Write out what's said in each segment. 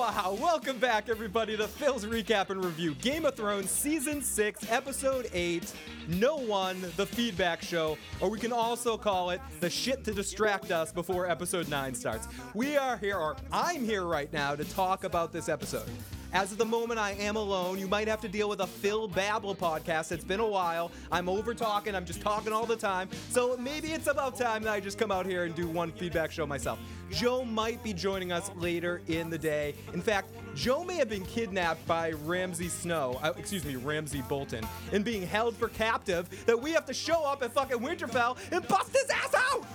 wow. Welcome back, everybody, to Phil's Recap and Review Game of Thrones Season 6, Episode 8, No One, the Feedback Show, or we can also call it the shit to distract us before Episode 9 starts. We are here, or I'm here right now, to talk about this episode. As of the moment, I am alone. You might have to deal with a Phil Babble podcast. It's been a while. I'm over talking. I'm just talking all the time. So maybe it's about time that I just come out here and do one feedback show myself. Joe might be joining us later in the day. In fact, Joe may have been kidnapped by Ramsay Snow, uh, excuse me, Ramsay Bolton, and being held for captive that we have to show up at fucking Winterfell and bust his ass out!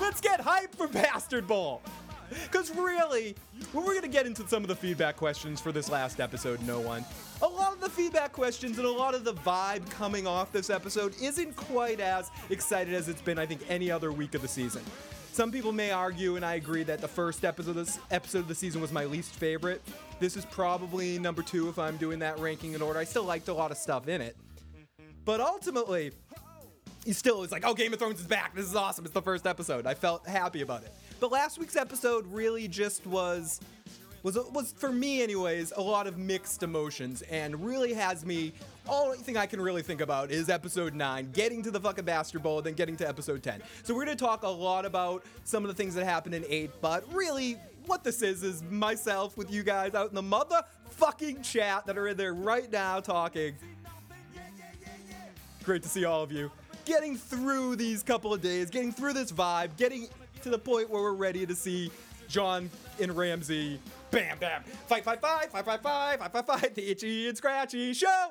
Let's get hype for Bastard Bowl! Because really, we're going to get into some of the feedback questions for this last episode, no one, a lot of the feedback questions and a lot of the vibe coming off this episode isn't quite as excited as it's been, I think, any other week of the season. Some people may argue, and I agree, that the first episode of, this episode of the season was my least favorite. This is probably number two if I'm doing that ranking in order. I still liked a lot of stuff in it. But ultimately, he still is like, oh, Game of Thrones is back. This is awesome. It's the first episode. I felt happy about it. But last week's episode really just was was was for me anyways a lot of mixed emotions and really has me only thing I can really think about is episode 9 getting to the fucking bastard bowl then getting to episode 10 so we're going to talk a lot about some of the things that happened in 8 but really what this is is myself with you guys out in the motherfucking chat that are in there right now talking. Great to see all of you. Getting through these couple of days getting through this vibe getting to the point where we're ready to see Jon and Ramsay. bam bam fight fight fight fight fight fight fight fight fight the itchy and scratchy show.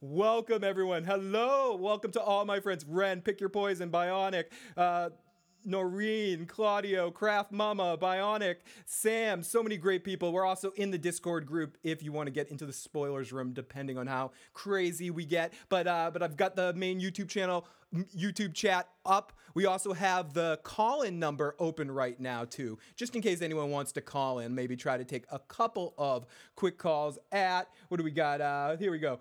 Welcome everyone. Hello. Welcome to all my friends. Ren, pick your poison, Bionic. Uh, Noreen, Claudio, Craft Mama, Bionic, Sam, so many great people. We're also in the Discord group if you want to get into the spoilers room, depending on how crazy we get. But uh, but I've got the main YouTube channel, YouTube chat up. We also have the call-in number open right now too, just in case anyone wants to call in. Maybe try to take a couple of quick calls at what do we got? Uh, here we go.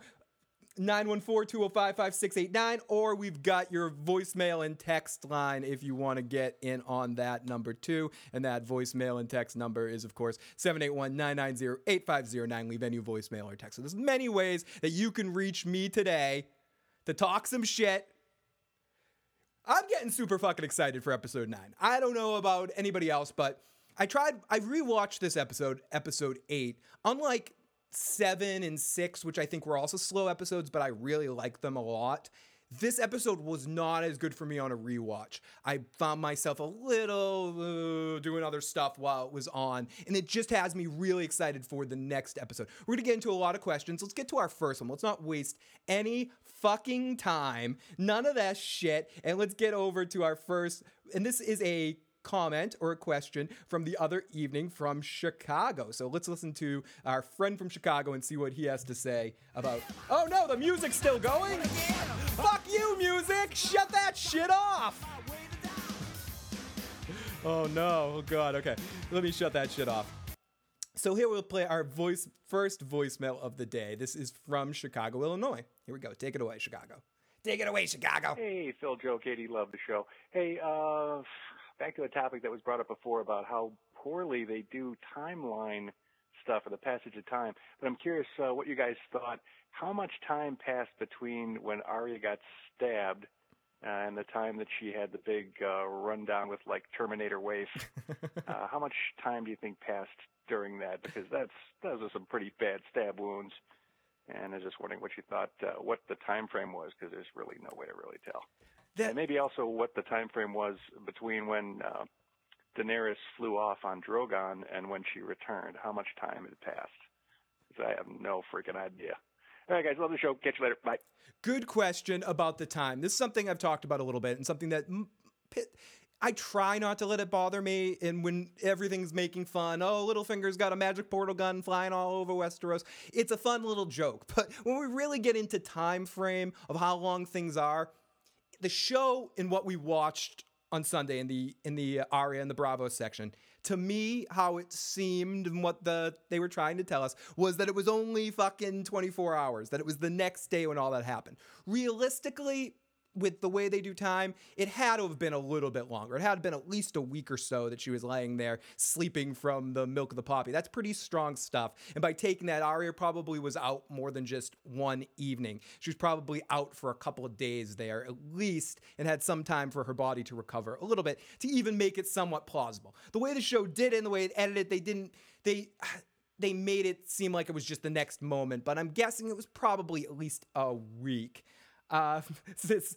914-205-5689 or we've got your voicemail and text line if you want to get in on that number too. And that voicemail and text number is of course 781-990-8509 leave any voicemail or text. So there's many ways that you can reach me today to talk some shit. I'm getting super fucking excited for episode 9 i don't know about anybody else but i tried i rewatched this episode episode 8 unlike seven and six, which I think were also slow episodes, but I really like them a lot. This episode was not as good for me on a rewatch. I found myself a little uh, doing other stuff while it was on, and it just has me really excited for the next episode. We're gonna get into a lot of questions. Let's get to our first one. Let's not waste any fucking time. None of that shit. And let's get over to our first. And this is a comment or a question from the other evening from Chicago. So let's listen to our friend from Chicago and see what he has to say about. Oh no, the music's still going? Fuck you, music! Shut that shit off! Oh no, oh god, okay. Let me shut that shit off. So here we'll play our voice first voicemail of the day. This is from Chicago, Illinois. Here we go. Take it away, Chicago. Take it away, Chicago. Hey, Phil, Joe, Katie, love the show. Hey, uh, back to a topic that was brought up before about how poorly they do timeline stuff or the passage of time. But I'm curious uh, what you guys thought. How much time passed between when Arya got stabbed uh, and the time that she had the big uh, rundown with like Terminator waif? uh, how much time do you think passed during that? Because that's those are some pretty bad stab wounds. And I was just wondering what you thought, uh, what the time frame was, because there's really no way to really tell. That, and maybe also what the time frame was between when uh, Daenerys flew off on Drogon and when she returned. How much time had passed? I have no freaking idea. All right, guys, love the show. Catch you later. Bye. Good question about the time. This is something I've talked about a little bit, and something that I try not to let it bother me. And when everything's making fun, oh, Littlefinger's got a magic portal gun flying all over Westeros. It's a fun little joke. But when we really get into time frame of how long things are, the show and what we watched on Sunday in the in the uh, Arya and the Bravo section, to me, how it seemed and what the they were trying to tell us was that it was only fucking 24 hours, that it was the next day when all that happened. Realistically, with the way they do time, it had to have been a little bit longer. It had been at least a week or so that she was laying there sleeping from the milk of the poppy. That's pretty strong stuff. And by taking that, Arya probably was out more than just one evening. She was probably out for a couple of days there at least and had some time for her body to recover a little bit to even make it somewhat plausible. The way the show did it and the way it edited, they didn't they they made it seem like it was just the next moment, but I'm guessing it was probably at least a week. Uh, this,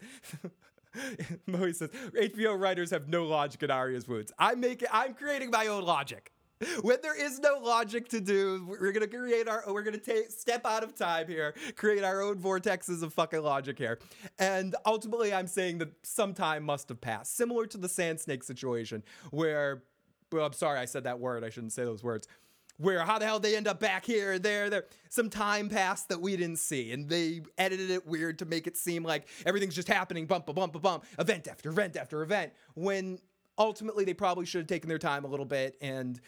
Moe says HBO writers have no logic in Arya's wounds. I'm making, I'm creating my own logic. When there is no logic to do, we're gonna create our, we're gonna take step out of time here, create our own vortexes of fucking logic here, and ultimately, I'm saying that some time must have passed, similar to the Sand Snake situation, where, well, I'm sorry, I said that word. I shouldn't say those words where how the hell they end up back here there there some time passed that we didn't see and they edited it weird to make it seem like everything's just happening bump a bump a bump event after event after event when ultimately they probably should have taken their time a little bit and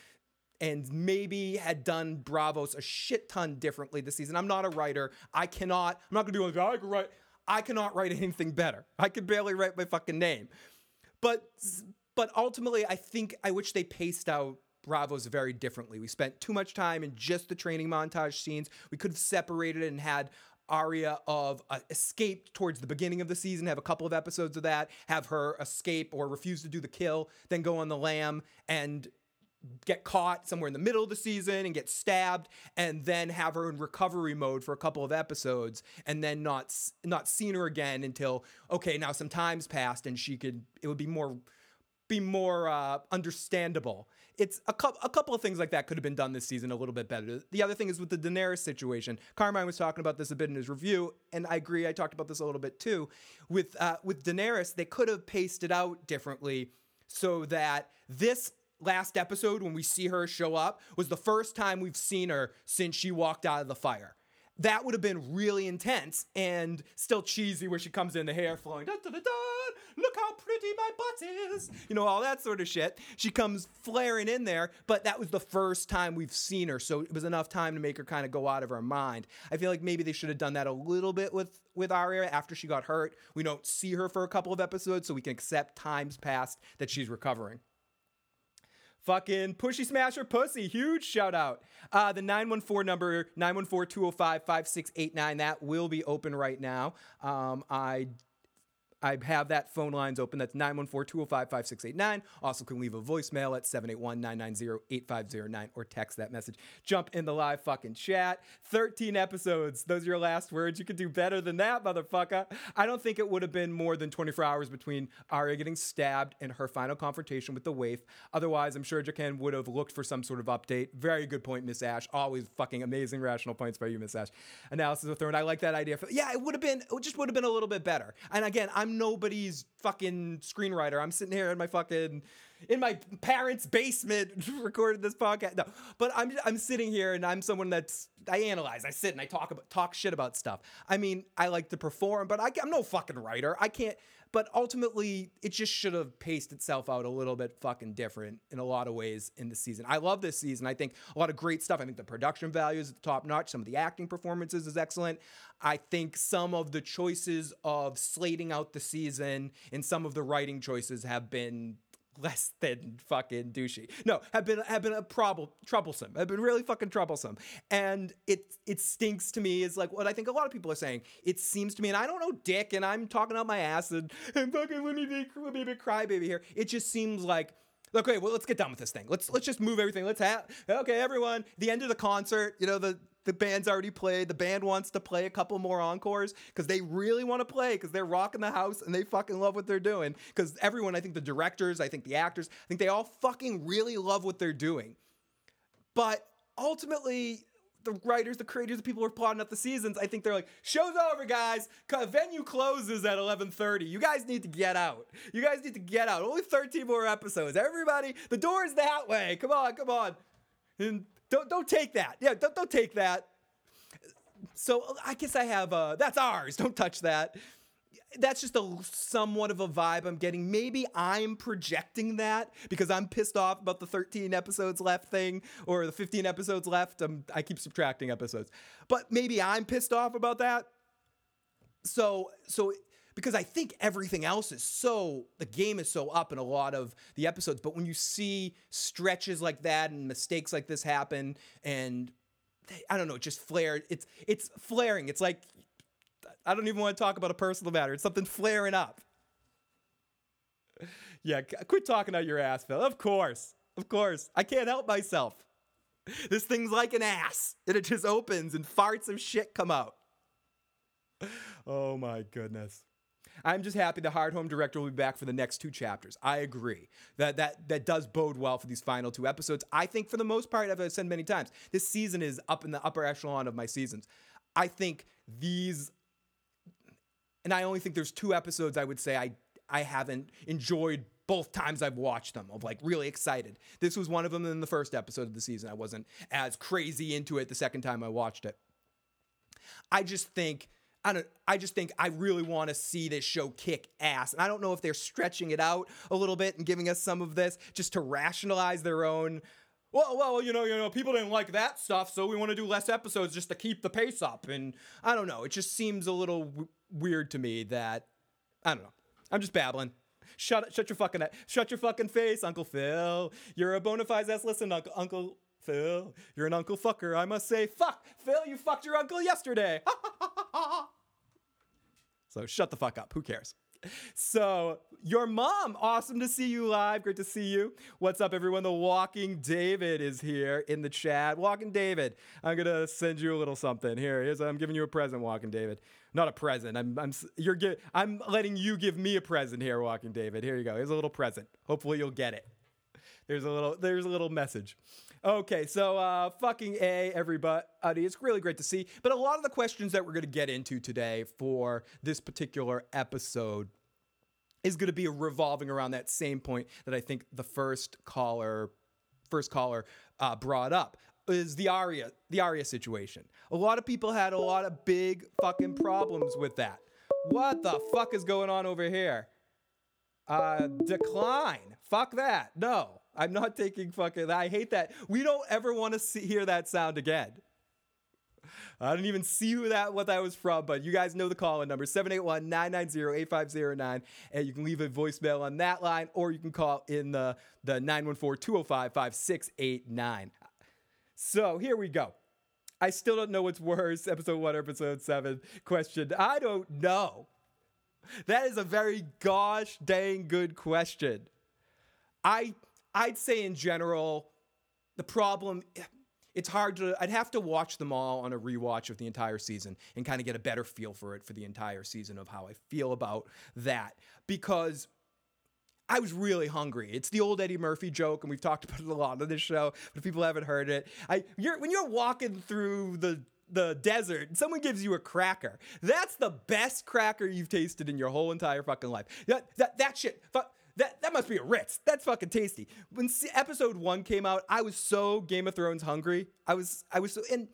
and maybe had done Braavos a shit ton differently this season. I'm not a writer. I cannot, I'm not gonna be like, I can write, I cannot write anything better. I can barely write my fucking name. But but ultimately, I think I wish they paced out Braavos very differently. We spent too much time in just the training montage scenes. We could have separated and had Arya of uh, escape towards the beginning of the season, have a couple of episodes of that, have her escape or refuse to do the kill, then go on the lam and get caught somewhere in the middle of the season and get stabbed and then have her in recovery mode for a couple of episodes and then not not seen her again until okay now some time's passed and she could it would be more be more uh, understandable it's a, cu- a couple of things like that could have been done this season a little bit better. The other thing is with the Daenerys situation. Carmine was talking about this a bit in his review, and I agree. I talked about this a little bit too. With uh, with Daenerys, they could have paced it out differently so that this last episode when we see her show up was the first time we've seen her since she walked out of the fire that would have been really intense and still cheesy where she comes in the hair flowing da, da, da, look how pretty my butt is you know all that sort of shit. She comes flaring in there but that was the first time we've seen her so it was enough time to make her kind of go out of her mind. I feel like maybe they should have done that a little bit with with Arya after she got hurt. We don't see her for a couple of episodes so we can accept times past that she's recovering Fucking Pushy Smasher Pussy, huge shout out. Uh, the 914 number, 914 205 5689, that will be open right now. Um, I I have that phone lines open. That's 914-205-5689. Also can leave a voicemail at 781-990-8509 or text that message. Jump in the live fucking chat. 13 episodes. Those are your last words. You could do better than that, motherfucker. I don't think it would have been more than 24 hours between Arya getting stabbed and her final confrontation with the waif. Otherwise, I'm sure Jaqen would have looked for some sort of update. Very good point, Miss Ash. Always fucking amazing rational points by you, Miss Ash. Analysis of Throne. I like that idea. Yeah, it would have been, it just would have been a little bit better. And again, I'm I'm nobody's fucking screenwriter. I'm sitting here in my fucking in my parents' basement recording this podcast. No, but I'm I'm sitting here and I'm someone that's I analyze, I sit and I talk about talk shit about stuff. I mean, I like to perform, but I, I'm no fucking writer. I can't. But ultimately, it just should have paced itself out a little bit fucking different in a lot of ways in the season. I love this season. I think a lot of great stuff. I think the production value is top notch. Some of the acting performances is excellent. I think some of the choices of slating out the season and some of the writing choices have been less than fucking douchey. No, have been have been a problem troublesome. Have been really fucking troublesome. And it it stinks to me is like what I think a lot of people are saying. It seems to me, and I don't know dick, and I'm talking out my ass and, and fucking let me be let me be crybaby here. It just seems like okay, well, let's get done with this thing. Let's let's just move everything. Let's have okay, everyone. The end of the concert, you know, the the band's already played. The band wants to play a couple more encores because they really want to play because they're rocking the house and they fucking love what they're doing. Because everyone, I think the directors, I think the actors, I think they all fucking really love what they're doing. But ultimately, the writers, the creators, the people who are plotting out the seasons, I think they're like, show's over, guys. Venue closes at 11:30. You guys need to get out. You guys need to get out. Only 13 more episodes. Everybody, the door's that way. Come on, come on. And don't don't take that. Yeah, don't don't take that. So I guess I have uh that's ours. Don't touch that. That's just a somewhat of a vibe I'm getting. Maybe I'm projecting that because I'm pissed off about the 13 episodes left thing or the 15 episodes left. I'm, I keep subtracting episodes, but maybe I'm pissed off about that. So so because I think everything else is so the game is so up in a lot of the episodes. But when you see stretches like that and mistakes like this happen, and I don't know, it just flared. It's it's flaring. It's like I don't even want to talk about a personal matter. It's something flaring up. Yeah, quit talking out your ass, Phil. Of course, of course, I can't help myself. This thing's like an ass, and it just opens and farts of shit come out. Oh my goodness. I'm just happy the Hardhome director will be back for the next two chapters. I agree that that that does bode well for these final two episodes. I think for the most part, as I've said many times, this season is up in the upper echelon of my seasons. I think these, and I only think there's two episodes I would say I I haven't enjoyed both times I've watched them of like really excited. This was one of them in the first episode of the season. I wasn't as crazy into it the second time I watched it. I just think I don't I just think I really want to see this show kick ass. And I don't know if they're stretching it out a little bit and giving us some of this just to rationalize their own well, well, you know, you know, people didn't like that stuff, so we want to do less episodes just to keep the pace up. And I don't know, it just seems a little w- weird to me that I don't know. I'm just babbling. Shut shut your fucking shut your fucking face, Uncle Phil. You're a bona fide ass listen, Uncle Uncle Phil. You're an uncle fucker. I must say, fuck, Phil, you fucked your uncle yesterday. so shut the fuck up. Who cares? So, your mom, awesome to see you live. Great to see you. What's up, everyone? The Walking David is here in the chat. Walking David, I'm gonna send you a little something. Here, here's I'm giving you a present, Walking David. Not a present. I'm I'm you're I'm letting you give me a present here, Walking David. Here you go. Here's a little present. Hopefully you'll get it. There's a little there's a little message. Okay, so uh, fucking A, everybody. It's really great to see. But a lot of the questions that we're going to get into today for this particular episode is going to be revolving around that same point that I think the first caller, first caller uh, brought up is the Arya, the Arya situation. A lot of people had a lot of big fucking problems with that. What the fuck is going on over here? Uh, decline. Fuck that. No. I'm not taking fucking. I hate that. We don't ever want to hear that sound again. I didn't even see who that what that was from, but you guys know the call in number 781-990-8509 and you can leave a voicemail on that line or you can call in the the 914-205-5689. So, here we go. I still don't know what's worse, episode 1 or episode 7 question. I don't know. That is a very gosh dang good question. I I'd say in general, the problem it's hard to I'd have to watch them all on a rewatch of the entire season and kind of get a better feel for it for the entire season of how I feel about that because I was really hungry. It's the old Eddie Murphy joke, and we've talked about it a lot on this show. But if people haven't heard it, I you're when you're walking through the the desert, someone gives you a cracker. That's the best cracker you've tasted in your whole entire fucking life. That that that shit. That that must be a Ritz. That's fucking tasty. When episode one came out, I was so Game of Thrones hungry. I was I was so and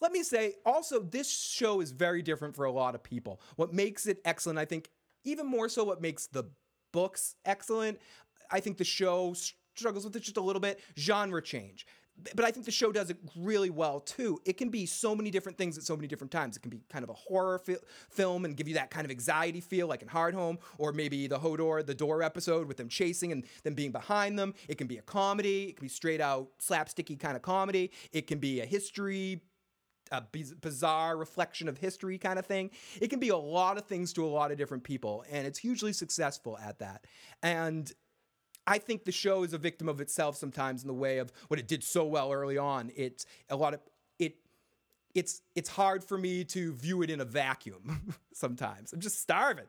let me say also this show is very different for a lot of people. What makes it excellent, I think, even more so, what makes the books excellent. I think the show struggles with it just a little bit. Genre change but I think the show does it really well too. It can be so many different things at so many different times. It can be kind of a horror fi- film and give you that kind of anxiety feel, like in Hardhome, or maybe the Hodor, the door episode with them chasing and them being behind them. It can be a comedy. It can be straight out slapsticky kind of comedy. It can be a history a bizarre reflection of history kind of thing. It can be a lot of things to a lot of different people, and it's hugely successful at that. And I think the show is a victim of itself sometimes in the way of what it did so well early on. It's a lot of it. It's it's hard for me to view it in a vacuum sometimes. I'm just starving.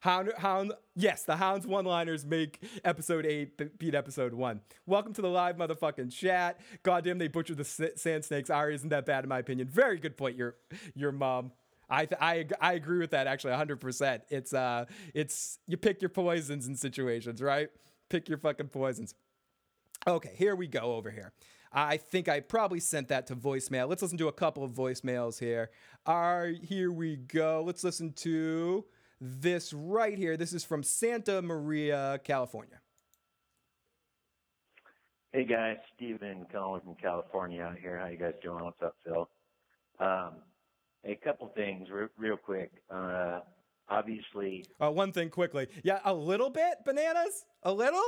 Hound, Hound, yes, the Hounds one-liners make episode eight beat episode one. Welcome to the live motherfucking chat. Goddamn, they butchered the sand snakes. Ari isn't that bad in my opinion. Very good point, your your mom. I, I I agree with that actually 100%. It's uh it's you pick your poisons in situations, right? Pick your fucking poisons. Okay, here we go over here. I think I probably sent that to voicemail. Let's listen to a couple of voicemails here. Are here we go. Let's listen to this right here. This is from Santa Maria, California. Hey guys, Steven calling from California out here. How you guys doing? What's up, Phil? Um, A couple things, re- real quick. Uh, obviously, Uh, one thing quickly. Yeah, a little bit, bananas? A little?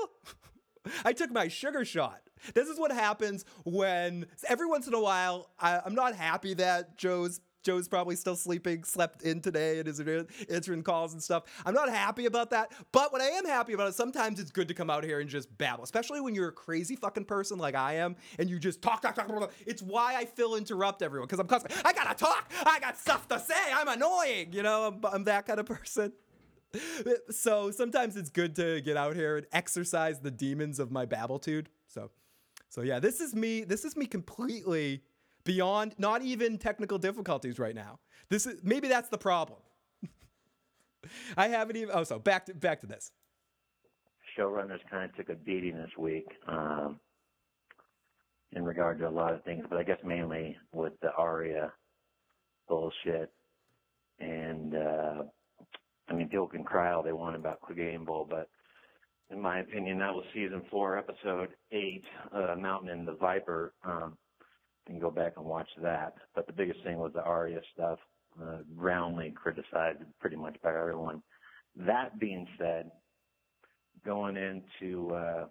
I took my sugar shot. This is what happens when every once in a while I, I'm not happy that Joe's Joe's probably still sleeping, slept in today, and is answering calls and stuff. I'm not happy about that. But what I am happy about is sometimes it's good to come out here and just babble, especially when you're a crazy fucking person like I am, and you just talk, talk, talk. talk. It's why I feel interrupt everyone because I'm constantly, I gotta talk, I got stuff to say, I'm annoying, you know, I'm, I'm that kind of person. So sometimes it's good to get out here and exercise the demons of my babbletude. So, so yeah, this is me. This is me completely beyond not even technical difficulties right now. This is maybe that's the problem. I haven't even. Oh, so back to back to this. showrunners kind of took a beating this week um, in regard to a lot of things, but I guess mainly with the Arya bullshit. And uh, I mean, people can cry all they want about Game Bowl, but in my opinion, that was season four, episode eight, uh, Mountain and the Viper. Um, can go back and watch that. But the biggest thing was the Arya stuff, uh, roundly criticized pretty much by everyone. That being said, going into uh,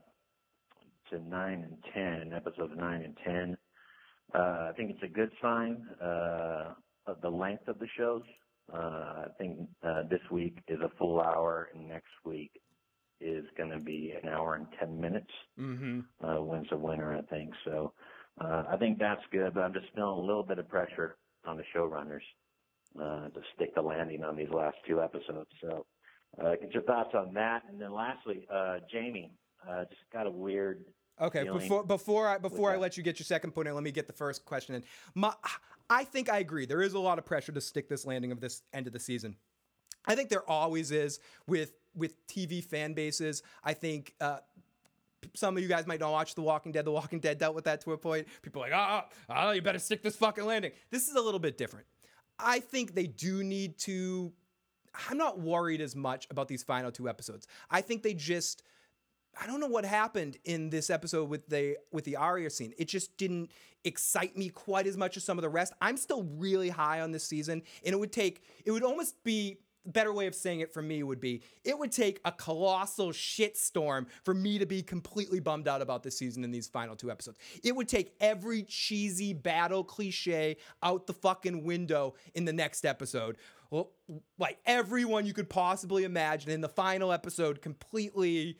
to nine and ten, episodes nine and ten, uh, I think it's a good sign uh, of the length of the shows. Uh, I think uh, this week is a full hour, and next week is going to be an hour and ten minutes. Mm-hmm. Uh, wins the winner, I think. So uh, I think that's good, but I'm just feeling a little bit of pressure on the showrunners uh, to stick the landing on these last two episodes. So uh, get your thoughts on that, and then lastly, uh, Jaime uh, just got a weird. Okay, before before I before I that. let you get your second point in, let me get the first question in. My, I think I agree. There is a lot of pressure to stick this landing of this end of the season. I think there always is with with TV fan bases. I think uh, some of you guys might not watch The Walking Dead. The Walking Dead dealt with that to a point. People are like, ah, oh, you better stick this fucking landing. This is a little bit different. I think they do need to. I'm not worried as much about these final two episodes. I think they just. I don't know what happened in this episode with the with the Arya scene. It just didn't excite me quite as much as some of the rest. I'm still really high on this season, and it would take it would almost be better way of saying it for me would be it would take a colossal shitstorm for me to be completely bummed out about this season in these final two episodes. It would take every cheesy battle cliche out the fucking window in the next episode. Like everyone you could possibly imagine in the final episode completely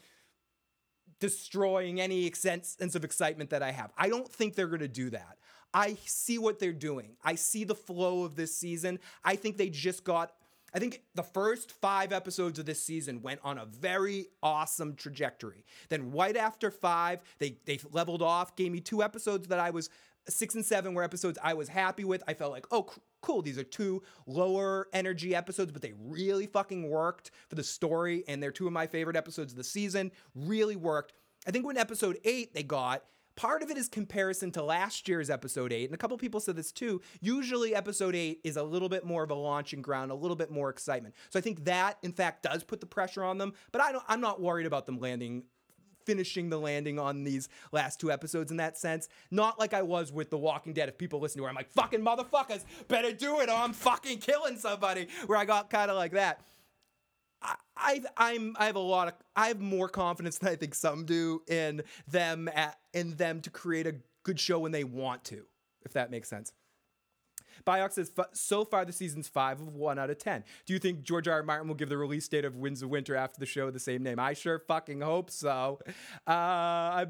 destroying any sense of excitement that I have. I don't think they're going to do that. I see what they're doing. I see the flow of this season. I think they just got I think the first five episodes of this season went on a very awesome trajectory. Then right after five, they they leveled off, gave me two episodes that I was six and seven were episodes I was happy with. I felt like, oh, cool, these are two lower energy episodes, but they really fucking worked for the story, and they're two of my favorite episodes of the season. Really worked. I think when episode eight they got Part of it is comparison to last year's episode 8, and a couple people said this too. Usually, episode 8 is a little bit more of a launching ground, a little bit more excitement. So I think that, in fact, does put the pressure on them, but I don't, I'm not worried about them landing. Finishing the landing on these last two episodes in that sense. Not like I was with The Walking Dead. If people listen to it, I'm like, fucking motherfuckers, better do it or I'm fucking killing somebody. Where I got kind of like that. I, I'm I have a lot of I have more confidence than I think some do in them at, in them to create a good show when they want to, if that makes sense. Biox says "F- so far the season's five of one out of ten. Do you think George R. R. Martin will give the release date of Winds of Winter after the show the same name? I sure fucking hope so. Uh,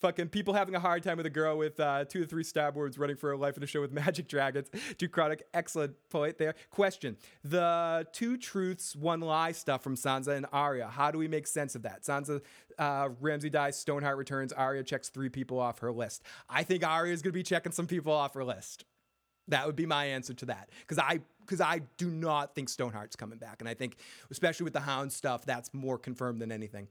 fucking people having a hard time with a girl with uh, two to three stab words running for her life in a show with magic dragons. Too chronic, excellent point there. Question: The two truths, one lie stuff from Sansa and Arya. How do we make sense of that? Sansa, uh, Ramsay dies, Stoneheart returns. Arya checks three people off her list. I think Arya is going to be checking some people off her list. That would be my answer to that. Because I because I do not think Stoneheart's coming back. And I think, especially with the Hound stuff, that's more confirmed than anything.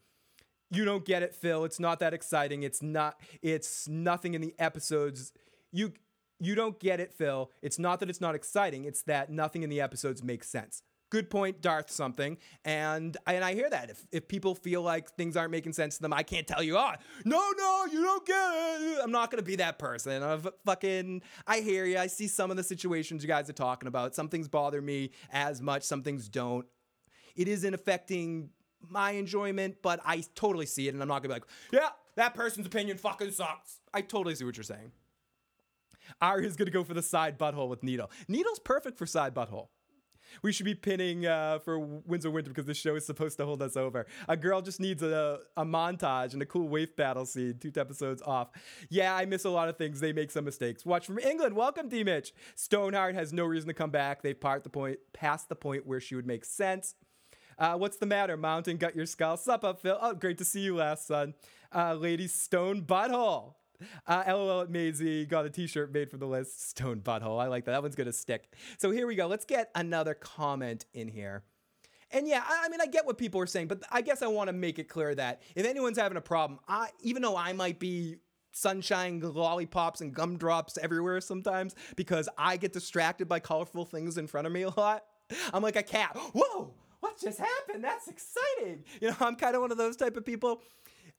You don't get it, Phil. It's not that exciting. It's not it's nothing in the episodes. You you don't get it, Phil. It's not that it's not exciting, it's that nothing in the episodes makes sense. good point, Darth something. And and I hear that. If if people feel like things aren't making sense to them, I can't tell you, oh, no, no, you don't get it. I'm not gonna be that person. i fucking I hear you. I see some of the situations you guys are talking about. Some things bother me as much, some things don't. It isn't affecting my enjoyment, but I totally see it, and I'm not gonna be like, yeah, that person's opinion fucking sucks. I totally see what you're saying. Arya's gonna go for the side butthole with Needle. Needle's perfect for side butthole. We should be pinning uh, for Winds of Winter because this show is supposed to hold us over. A girl just needs a, a montage and a cool wave battle scene, two episodes off. Yeah, I miss a lot of things. They make some mistakes. Watch from England. Welcome, D Mitch. Stoneheart has no reason to come back. They've part the point, past the point where she would make sense. Uh, what's the matter? Mountain got your skull. Sup up, Phil? Oh, great to see you last, son. Uh, Lady Stone Butthole. Uh, LOL at Maisie got a t-shirt made for the list. Stone butthole. I like that. That one's gonna stick. So here we go. Let's get another comment in here. And yeah, I, I mean, I get what people are saying, but I guess I want to make it clear that if anyone's having a problem, I even though I might be sunshine lollipops and gumdrops everywhere sometimes because I get distracted by colorful things in front of me a lot. I'm like a cat. Whoa, what just happened? That's exciting. You know, I'm kind of one of those type of people.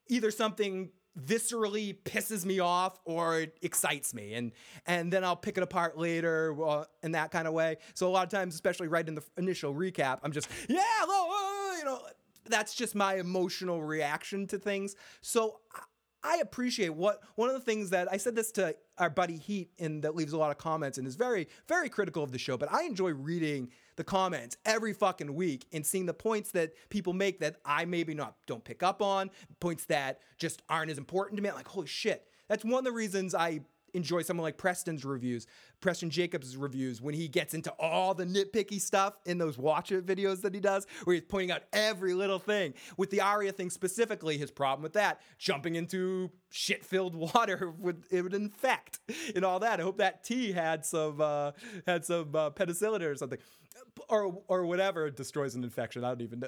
Either something viscerally pisses me off or it excites me and and then I'll pick it apart later uh, in that kind of way. So a lot of times especially right in the initial recap I'm just yeah, hello, uh, you know that's just my emotional reaction to things. So I appreciate what one of the things that I said this to our buddy Heat and that leaves a lot of comments and is very very critical of the show, but I enjoy reading the comments every fucking week and seeing the points that people make that I maybe not don't pick up on, points that just aren't as important to me. I'm like, holy shit. That's one of the reasons I enjoy someone like Preston's reviews, Preston Jacobs' reviews, when he gets into all the nitpicky stuff in those watch it videos that he does, where he's pointing out every little thing. With the Arya thing specifically, his problem with that, jumping into shit filled water would it would infect and all that. I hope that tea had some uh, had some uh, penicillin or something or or whatever destroys an infection. I don't even.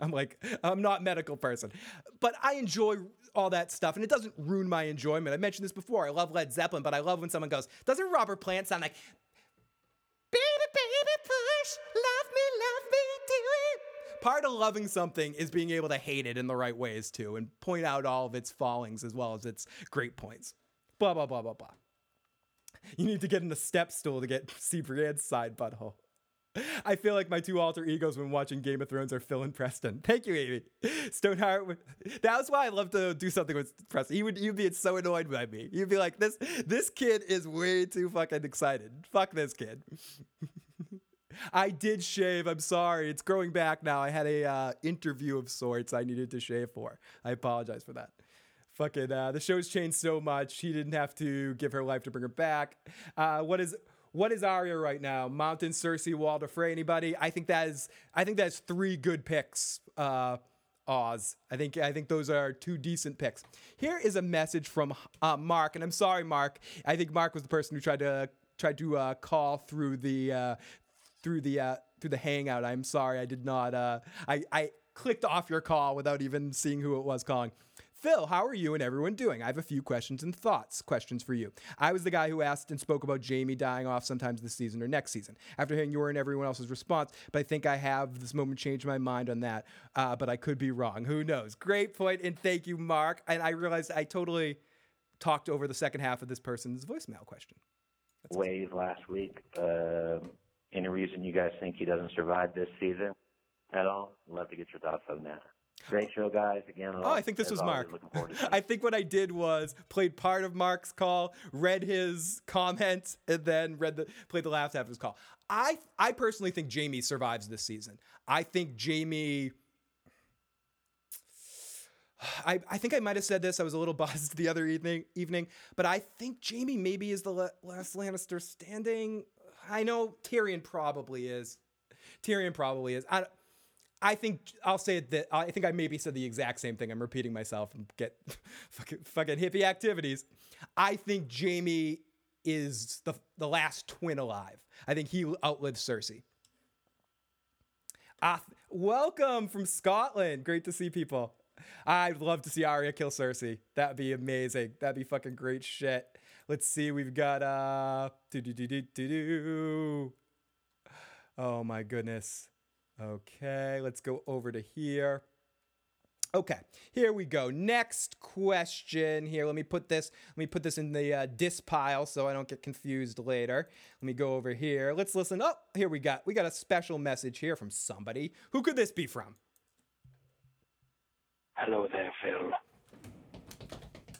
I'm like I'm not medical person, but I enjoy all that stuff, and it doesn't ruin my enjoyment. I mentioned this before. I love Led Zeppelin, but I love when someone goes, "Doesn't Robert Plant sound like?" Baby, baby, push, love me, love me, do it. Part of loving something is being able to hate it in the right ways too, and point out all of its fallings as well as its great points. Blah blah blah blah blah. You need to get in a step stool to get C Brienne's side butthole. I feel like my two alter egos when watching Game of Thrones are Phil and Preston. Thank you, Amy. Stoneheart. That was why I love to do something with Preston. He would you'd be so annoyed by me. You'd be like, this this kid is way too fucking excited. Fuck this kid. I did shave. I'm sorry. It's growing back now. I had a uh, interview of sorts I needed to shave for. I apologize for that. Fucking uh, the show's changed so much. He didn't have to give her life to bring her back. Uh, what is what is Arya right now? Mountain, Cersei, Walder Frey. Anybody? I think that is. I think that's three good picks. Uh, Oz. I think I think those are two decent picks. Here is a message from uh, Mark, and I'm sorry, Mark. I think Mark was the person who tried to tried to uh, call through the uh, through the uh, through the hangout. I'm sorry, I did not. Uh, I I clicked off your call without even seeing who it was calling. Phil, how are you and everyone doing? I have a few questions and thoughts. Questions for you. I was the guy who asked and spoke about Jaime dying off sometimes this season or next season. After hearing your and everyone else's response, but I think I have this moment changed my mind on that. Uh, but I could be wrong. Who knows? Great point, and thank you, Mark. And I realized I totally talked over the second half of this person's voicemail question. That's Wave awesome. last week. Uh, any reason you guys think he doesn't survive this season at all? I'd love to get your thoughts on that. Great show, guys. Again, oh, I think this was Mark. I think what I did was played part of Mark's call, read his comments, and then read the played the last half of his call. I I personally think Jaime survives this season. I think Jaime. I, I think I might have said this. I was a little buzzed the other evening, evening, but I think Jaime maybe is the last Lannister standing. I know Tyrion probably is. Tyrion probably is. I, I think I'll say that I think I maybe said the exact same thing. I'm repeating myself and get fucking, fucking hippie activities. I think Jaime is the the last twin alive. I think he outlives Cersei. Ah, welcome from Scotland. Great to see people. I'd love to see Arya kill Cersei. That'd be amazing. That'd be fucking great shit. Let's see. We've got uh. Oh my goodness. Okay, let's go over to here. Okay, here we go. Next question here. Let me put this. Let me put this in the uh, dis pile so I don't get confused later. Let me go over here. Let's listen. Oh, here we got. We got a special message here from somebody. Who could this be from? Hello there, Phil.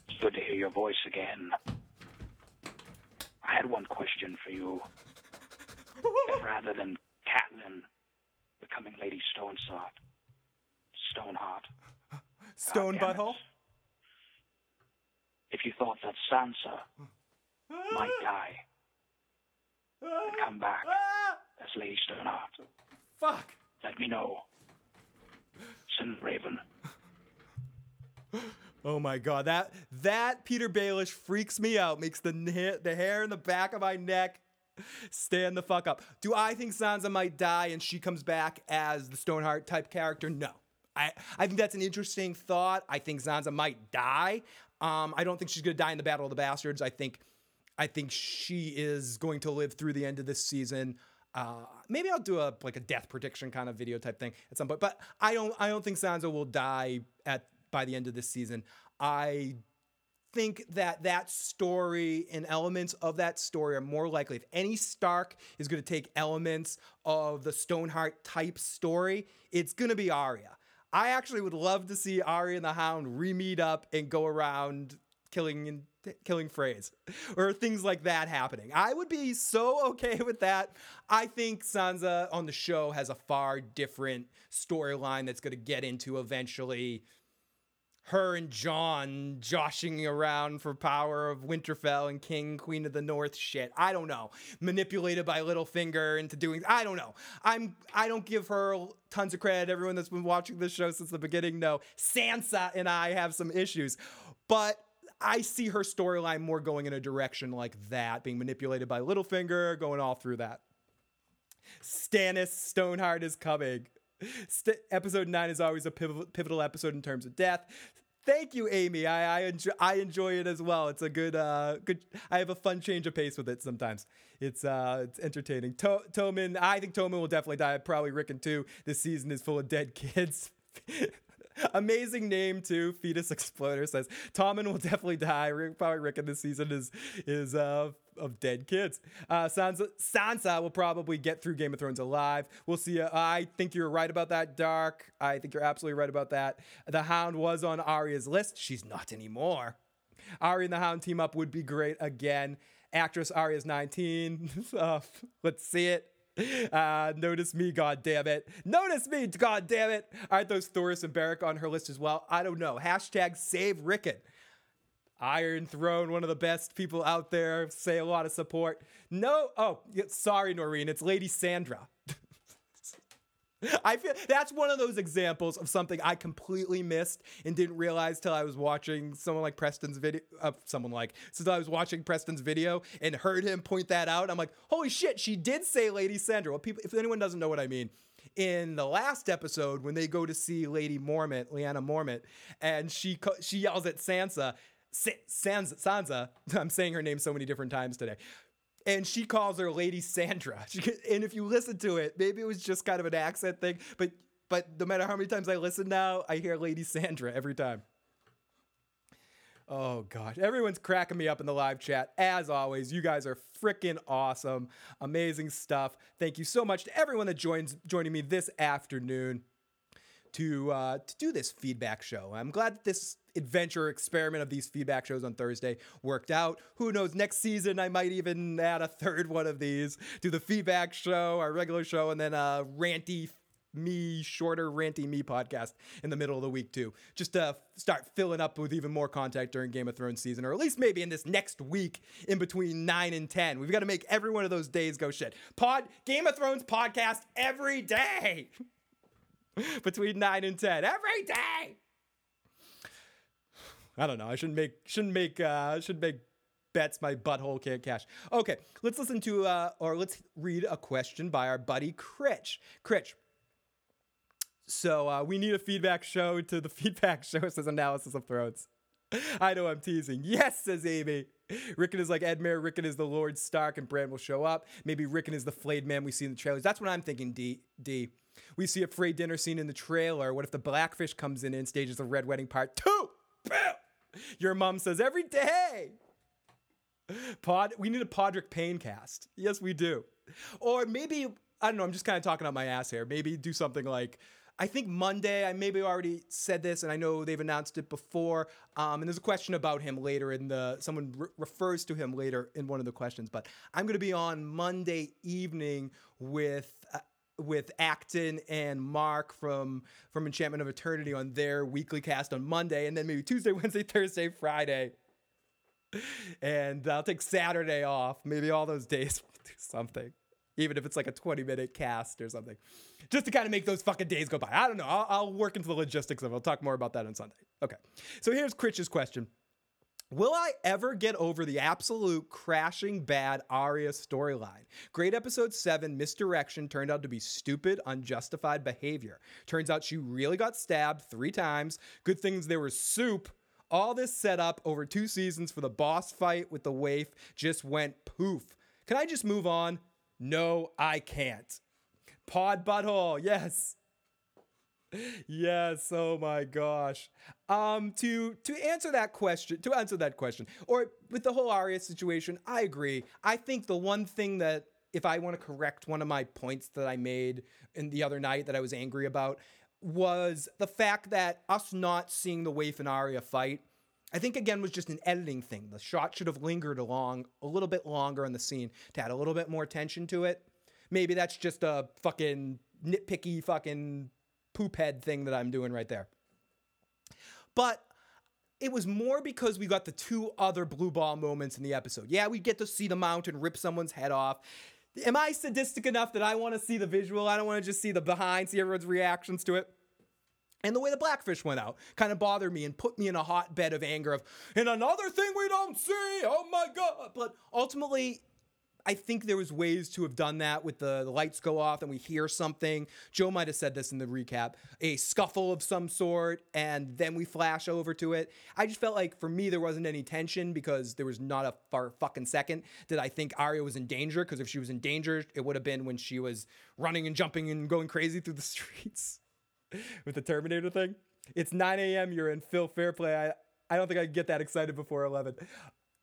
It's good to hear your voice again. I had one question for you. rather than Catelyn becoming Lady Stoneheart, Stoneheart, Stone God butthole. if you thought that Sansa might die and come back as Lady Stoneheart, fuck. let me know. Send Raven. Oh my god, that that Petyr Baelish freaks me out. Makes the the hair in the back of my neck stand the fuck up. Do I think Sansa might die and she comes back as the Stoneheart type character? No. I I think that's an interesting thought. I think Sansa might die. Um, I don't think she's gonna die in the Battle of the Bastards. I think I think she is going to live through the end of this season. Uh, maybe I'll do a like a death prediction kind of video type thing at some point. But I don't I don't think Sansa will die at by the end of this season. I think that that story and elements of that story are more likely if any Stark is going to take elements of the Stoneheart type story, it's going to be Arya. I actually would love to see Arya and the Hound re-meet up and go around killing and killing Freys or things like that happening. I would be so okay with that. I think Sansa on the show has a far different storyline that's going to get into eventually her and Jon joshing around for power of Winterfell and King, Queen of the North shit. I don't know. Manipulated by Littlefinger into doing I don't know. I'm I don't give her tons of credit. Everyone that's been watching this show since the beginning know Sansa and I have some issues. But I see her storyline more going in a direction like that, being manipulated by Littlefinger, going all through that. Stannis Stoneheart is coming. St- episode nine is always a pivotal, pivotal episode in terms of death. Thank you, Amy. I I enjoy, I enjoy it as well. It's a good uh good. I have a fun change of pace with it sometimes. It's uh it's entertaining. To- Tommen, I think Tommen will definitely die. Probably Rickon too. This season is full of dead kids. Amazing name too. Fetus Exploder says Tommen will definitely die. Rick- Probably Rickon this season is is uh of dead kids. Uh, Sansa Sansa will probably get through Game of Thrones alive. We'll see. Uh, I think you're right about that, Dark. I think you're absolutely right about that. The Hound was on Arya's list. She's not anymore. Arya and the Hound team up would be great again. Actress Arya's 19. Uh, let's see it. Uh, notice me, god damn it. Notice me, god damn it. Aren't those Thoros and Beric on her list as well? I don't know. Hashtag save Rickon. Iron Throne, one of the best people out there, say a lot of support. No, oh, sorry, Noreen, it's Lady Sandra. I feel that's one of those examples of something I completely missed and didn't realize till I was watching someone like Preston's video. Uh, someone like since I was watching Preston's video and heard him point that out. I'm like, holy shit, she did say Lady Sandra. Well, people, if anyone doesn't know what I mean, in the last episode when they go to see Lady Mormont, Lyanna Mormont, and she she yells at Sansa, Sa- Sansa, Sansa. I'm saying her name so many different times today. And she calls her Lady Sandra. She, and if you listen to it, maybe it was just kind of an accent thing, but but no matter how many times I listen now, I hear Lady Sandra every time. Oh gosh, everyone's cracking me up in the live chat. As always, you guys are freaking awesome. Amazing stuff. Thank you so much to everyone that joins joining me this afternoon to uh, to do this feedback show. I'm glad that this adventure experiment of these feedback shows on Thursday worked out. Who knows? Next season, I might even add a third one of these. To the feedback show, our regular show, and then a ranty me shorter ranty me podcast in the middle of the week too. Just to start filling up with even more content during game of thrones season or at least maybe in this next week in between 9 and 10 we've got to make every one of those days go shit. Pod game of thrones podcast every day! Between 9 and 10 every day i don't know i shouldn't make shouldn't make uh should make bets my butthole can't cash okay let's listen to uh or let's read a question by our buddy critch critch so uh, we need a feedback show to the feedback show says analysis of throats. I know I'm teasing. Yes, says Amy. Rickon is like Edmure. Rickon is the Lord Stark, and Bran will show up. Maybe Rickon is the flayed man we see in the trailers. That's what I'm thinking. D D. We see a Frey dinner scene in the trailer. What if the Blackfish comes in and stages the Red Wedding Part 2? Your mom says every day. Pod, we need a Podrick Payne cast. Yes, we do. Or maybe, I don't know, I'm just kind of talking out my ass here. Maybe do something like, I think Monday, I maybe already said this, and I know they've announced it before. Um, and there's a question about him later in the, someone re- refers to him later in one of the questions. But I'm going to be on Monday evening with. With Acton and Mark from from Enchantment of Eternity on their weekly cast on Monday, and then maybe Tuesday, Wednesday, Thursday, Friday and I'll take Saturday off. Maybe all those days do something, even if it's like a 20 minute cast or something, just to kind of make those fucking days go by. I don't know. I'll, I'll work into the logistics of it. I'll talk more about that on Sunday. Okay. So here's Critch's question. Will I ever get over the absolute crashing bad Arya storyline? Great episode 7, Misdirection, turned out to be stupid, unjustified behavior. Turns out she really got stabbed three times. Good things there was soup all this setup over two seasons for the boss fight with the waif just went poof. Can I just move on? No, I can't. Pod butthole, yes. Yes, oh my gosh. Um to to answer that question, to answer that question, or with the whole Arya situation, I agree. I think the one thing that if I want to correct one of my points that I made in the other night that I was angry about was the fact that us not seeing the Waif and Arya fight, I think again was just an editing thing. The shot should have lingered along a little bit longer in the scene to add a little bit more tension to it. Maybe that's just a fucking nitpicky fucking poop head thing that I'm doing right there. But it was more because we got the two other blue ball moments in the episode. Yeah, we get to see the mountain rip someone's head off. Am I sadistic enough that I want to see the visual? I don't want to just see the behind, see everyone's reactions to it. And the way the blackfish went out kind of bothered me and put me in a hotbed of anger of, and another thing we don't see, oh my God. But ultimately, I think there was ways to have done that with the, the, lights go off and we hear something. Joe might have said this in the recap, a scuffle of some sort, and then we flash over to it. I just felt like for me there wasn't any tension because there was not a far fucking second that I think Arya was in danger. Because if she was in danger, it would have been when she was running and jumping and going crazy through the streets with the Terminator thing. It's 9 a.m. You're in Phil Fairplay. I I don't think I get that excited before 11.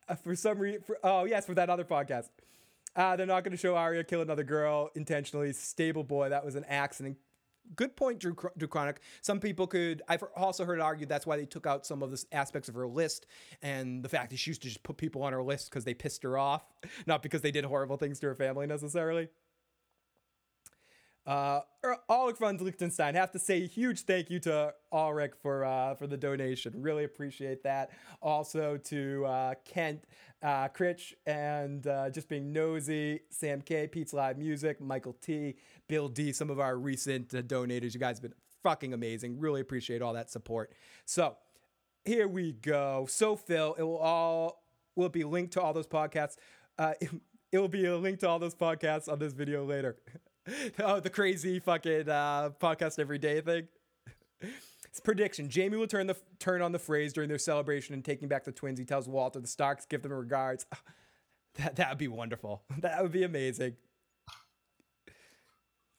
Uh, for some reason, oh yes, for that other podcast. Uh, they're not going to show Arya kill another girl intentionally. Stable boy, that was an accident. Good point, Drew, Chronic. Some people could. I've also heard argued that's why they took out some of the aspects of her list and the fact that she used to just put people on her list because they pissed her off, not because they did horrible things to her family necessarily. Uh, Ulrich von Liechtenstein, have to say a huge thank you to Ulrich for uh, for the donation. Really appreciate that. Also to uh, Kent, uh, Critch, and uh, just being nosy. Sam K, Pete's Live Music, Michael T, Bill D, some of our recent uh, donators. You guys have been fucking amazing. Really appreciate all that support. So here we go. So Phil, it will all will be linked to all those podcasts. Uh, it, it will be a link to all those podcasts on this video later. oh, the crazy fucking uh, podcast every day thing. It's prediction. Jaime will turn the turn on the phrase during their celebration and taking back the twins. He tells Walder the Starks give them regards. That that would be wonderful. That would be amazing.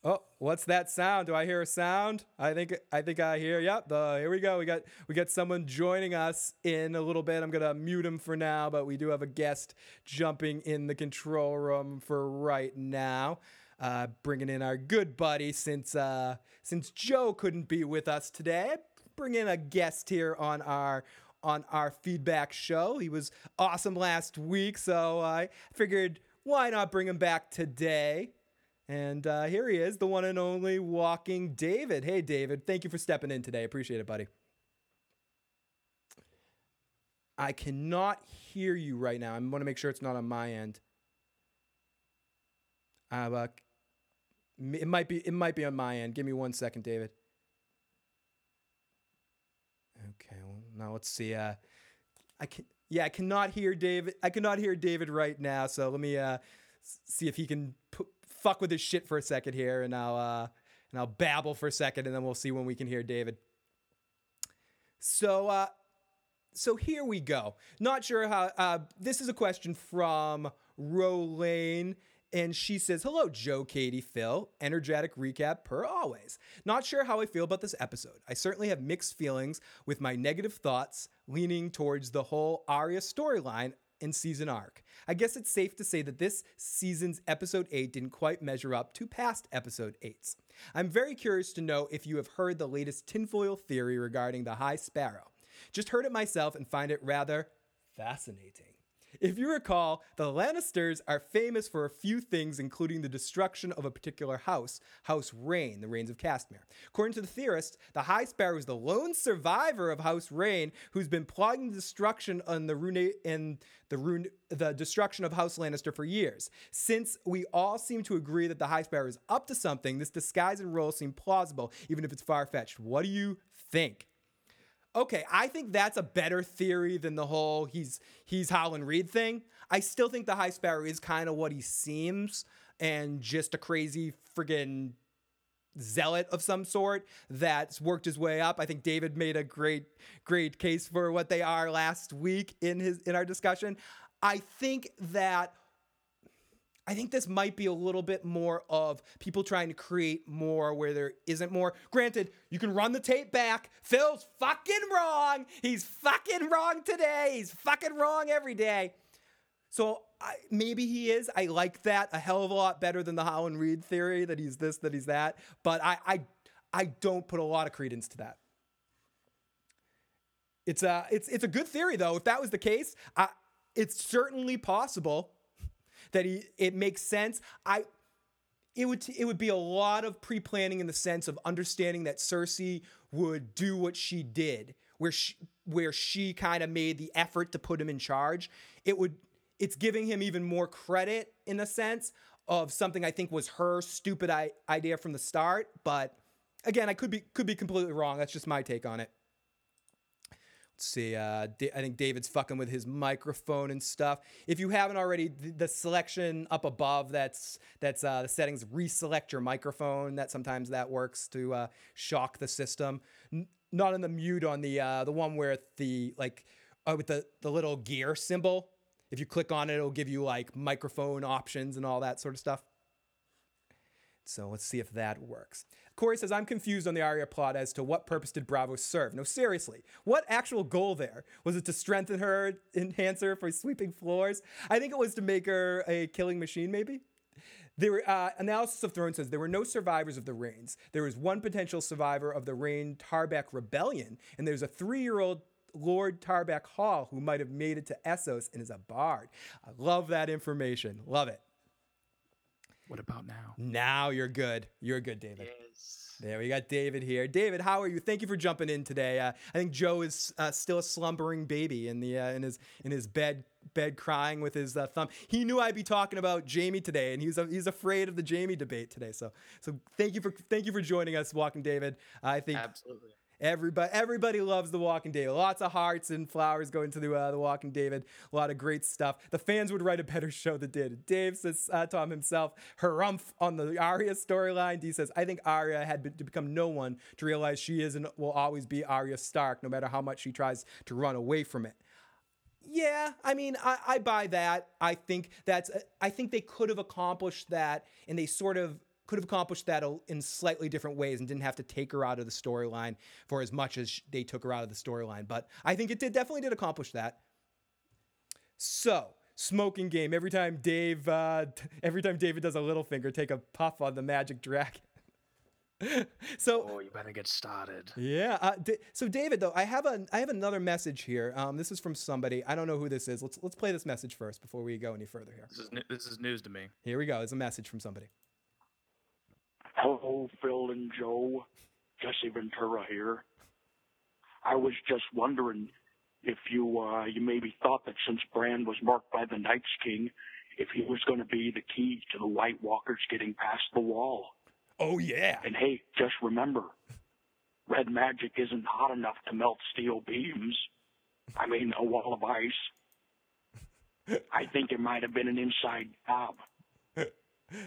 Oh, what's that sound? Do I hear a sound? I think I think I hear. Yep. The here we go. We got we got someone joining us in a little bit. I'm gonna mute him for now, but we do have a guest jumping in the control room for right now uh, bringing in our good buddy since uh, since Joe couldn't be with us today. Bring in a guest here on our on our feedback show. He was awesome last week, so I figured why not bring him back today. And uh, here he is, the one and only walking David. Hey, David, thank you for stepping in today. Appreciate it, buddy. I cannot hear you right now. I want to make sure it's not on my end. Uh, it might be it might be on my end. Give me one second, David. Okay, well now let's see. Uh, I can yeah, I cannot hear David. I cannot hear David right now. So let me uh, see if he can p- fuck with his shit for a second here, and I'll uh, and I'll babble for a second, and then we'll see when we can hear David. So uh, so here we go. Not sure how. Uh, this is a question from Rolane and she says, Hello, Joe, Katie, Phil. Energetic recap per always. Not sure how I feel about this episode. I certainly have mixed feelings with my negative thoughts leaning towards the whole Arya storyline and season arc. I guess it's safe to say that this season's episode 8 didn't quite measure up to past episode 8s. I'm very curious to know if you have heard the latest tinfoil theory regarding the High Sparrow. Just heard it myself and find it rather fascinating. If you recall, the Lannisters are famous for a few things, including the destruction of a particular house, House Reyne, the Rains of Castamere. According to the theorists, the High Sparrow is the lone survivor of House Reyne, who's been plotting the destruction on the rune and the rune the destruction of House Lannister for years. Since we all seem to agree that the High Sparrow is up to something, this disguise and role seem plausible, even if it's far fetched. What do you think? Okay, I think that's a better theory than the whole he's he's Howland Reed thing. I still think the High Sparrow is kind of what he seems and just a crazy friggin' zealot of some sort that's worked his way up. I think David made a great great case for what they are last week in his in our discussion. I think that I think this might be a little bit more of people trying to create more where there isn't more. Granted, you can run the tape back. Phil's fucking wrong. He's fucking wrong today. He's fucking wrong every day. So I, maybe he is. I like that a hell of a lot better than the Howland Reed theory that he's this, that he's that. But I, I, I don't put a lot of credence to that. It's a, it's, it's a good theory though. If that was the case, I, it's certainly possible that he it makes sense. I it would it would be a lot of pre-planning in the sense of understanding that Cersei would do what she did, where she where she kind of made the effort to put him in charge. It would it's giving him even more credit in a sense of something I think was her stupid idea from the start. But again, I could be could be completely wrong. That's just my take on it. See. Uh, I think David's fucking with his microphone and stuff. If you haven't already, the, selection up above that's that's uh, the settings. Reselect your microphone. That sometimes that works to uh, shock the system. N- not in the mute on the uh, the one where the like uh, with the the little gear symbol. If you click on it, it'll give you like microphone options and all that sort of stuff. So let's see if that works. Corey says, I'm confused on the Arya plot as to what purpose did Braavos serve. No, seriously, what actual goal there? Was it to strengthen her, enhance her for sweeping floors? I think it was to make her a killing machine, maybe? There, uh, analysis of Thrones says there were no survivors of the Reynes. There was one potential survivor of the Reyne Tarbeck rebellion, and there's a three-year-old Lord Tarbeck Hall who might have made it to Essos and is a bard. I love that information. Love it. What about now? Now you're good. You're good, David. Yes. There we got David here. David, how are you? Thank you for jumping in today. Uh, I think Joe is uh, still a slumbering baby in the uh, in his in his bed bed crying with his uh, thumb. He knew I'd be talking about Jaime today, and he's he's afraid of the Jaime debate today. So so thank you for thank you for joining us, Walking David. I think Absolutely. Everybody, everybody loves the Walking David. Lots of hearts and flowers going to the uh, the Walking David. A lot of great stuff. The fans would write a better show than did. Dave says uh, Tom himself, harumph on the Arya storyline. D says I think Arya had been, to become no one to realize she is and will always be Arya Stark, no matter how much she tries to run away from it. Yeah, I mean, I, I buy that. I think that's. I think they could have accomplished that, and they sort of could have accomplished that in slightly different ways and didn't have to take her out of the storyline for as much as they took her out of the storyline. But I think it did definitely did accomplish that. So smoking game. Every time Dave, uh, every time David does a little finger, take a puff on the magic dragon. so Oh, you better get started. yeah. Uh, D- so David, though, I have a I have another message here. Um, this is from somebody. I don't know who this is. Let's let's play this message first before we go any further here. This is this is news to me. Here we go. It's a message from somebody. Hello, Phil and Joe. Jesse Ventura here. I was just wondering if you uh, you maybe thought that since Bran was marked by the Night's King, if he was going to be the key to the White Walkers getting past the wall. Oh yeah. And hey, just remember, red magic isn't hot enough to melt steel beams. I mean, a wall of ice. I think it might have been an inside job.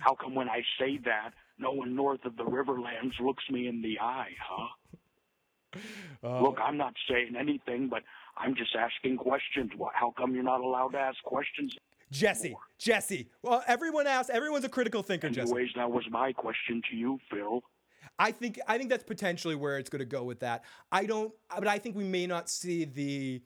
How come when I say that, no one north of the Riverlands looks me in the eye, huh? Uh, Look, I'm not saying anything, but I'm just asking questions. Wh- How come you're not allowed to ask questions? Jesse, Jesse. Well, everyone asked. Everyone's a critical thinker, Jesse. Anyways, that was my question to you, Phil. I think I think that's potentially where it's going to go with that. I don't, but I think we may not see the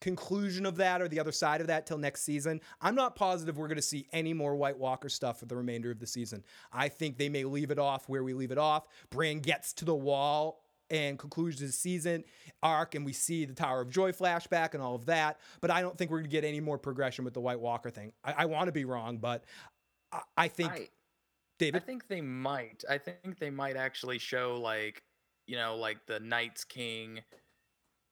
conclusion of that or the other side of that till next season. I'm not positive we're going to see any more White Walker stuff for the remainder of the season. I think they may leave it off where we leave it off. Bran gets to the wall and concludes his season arc, and we see the Tower of Joy flashback and all of that. But I don't think we're going to get any more progression with the White Walker thing. I, I want to be wrong, but I, I think I, I think they might. I think they might actually show like, you know, like the Night's King.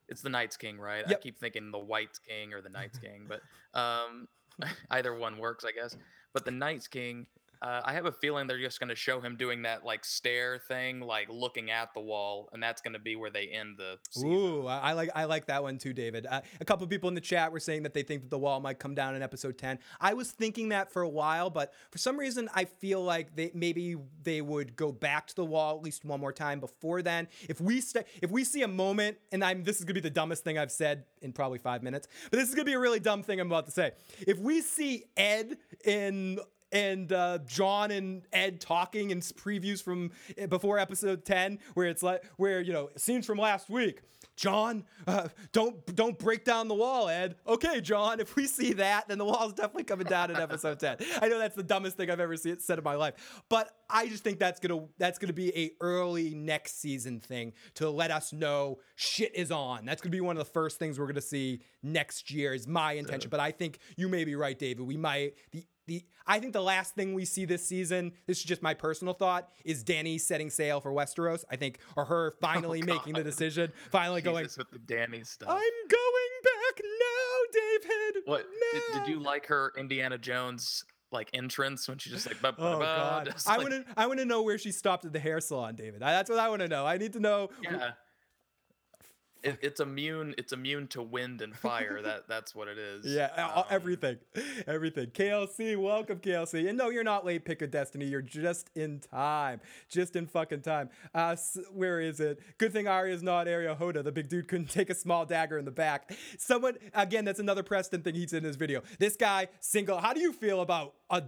It's the Knights King, right? I keep thinking the White's King or the Knights King, but um, either one works, I guess. But the Knights King, uh, I have a feeling they're just going to show him doing that like stare thing, like looking at the wall, and that's going to be where they end the season. Ooh, I like I like that one too, David. Uh, a couple people in the chat were saying that they think that the wall might come down in episode ten. I was thinking that for a while, but for some reason, I feel like they maybe they would go back to the wall at least one more time before then. If we st- if we see a moment, and I'm this is gonna be the dumbest thing I've said in probably five minutes, but this is gonna be a really dumb thing I'm about to say. If we see Ed in and uh, Jon and Ed talking in s- previews from uh, before episode 10 where it's like where you know scenes from last week. Jon uh, don't don't break down the wall Ed. Okay Jon if we see that then the wall's definitely coming down in episode 10 I know that's the dumbest thing I've ever seen, said in my life but I just think that's gonna that's gonna be a early next season thing to let us know shit is on. That's gonna be one of the first things we're gonna see next year is my intention but I think you may be right David. We might the the I think the last thing we see this season, this is just my personal thought, is Danny setting sail for Westeros. I think, or her oh, finally making the decision, finally going, with the Danny stuff. I'm going back now, David. What did, did you like her Indiana Jones like entrance when she just like Oh God! just, I like- want to. I want to know where she stopped at the hair salon, David. I, that's what I want to know. I need to know. yeah. It, it's immune. It's immune to wind and fire. that that's what it is. Yeah, Um, everything, everything. KLC, welcome KLC. And no, you're not late. Pick a destiny. You're just in time, just in fucking time. Uh, where is it? Good thing Arya's not Areo Hotah. The big dude couldn't take a small dagger in the back. Someone again. That's another Preston thing he said in his video. This guy single. How do you feel about a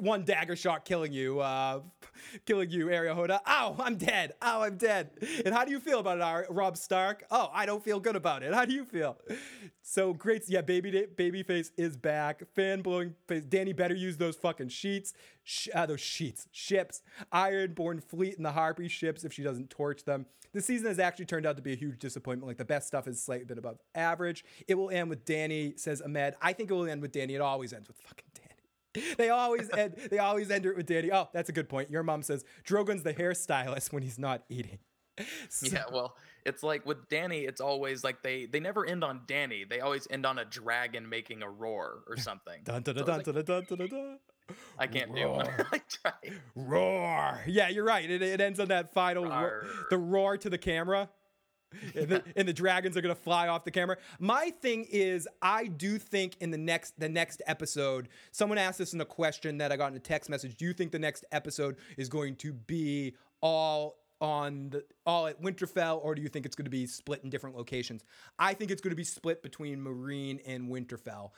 one dagger shot killing you? Uh, killing you, Areo Hotah. Ow, I'm dead. Ow, I'm dead. And how do you feel about it, Robb Stark? Oh, I don't feel good about it. How do you feel? So great. Yeah, baby babyface is back. Fan blowing face. Danny better use those fucking sheets. Sh- uh, those sheets. Ships. Ironborn fleet and the Harpy ships if she doesn't torch them. The season has actually turned out to be a huge disappointment. Like the best stuff is slightly bit above average. It will end with Danny, says Ahmed. I think it will end with Danny. It always ends with fucking Danny. They always end. They always end it with Danny. Oh, that's a good point. Your mom says Drogon's the hairstylist when he's not eating. So- Yeah, well, it's like with Danny, it's always like they they never end on Danny. They always end on a dragon making a roar or something. Dun, dun, So dun, dun, like, dun, dun, dun, dun. I can't do one. Roar. I roar. Yeah, you're right. It, it ends on that final ro- Roar. the roar to the camera. and, the, and the dragons are gonna fly off the camera. My thing is, I do think in the next the next episode, someone asked this in a question that I got in a text message. Do you think the next episode is going to be all on the all at Winterfell, or do you think it's going to be split in different locations? I think it's going to be split between Meereen and Winterfell.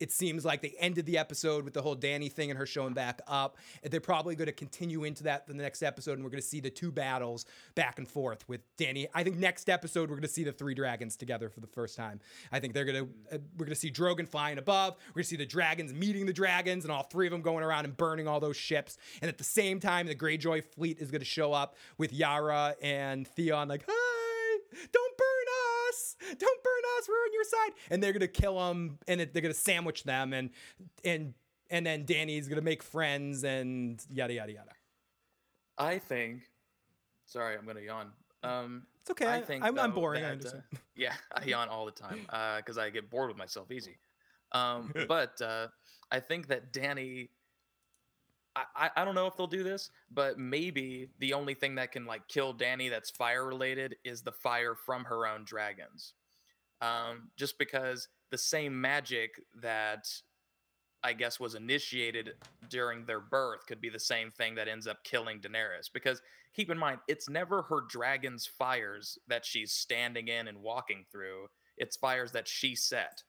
It seems like they ended the episode with the whole Danny thing and her showing back up. They're probably going to continue into that for the next episode, and we're going to see the two battles back and forth with Danny. I think next episode we're going to see the three dragons together for the first time. I think they're going to uh, we're going to see Drogon flying above. We're going to see the dragons meeting the dragons, and all three of them going around and burning all those ships. And at the same time, the Greyjoy fleet is going to show up with Yara and Theon, like, "Hi, don't! Don't burn us! We're on your side!" And they're to kill them, and it, they're to sandwich them, and and and then Danny's to make friends, and yada yada yada. I think. Sorry, I'm gonna yawn. Um, It's okay. I, I think I'm, I'm though, boring. I that, uh, yeah, I yawn all the time because I get bored with myself easy. Um, but uh, I think that Danny. I, I, don't know if they'll do this, but maybe the only thing that can like kill Danny that's fire related is the fire from her own dragons. Um, just because the same magic that I guess was initiated during their birth could be the same thing that ends up killing Daenerys. Because keep in mind, it's never her dragon's fires that she's standing in and walking through. It's fires that she set.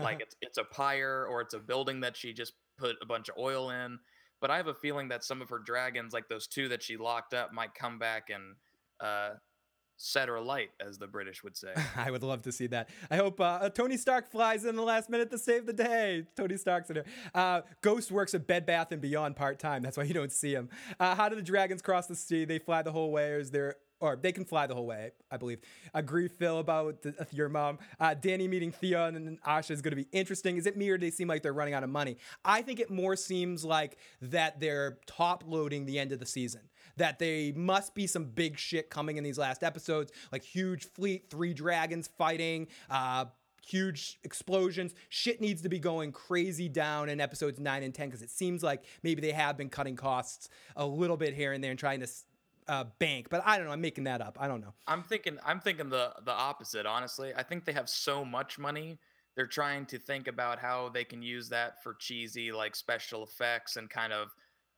like it's it's a pyre or it's a building that she just put a bunch of oil in. But I have a feeling that some of her dragons, like those two that she locked up, might come back and uh, set her light, as the British would say. I would love to see that. I hope uh, Tony Stark flies in the last minute to save the day. Tony Stark's in there. Uh, Ghost works at Bed Bath and Beyond part time. That's why you don't see him. Uh, how do the dragons cross the sea? They fly the whole way, or is there or they can fly the whole way, I believe. Agree, Phil, about the, your mom. Uh, Danny meeting Thea and Asha is going to be interesting. Is it me or do they seem like they're running out of money? I think it more seems like that they're top loading the end of the season. That they must be some big shit coming in these last episodes, like huge fleet, three dragons fighting, uh, huge explosions. Shit needs to be going crazy down in episodes 9 and 10 because it seems like maybe they have been cutting costs a little bit here and there and trying to uh, bank. But I don't know. I'm making that up. I don't know. I'm thinking. I'm thinking the the opposite. Honestly, I think they have so much money. They're trying to think about how they can use that for cheesy like special effects and kind of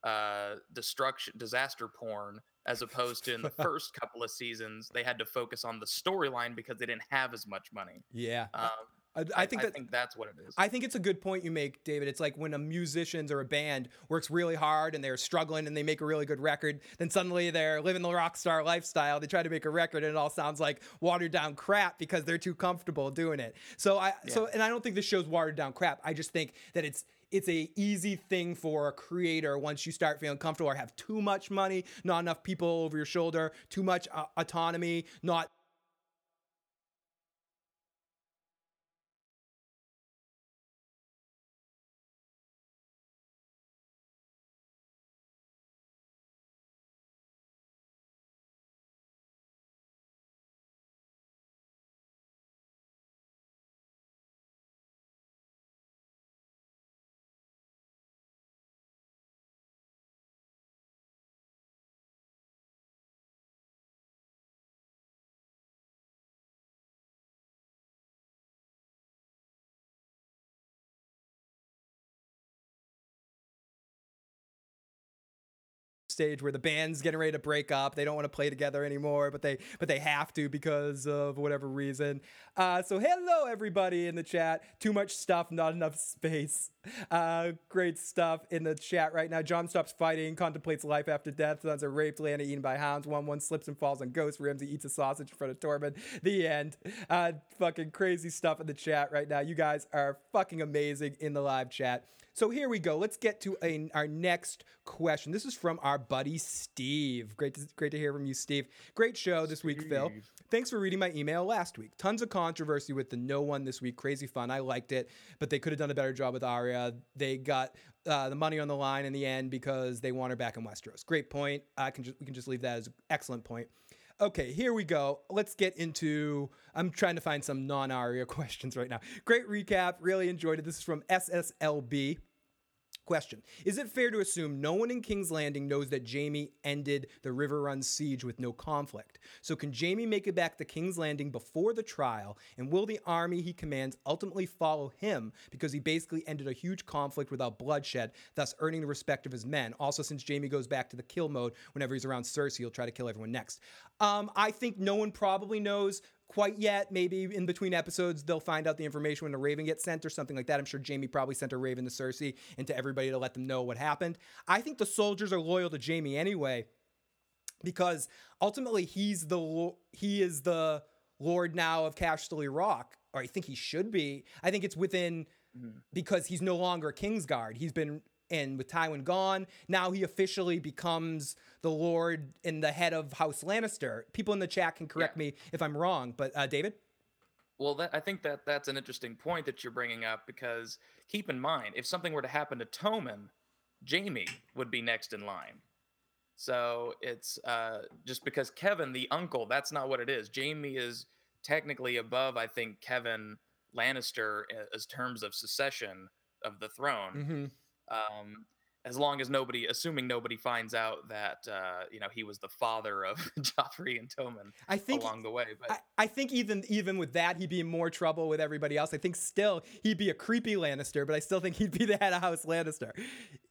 uh, destruction, disaster porn, as opposed to in the first couple of seasons they had to focus on the storyline because they didn't have as much money. Yeah. Um, I, I, think I that, think that's what it is. I think it's a good point you make, David. It's like when a musicians or a band works really hard and they're struggling and they make a really good record, then suddenly they're living the rock star lifestyle. They try to make a record and it all sounds like watered down crap because they're too comfortable doing it. So I yeah. so and I don't think this show's watered down crap. I just think that it's it's a easy thing for a creator once you start feeling comfortable or have too much money, not enough people over your shoulder, too much uh, autonomy, not stage where the band's getting ready to break up. They don't want to play together anymore, but they but they have to because of whatever reason. Uh, so hello everybody in the chat. Too much stuff, not enough space. Uh, great stuff in the chat right now. Jon stops fighting, contemplates life after death. Sons are raped, Lana eaten by hounds. One one slips and falls on Ghost. Ramsay eats a sausage in front of Tormund. The end. Uh, fucking crazy stuff in the chat right now. You guys are fucking amazing in the live chat. So here we go. Let's get to a, our next question. This is from our buddy Steve. Great to, great to hear from you, Steve. Great show this week, Phil. Thanks for reading my email last week. Tons of controversy with the no one this week. Crazy fun. I liked it, but they could have done a better job with Arya. They got uh, the money on the line in the end because they want her back in Westeros. Great point. I can just, we can just leave that as an excellent point. Okay, here we go. Let's get into. I'm trying to find some non Arya questions right now. Great recap. Really enjoyed it. This is from SSLB. Question Is it fair to assume no one in King's Landing knows that Jaime ended the Riverrun siege with no conflict? So, can Jaime make it back to King's Landing before the trial? And will the army he commands ultimately follow him because he basically ended a huge conflict without bloodshed, thus earning the respect of his men? Also, since Jaime goes back to the kill mode whenever he's around Cersei, he'll try to kill everyone next. Um, I think no one probably knows quite yet. Maybe in between episodes, they'll find out the information when a Raven gets sent or something like that. I'm sure Jaime probably sent a Raven to Cersei and to everybody to let them know what happened. I think the soldiers are loyal to Jaime anyway, because ultimately he's the he is the Lord now of Casterly Rock, or I think he should be. I think it's within. Mm-hmm. Because he's no longer Kingsguard. He's been and with Tywin gone, now he officially becomes the Lord and the head of House Lannister. People in the chat can correct yeah. me if I'm wrong, but uh, David. Well, that, I think that that's an interesting point that you're bringing up because keep in mind, if something were to happen to Tommen, Jaime would be next in line. So it's uh, just because Kevan, the uncle, that's not what it is. Jaime is technically above, I think, Kevan Lannister as terms of succession of the throne. Mm-hmm um, as long as nobody, assuming nobody finds out that uh, you know he was the father of Joffrey and Tommen I think, along the way. But I, I, think even even with that, he'd be in more trouble with everybody else. I think still he'd be a creepy Lannister, but I still think he'd be the head of House Lannister.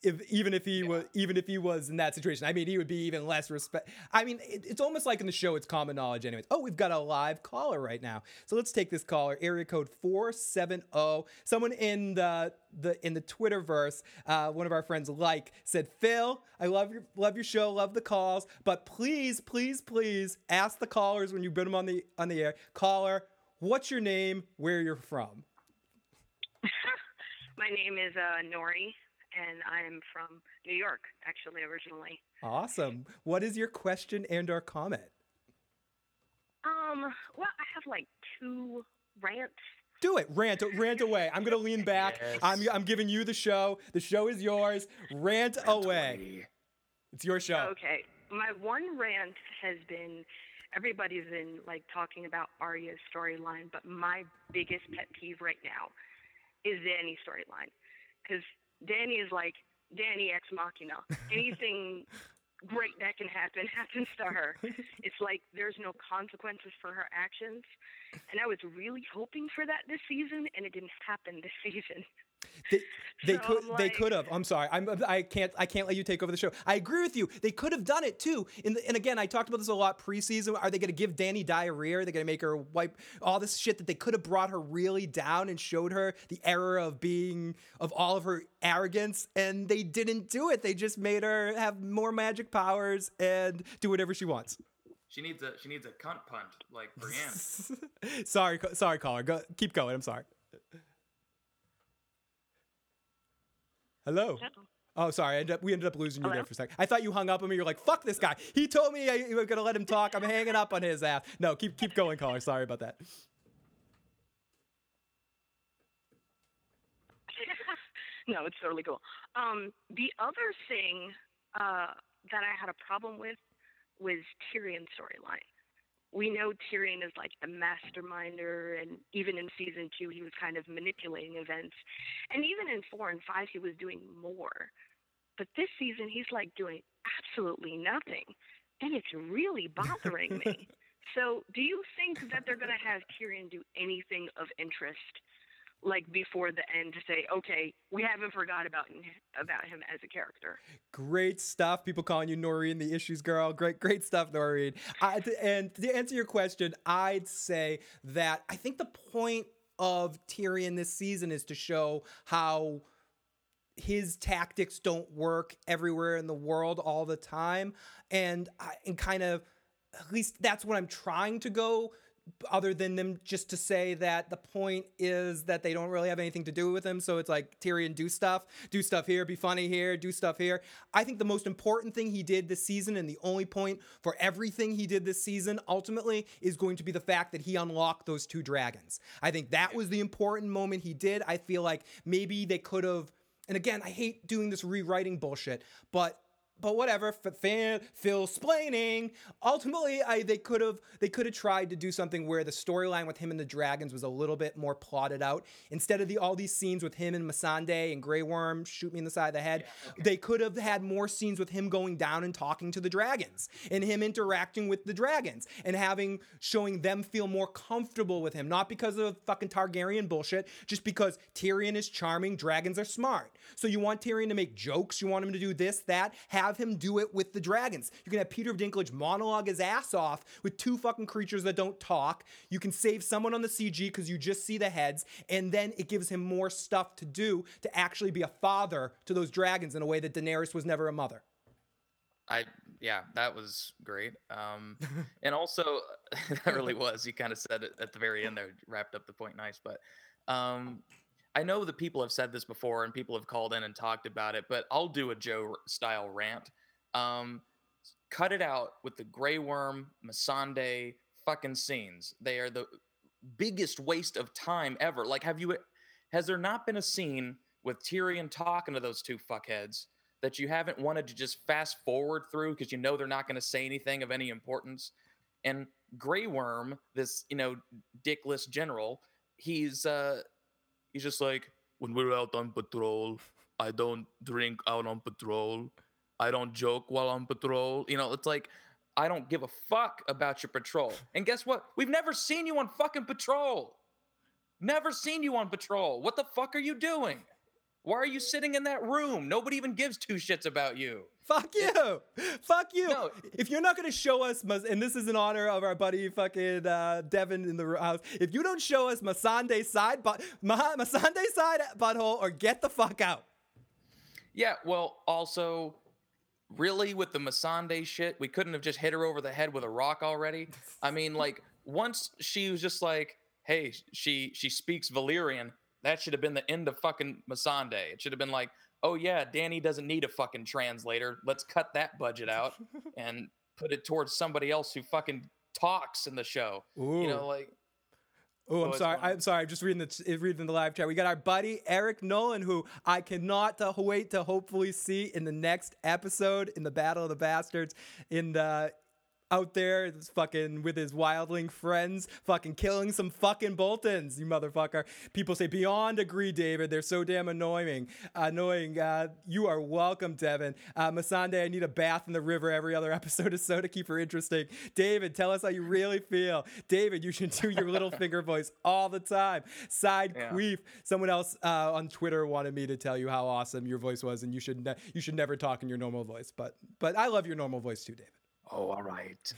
If even if he was even if he was in that situation. I mean, he would be even less respect. I mean, it, it's almost like in the show, it's common knowledge, anyways. Oh, we've got a live caller right now, so let's take this caller. Area code four seven zero. Someone in the the in the Twitterverse, uh, one of our friends, like said, Phil, I love your love your show, love the calls, but please, please, please ask the callers when you put them on the on the air. Caller, what's your name? Where you're from? My name is uh, Nori, and I'm from New York, actually, originally. Awesome. What is your question and or comment? Um, well, I have like two rants. Do it. Rant rant away. I'm gonna lean back. Yes. I'm I'm giving you the show. The show is yours. Rant, away. It's your show. Okay, my one rant has been everybody's been like talking about Arya's storyline, but my biggest pet peeve right now is any storyline because Danny is like Danny ex machina. Anything great that can happen happens to her. It's like there's no consequences for her actions, and I was really hoping for that this season, and it didn't happen this season. They, they So could I'm they could have. I'm sorry. I'm uh, I can't I can't let you take over the show. I agree with you. They could have done it too. In the, and again, I talked about this a lot preseason. Are they going to give Danny diarrhea? Are they going to make her wipe all this shit that they could have brought her really down and showed her the error of being of all of her arrogance and they didn't do it. They just made her have more magic powers and do whatever she wants. She needs a she needs a cunt punt like Brienne. sorry, co- sorry, caller. Go, keep going. I'm sorry. Hello. Oh, sorry. I ended up, we ended up losing you there for a second. I thought you hung up on me. You're like, "Fuck this guy." He told me I, you were gonna let him talk. I'm hanging up on his ass. No, keep keep going, caller. Sorry about that. no, it's totally cool. Um, the other thing uh, that I had a problem with was Tyrion's storyline. We know Tyrion is like the masterminder, and even in season two, he was kind of manipulating events. And even in four and five, he was doing more. But this season, he's like doing absolutely nothing. And it's really bothering me. So, do you think that they're going to have Tyrion do anything of interest like before the end to say, okay, we haven't forgot about about him as a character. Great stuff. People calling you Noreen, the issues girl. Great, great stuff, Noreen. I, and to answer your question, I'd say that I think the point of Tyrion this season is to show how his tactics don't work everywhere in the world all the time, and and kind of at least that's what I'm trying to go other than them just to say that the point is that they don't really have anything to do with him. So it's like Tyrion, do stuff, do stuff here, be funny here, do stuff here. I think the most important thing he did this season, and the only point for everything he did this season ultimately, is going to be the fact that he unlocked those two dragons. I think that was the important moment he did. I feel like maybe they could have. And again, I hate doing this rewriting bullshit, but but whatever. F- fan, Phil splaining. Ultimately, I they could have they could have tried to do something where the storyline with him and the dragons was a little bit more plotted out instead of the all these scenes with him and Missandei and Grey Worm shoot me in the side of the head. They could have had more scenes with him going down and talking to the dragons and him interacting with the dragons and having showing them feel more comfortable with him, not because of fucking Targaryen bullshit, just because Tyrion is charming, dragons are smart. So you want Tyrion to make jokes, you want him to do this, that, have him do it with the dragons. You can have Peter Dinklage monologue his ass off with two fucking creatures that don't talk. You can save someone on the CG because you just see the heads, and then it gives him more stuff to do to actually be a father to those dragons in a way that Daenerys was never a mother. I yeah, that was great. Um, and also that really was. You kind of said it at the very end there, wrapped up the point nice. But um, I know that people have said this before and people have called in and talked about it. But I'll do a Joe style rant. Um, cut it out with the Grey Worm, Missandei fucking scenes. They are the biggest waste of time ever. Like, have you? Has there not been a scene with Tyrion talking to those two fuckheads? that you haven't wanted to just fast forward through because you know they're not going to say anything of any importance. And Grey Worm, this you know dickless general, he's uh he's just like when we're out on patrol, I don't drink out on patrol. I don't joke while on patrol. You know, it's like I don't give a fuck about your patrol. And guess what? We've never seen you on fucking patrol. Never seen you on patrol. What the fuck are you doing? Why are you sitting in that room? Nobody even gives two shits about you. Fuck you. Fuck you. No. If you're not going to show us, and this is in honor of our buddy fucking uh, Devin in the house, if you don't show us Missandei side, but Ma- Missandei side butthole, or get the fuck out. Yeah, well, also, really, with the Missandei shit, we couldn't have just hit her over the head with a rock already. I mean, like, once she was just like, "Hey, she she speaks Valyrian," that should have been the end of fucking Missandei. It should have been like, "Oh yeah, Danny doesn't need a fucking translator. Let's cut that budget out and put it towards somebody else who fucking talks in the show." You know, like. Oh, I'm sorry. fine. I'm sorry. I'm just reading the reading the live chat. We got our buddy Eric Nolan, who I cannot uh, wait to hopefully see in the next episode in the Battle of the Bastards in the out there fucking with his wildling friends fucking killing some fucking boltons you motherfucker. People say beyond agree david they're so damn annoying. Annoying uh, you are welcome devin. Uh, Missandei i need a bath in the river every other episode or so to keep her interesting. David tell us how you really feel. David you should do your little finger voice all the time. Side Yeah. queef. Someone else uh, on twitter wanted me to tell you how awesome your voice was and you should ne- you should never talk in your normal voice but but i love your normal voice too david Oh, all right.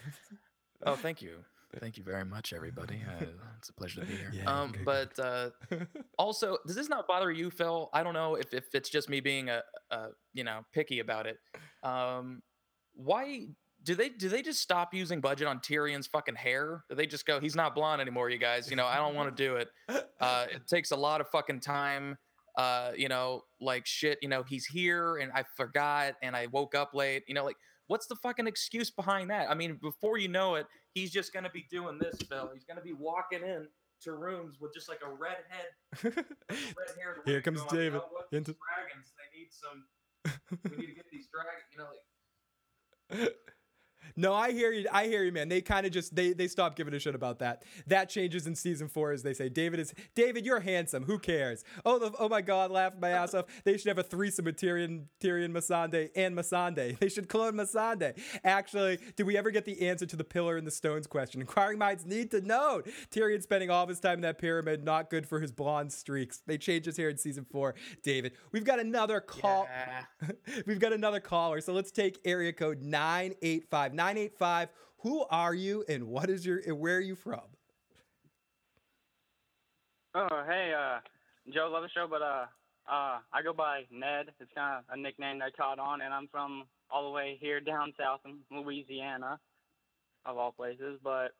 oh, thank you. Thank you very much, everybody. Uh, it's a pleasure to be here. Yeah, um, good, but uh, also, does this not bother you, Phil? I don't know if, if it's just me being a, a you know picky about it. Um, why do they do they just stop using budget on Tyrion's fucking hair? Do they just go, he's not blonde anymore, you guys? You know, I don't want to do it. Uh, it takes a lot of fucking time. Uh, you know, like shit. You know, he's here and I forgot and I woke up late. You know, like what's the fucking excuse behind that? I mean, before you know it, he's just gonna be doing this, Phil. He's gonna be walking in to rooms with just like a red head, red hair. Here comes David Into into- dragons. They need some. We need to get these dragons. You know, like No, I hear you. I hear you, man. They kind of just they they stop giving a shit about that. That changes in season four, as they say. David is David. You're handsome. Who cares? Oh, the, oh my God, laughing my ass off. They should have a threesome with Tyrion, Tyrion, Missandei, and Missandei. They should clone Missandei. Actually, did we ever get the answer to the pillar and the stones question? Inquiring minds need to know. Tyrion spending all of his time in that pyramid, not good for his blonde streaks. They change his hair in season four. David, we've got another call. yeah. We've got another caller, so let's take area code 985. 985, who are you and what is your and where are you from? Oh, hey, uh, Joe, love the show, but uh, uh, I go by Ned. It's kind of a nickname that I caught on, and I'm from all the way here down south in Louisiana, of all places. But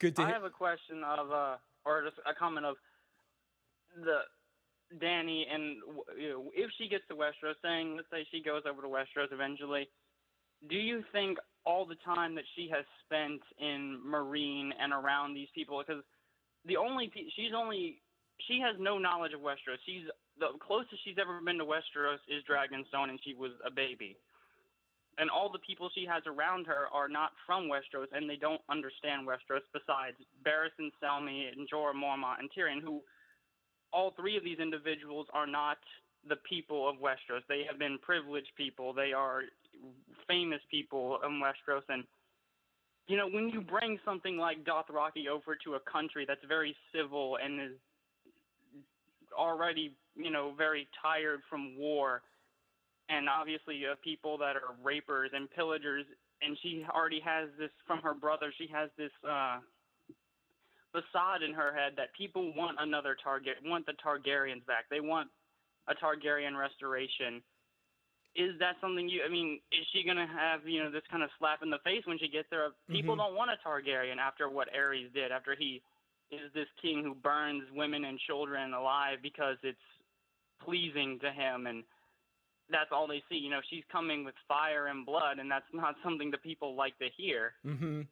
Good to I hear. have a question of, uh, or just a comment of the Danny, and you know, if she gets to Westeros, saying, let's say she goes over to Westeros eventually, do you think all the time that she has spent in Meereen and around these people, because the only she's only she has no knowledge of Westeros. She's the closest she's ever been to Westeros is Dragonstone, and she was a baby. And all the people she has around her are not from Westeros, and they don't understand Westeros. Besides Barristan Selmy and Jorah Mormont and Tyrion, who all three of these individuals are not the people of Westeros. They have been privileged people. They are famous people in Westeros, and you know when you bring something like Dothraki over to a country that's very civil and is already you know very tired from war, and obviously uh, people that are rapers and pillagers, and she already has this from her brother. She has this. uh facade in her head that people want another target, want the Targaryens back. They want a Targaryen restoration. Is that something you? I mean, is she gonna have you know this kind of slap in the face when she gets there? People Mhm. don't want a Targaryen after what Aerys did. After he is this king who burns women and children alive because it's pleasing to him, and that's all they see. You know, she's coming with fire and blood, and that's not something that people like to hear. Mm-hmm.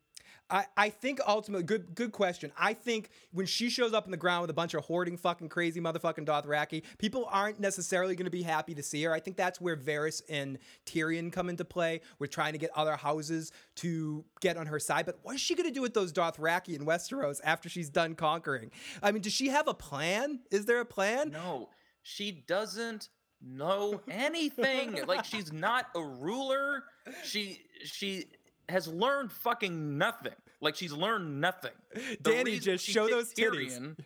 I, I think ultimately, good good question. I think when she shows up in the ground with a bunch of hoarding fucking crazy motherfucking Dothraki, people aren't necessarily going to be happy to see her. I think that's where Varys and Tyrion come into play. We're trying to get other houses to get on her side. But what is she going to do with those Dothraki in Westeros after she's done conquering? I mean, does she have a plan? Is there a plan? No, she doesn't know anything. like she's not a ruler. She she has learned fucking nothing. Like she's learned nothing. The Danny, just show those titties. Tyrion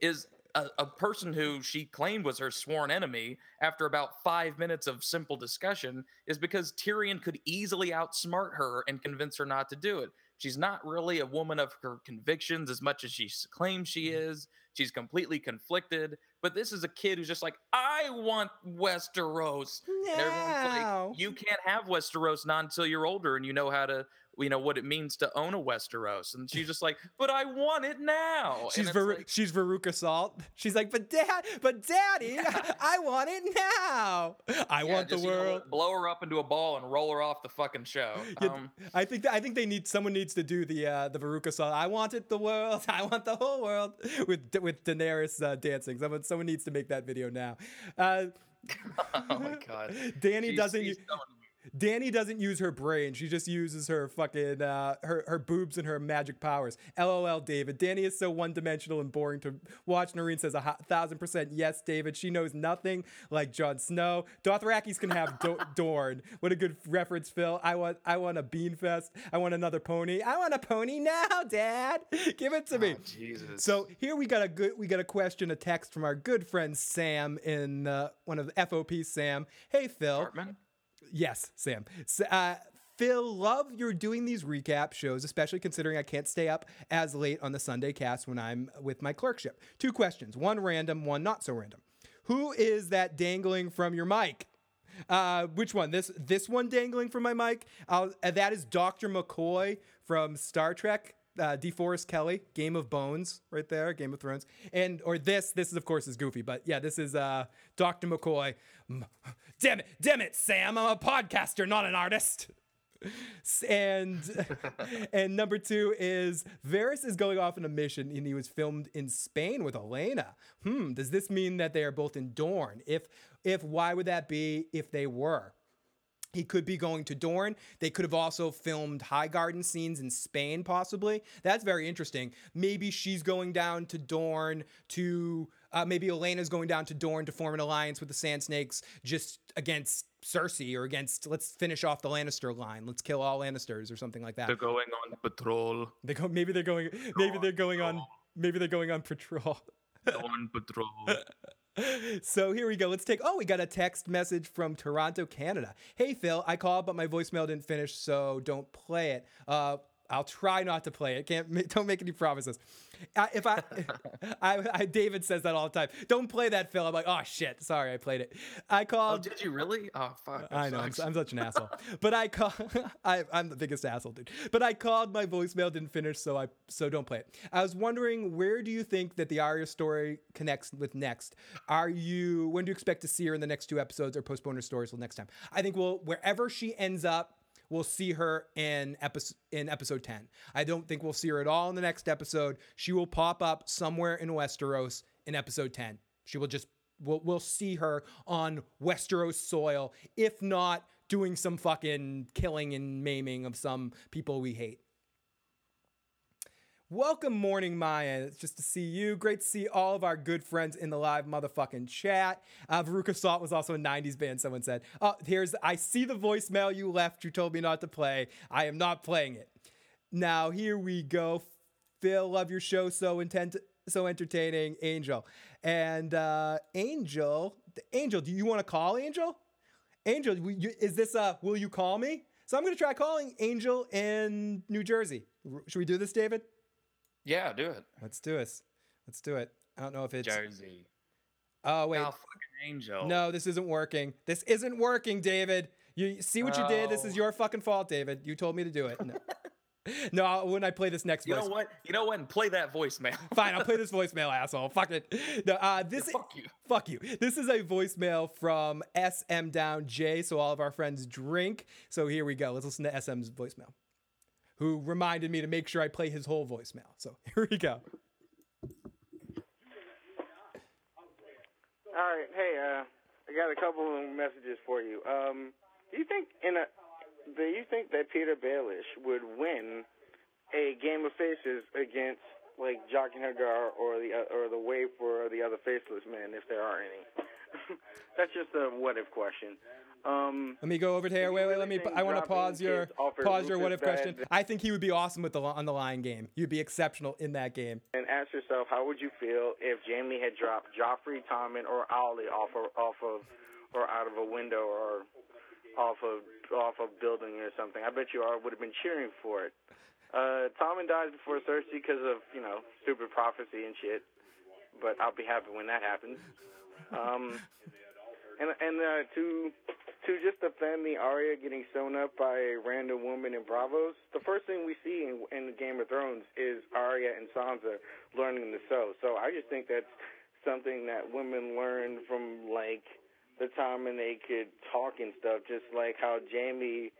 Is a, a person who she claimed was her sworn enemy after about five minutes of simple discussion is because Tyrion could easily outsmart her and convince her not to do it. She's not really a woman of her convictions as much as she claims she mm. is. She's completely conflicted. But this is a kid who's just like, I want Westeros. And everyone's No. like, you can't have Westeros not until you're older and you know how to, you know, what it means to own a Westeros. And she's just like, but I want it now. She's Ver- like, she's Veruca Salt. She's like, but dad, but daddy, I want it now. I yeah, want the just, you know, world. blow her up into a ball and roll her off the fucking show. Yeah, Um, I think I think they need someone needs to do the uh, the Veruca Salt. I want it the world. I want the whole world with with Daenerys uh, dancing. Someone someone needs to make that video now. Uh, oh my god. Danny She's- doesn't. she's Danny doesn't use her brain. She just uses her fucking uh, her her boobs and her magic powers. LOL, David. Danny is so one dimensional and boring to watch. Noreen says a thousand percent yes, David. She knows nothing like Jon Snow. Dothrakis can have Do- Dorne. What a good reference, Phil. I want I want a bean fest. I want another pony. I want a pony now, Dad. Give it to me. Oh, Jesus. So here we got a good we got a question, a text from our good friend Sam in uh, one of the FOP. Sam, hey Phil. Hartman? Yes, Sam. Uh, Phil, love you're doing these recap shows, especially considering I can't stay up as late on the Sunday cast when I'm with my clerkship. Two questions, one random, one not so random. Who is that dangling from your mic? Uh, which one? This this one dangling from my mic? Uh, that is Dr. McCoy from Star Trek. Uh, DeForest Kelley, Game of Bones, right there, Game of Thrones, and or this. This is of course is Goofy, but yeah, this is uh, Dr. McCoy. Damn it, damn it, Sam! I'm a podcaster, not an artist. And and number two is Varys is going off on a mission and he was filmed in Spain with Olenna. Hmm, does this mean that they are both in Dorne? If if why would that be if they were? He could be going to Dorne. They could have also filmed Highgarden scenes in Spain, possibly. That's very interesting. Maybe she's going down to Dorne to. Uh, maybe Olenna's going down to Dorne to form an alliance with the Sand Snakes just against Cersei or against. Let's finish off the Lannister line. Let's kill all Lannisters or something like that. They're going on patrol. They go. Maybe they're going. Maybe they're going on. Maybe they're going on patrol. on patrol. so here we go. Let's take. Oh, we got a text message from Toronto, Canada. Hey Phil, I called, but my voicemail didn't finish, so don't play it. Uh, I'll try not to play it. Can't don't make any promises. If I, I, I, David says that all the time. Don't play that, Phil. I'm like, oh shit, sorry, I played it. I Oh, called. did you really? Oh, fuck. I know I'm. I'm such an asshole, but I call. I, I'm the biggest asshole, dude. But I called. My voicemail didn't finish, so I so don't play it. I was wondering where do you think that the Arya story connects with next? Are you when do you expect to see her in the next two episodes or postpone her stories till next time? I think we'll wherever she ends up. We'll see her in episode in episode 10. I don't think we'll see her at all in the next episode. She will pop up somewhere in Westeros in episode 10. She will just we'll, we'll see her on Westeros soil, if not doing some fucking killing and maiming of some people we hate. Welcome, Morning Maya. It's just to see you. Great to see all of our good friends in the live motherfucking chat. Uh, Veruca Salt was also a 90s band, someone said. Oh, here's, I see the voicemail you left. You told me not to play. I am not playing it. Now, here we go. Phil, love your show. So intent, so entertaining. Angel. And uh, Angel, Angel, do you want to call Angel? Angel, is this uh will you call me? So I'm going to try calling Angel in New Jersey. Should we do this, David? Yeah, do it. Let's do this. Let's do it. I don't know if it's. Jersey. Oh wait, Oh, fucking angel. no, this isn't working. This isn't working, David. You see what you did? This is your fucking fault, David. You told me to do it. No, no when I play this next You voice. know what? You know what? And play that voicemail. Fine, I'll play this voicemail, asshole. Fuck it. No, uh, this Fuck you. Fuck you. This is a voicemail from SM Down J, so all of our friends drink. So here we go. Let's listen to SM's voicemail. Who reminded me to make sure I play his whole voicemail. So here we go. All right, hey, uh, I got a couple of messages for you. Um, do you think in a, do you think that Petyr Baelish would win a game of faces against like Jaqen H'ghar or the uh, or the Waif or the other faceless men if there are any? That's just a what if question. Um, Let me go over here. Wait, wait. Let me. I want to pause your kids off at pause your what if question. I think he would be awesome with the on the Lion game. You'd be exceptional in that game. and ask yourself, how would you feel if Jaime had dropped Joffrey, Tommen, or Olly off of, off of, or out of a window, or off of off a building or something? I bet you all would have been cheering for it. Uh, Tommen dies before Cersei because of you know stupid prophecy and shit, but I'll be happy when that happens. Um, and and uh, to to just defend the Arya getting sewn up by a random woman in Braavos, the first thing we see in, in Game of Thrones is Arya and Sansa learning to sew. So I just think that's something that women learn from like the time when they could talk and stuff, just like how Jaime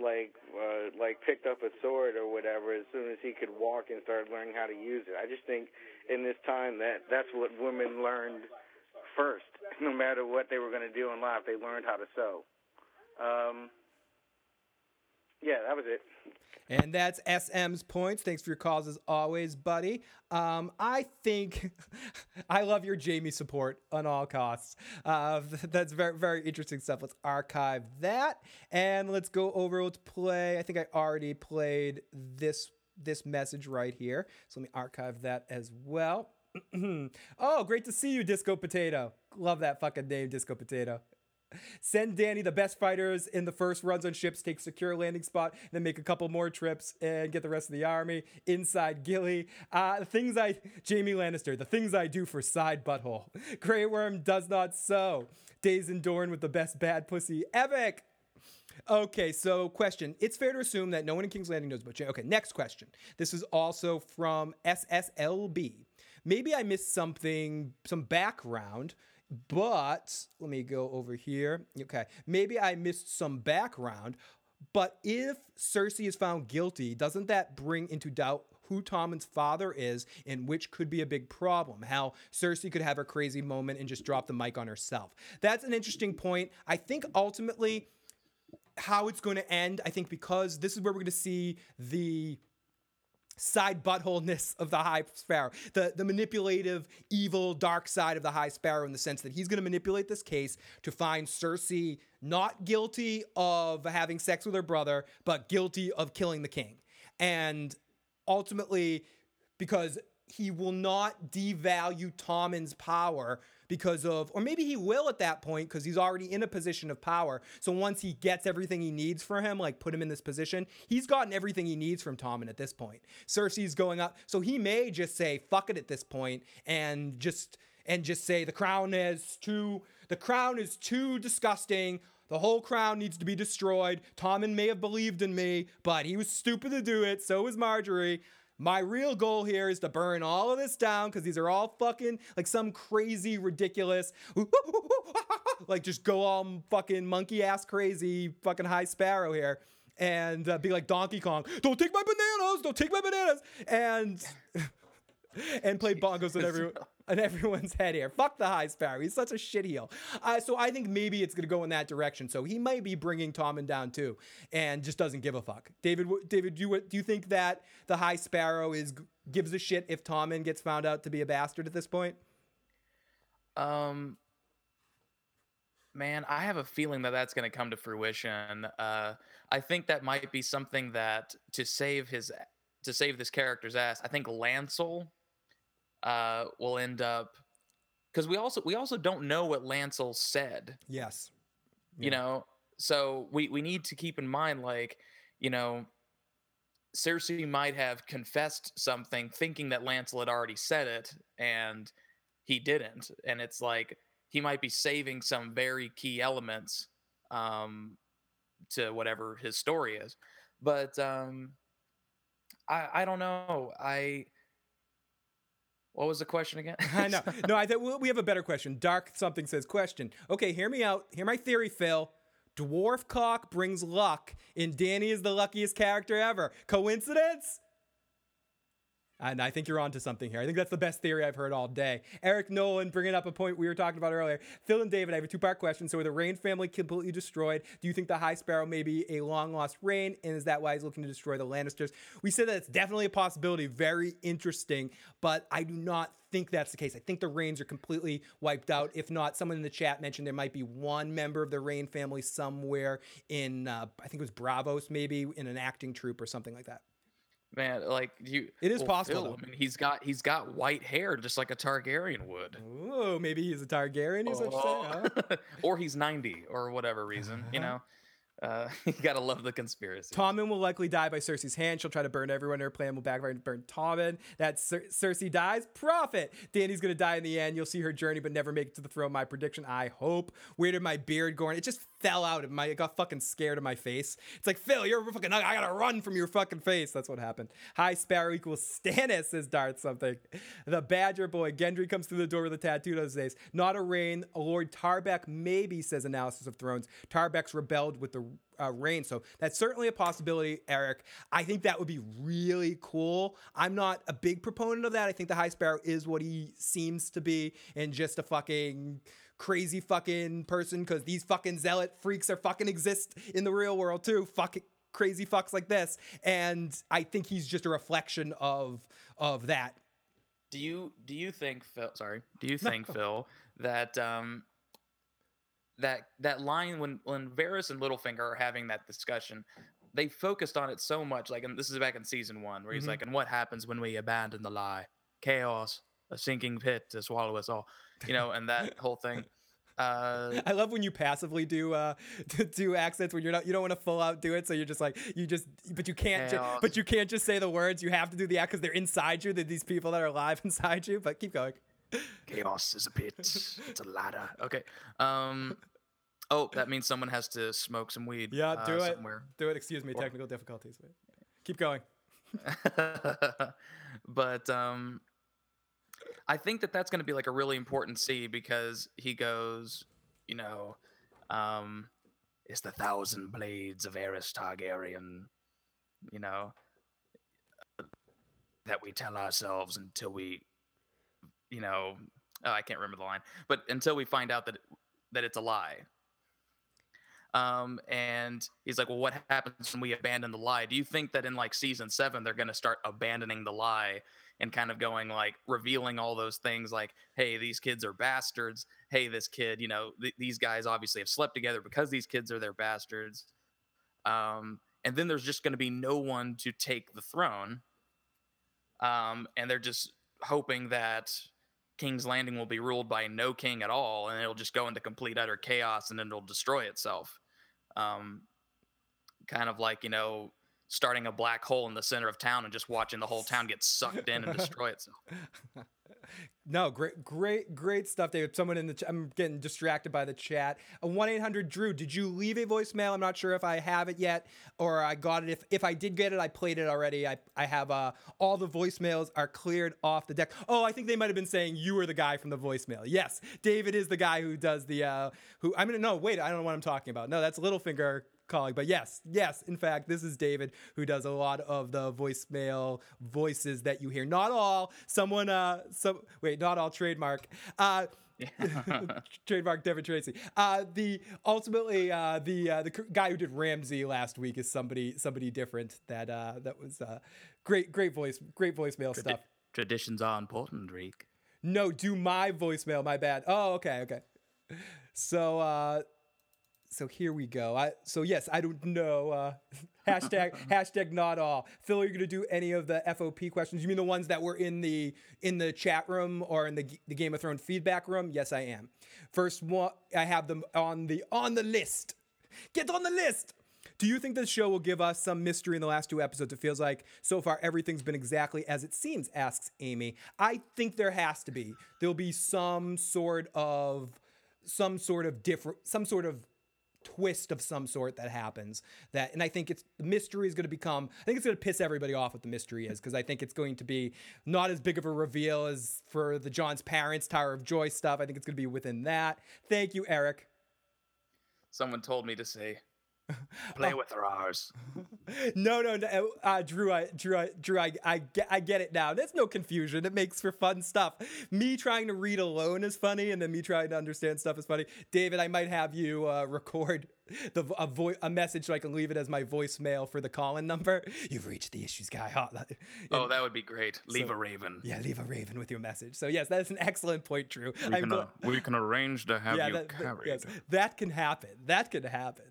like uh, like picked up a sword or whatever as soon as he could walk and started learning how to use it. I just think in this time that that's what women learned first. No matter what they were going to do in life, they learned how to sew. Um, yeah, that was it. And that's SM's points. Thanks for your calls as always, buddy. Um, I think I love your Jaime support on all costs. Uh, that's very, very interesting stuff. Let's archive that and let's go over. Let's play. I think I already played this this message right here. So let me archive that as well. Oh, great to see you, Disco Potato. Love that fucking name, Disco Potato. Send Danny the best fighters in the first runs on ships, take secure landing spot, then make a couple more trips and get the rest of the army inside Gilly. Uh, the things I, Jaime Lannister, the things I do for side butthole. Grey Worm does not sew. Days and Dorne with the best bad pussy. Epic. Okay, so question. It's fair to assume that no one in King's Landing knows about Jaime. Okay, next question. This is also from SSLB. Maybe I missed something, some background, but let me go over here. Okay, maybe I missed some background, but if Cersei is found guilty, doesn't that bring into doubt who Tommen's father is and which could be a big problem? How Cersei could have a crazy moment and just drop the mic on herself. That's an interesting point. I think ultimately how it's going to end, I think because this is where we're going to see the side buttholeness of the High Sparrow, the, the manipulative, evil, dark side of the High Sparrow in the sense that he's going to manipulate this case to find Cersei not guilty of having sex with her brother, but guilty of killing the king. And ultimately, because he will not devalue Tommen's power because of, or maybe he will at that point because he's already in a position of power. So once he gets everything he needs for him, like put him in this position, he's gotten everything he needs from Tommen at this point. Cersei's going up, so he may just say fuck it at this point and just and just say the crown is too the crown is too disgusting. The whole crown needs to be destroyed. Tommen may have believed in me, but he was stupid to do it. So was Margaery. My real goal here is to burn all of this down because these are all fucking like some crazy, ridiculous, like just go all fucking monkey ass crazy, fucking high sparrow here and uh, be like Donkey Kong. Don't take my bananas! Don't take my bananas! And and play bongos on everyone on everyone's head here. Fuck the High Sparrow. He's such a shit heel. Uh, so I think maybe it's gonna go in that direction. So he might be bringing Tommen down too, and just doesn't give a fuck. David, David, do you do you think that the High Sparrow is gives a shit if Tommen gets found out to be a bastard at this point? Um, man, I have a feeling that that's going to come to fruition. Uh, I think that might be something that to save his to save this character's ass. I think Lancel uh, will end up because we also we also don't know what Lancel said. Yes. You know, so we we need to keep in mind like you know. Cersei might have confessed something thinking that Lancel had already said it and he didn't. And it's like he might be saving some very key elements um, to whatever his story is. But um, I I don't know. I what was the question again? I know. No, I think we- we have a better question. Dark something says question. Okay, hear me out. Hear my theory, Phil. Dwarf cock brings luck, and Danny is the luckiest character ever. Coincidence? And I think you're onto something here. I think that's the best theory I've heard all day. Eric Nolan bringing up a point we were talking about earlier. Phil and David, I have a two part question. So, are the Reyne family completely destroyed? Do you think the High Sparrow may be a long lost Reyne? And is that why he's looking to destroy the Lannisters? We said that it's definitely a possibility. Very interesting. But I do not think that's the case. I think the Reynes are completely wiped out. If not, someone in the chat mentioned there might be one member of the Reyne family somewhere in, uh, I think it was Braavos, maybe in an acting troupe or something like that. Man, like you, It is well, possible, Phil. I mean, he's got he's got white hair, just like a Targaryen would. Oh, maybe he's a Targaryen. You're saying, huh? or he's 90 or whatever reason, you know. Uh, you gotta love the conspiracy. Tommen will likely die by Cersei's hand. She'll try to burn everyone. Her plan will backfire and burn Tommen. That Cer- Cersei dies. Profit. Danny's gonna die in the end. You'll see her journey, but never make it to the throne. My prediction. I hope. Where did my beard go? It just fell out. Of my, it got fucking scared of my face. It's like Phil, you're fucking. I gotta run from your fucking face. That's what happened. High Sparrow equals Stannis. Says Darth something. The Badger boy. Gendry comes through the door with a tattoo. Those days. Not a Reyne. Lord Tarbeck maybe says analysis of Thrones. Tarbeck's rebelled with the uh, Reyne. So that's certainly a possibility, Eric. I think that would be really cool. I'm not a big proponent of that. I think the High Sparrow is what he seems to be and just a fucking crazy fucking person because these fucking zealot freaks are fucking exist in the real world too. Fucking crazy fucks like this. And I think he's just a reflection of of that. Do you do you think Phil? Sorry, do you think Phil that um that that line when when Varys and Littlefinger are having that discussion, they focused on it so much. Like, and this is back in season one, where he's Mhm. like, "And what happens when we abandon the lie? Chaos, a sinking pit to swallow us all." You know, and that whole thing. Uh, I love when you passively do uh do accents when you're not you don't want to full out do it so you're just like you just but you can't ju- but you can't just say the words you have to do the act because they're inside you that these people that are alive inside you but keep going chaos is a pit. it's a ladder. Okay. Um. Oh, that means someone has to smoke some weed. yeah uh, do it somewhere. do it excuse me technical difficulties keep going but um I think that that's going to be like a really important C because he goes, you know, um it's the thousand blades of Aerys Targaryen, you know, that we tell ourselves until we you know, oh, I can't remember the line, but until we find out that that it's a lie. Um, and he's like, "Well, what happens when we abandon the lie? Do you think that in like season seven they're going to start abandoning the lie and kind of going like revealing all those things, like, hey, these kids are bastards. Hey, this kid, you know, th- these guys obviously have slept together because these kids are their bastards. Um, and then there's just going to be no one to take the throne. Um, and they're just hoping that King's Landing will be ruled by no king at all, and it'll just go into complete utter chaos, and then it'll destroy itself. Um, kind of like you know, starting a black hole in the center of town and just watching the whole town get sucked in and destroy itself. no great great great stuff david. Someone in the ch- i'm getting distracted by the chat. A 1-800 drew did you leave a voicemail? I'm not sure if i have it yet or i got it. If if i did get it i played it already. I i have uh all the voicemails are cleared off the deck. Oh i think they might have been saying you were the guy from the voicemail. Yes david is the guy who does the uh who i mean no wait i don't know what i'm talking about. No that's littlefinger calling. But yes, yes, in fact, this is David who does a lot of the voicemail voices that you hear. Not all. Someone, uh, some wait, not all trademark. Uh, trademark Devin Tracy. Uh, the ultimately uh, the uh, the guy who did Ramsay last week is somebody somebody different. That uh, that was uh, great great voice great voicemail Tradi- stuff. Traditions are important, Reek. No, do my voicemail. My bad. Oh, okay, okay. So, uh, so here we go. I so yes, I don't know. Uh, hashtag hashtag not all. Phil, are you gonna do any of the FOP questions? You mean the ones that were in the in the chat room or in the the Game of Thrones feedback room? Yes, I am. First one, I have them on the on the list. Get on the list. Do you think this show will give us some mystery in the last two episodes? It feels like so far everything's been exactly as it seems, asks Amy. I think there has to be. There'll be some sort of some sort of different some sort of twist of some sort that happens that and i think it's the mystery is going to become i think it's going to piss everybody off what the mystery is because i think it's going to be not as big of a reveal as for the Jon's parents tower of joy stuff. I think it's going to be within that. Thank you eric. Someone told me to say, Play with her ours. no, no, no, uh, Drew, I, Drew, I, Drew, I, I, get, I get it now. There's no confusion. It makes for fun stuff. Me trying to read alone is funny, and then me trying to understand stuff is funny. David, I might have you uh, record the a, vo- a message so I can leave it as my voicemail for the call-in number. You've reached the issues guy hotline. Oh, that would be great. Leave So- a raven. Yeah, leave a raven with your message. So yes, that is an excellent point, Drew. We can, gl- uh, we can arrange to have yeah, you that- carried. yes, that can happen. That can happen.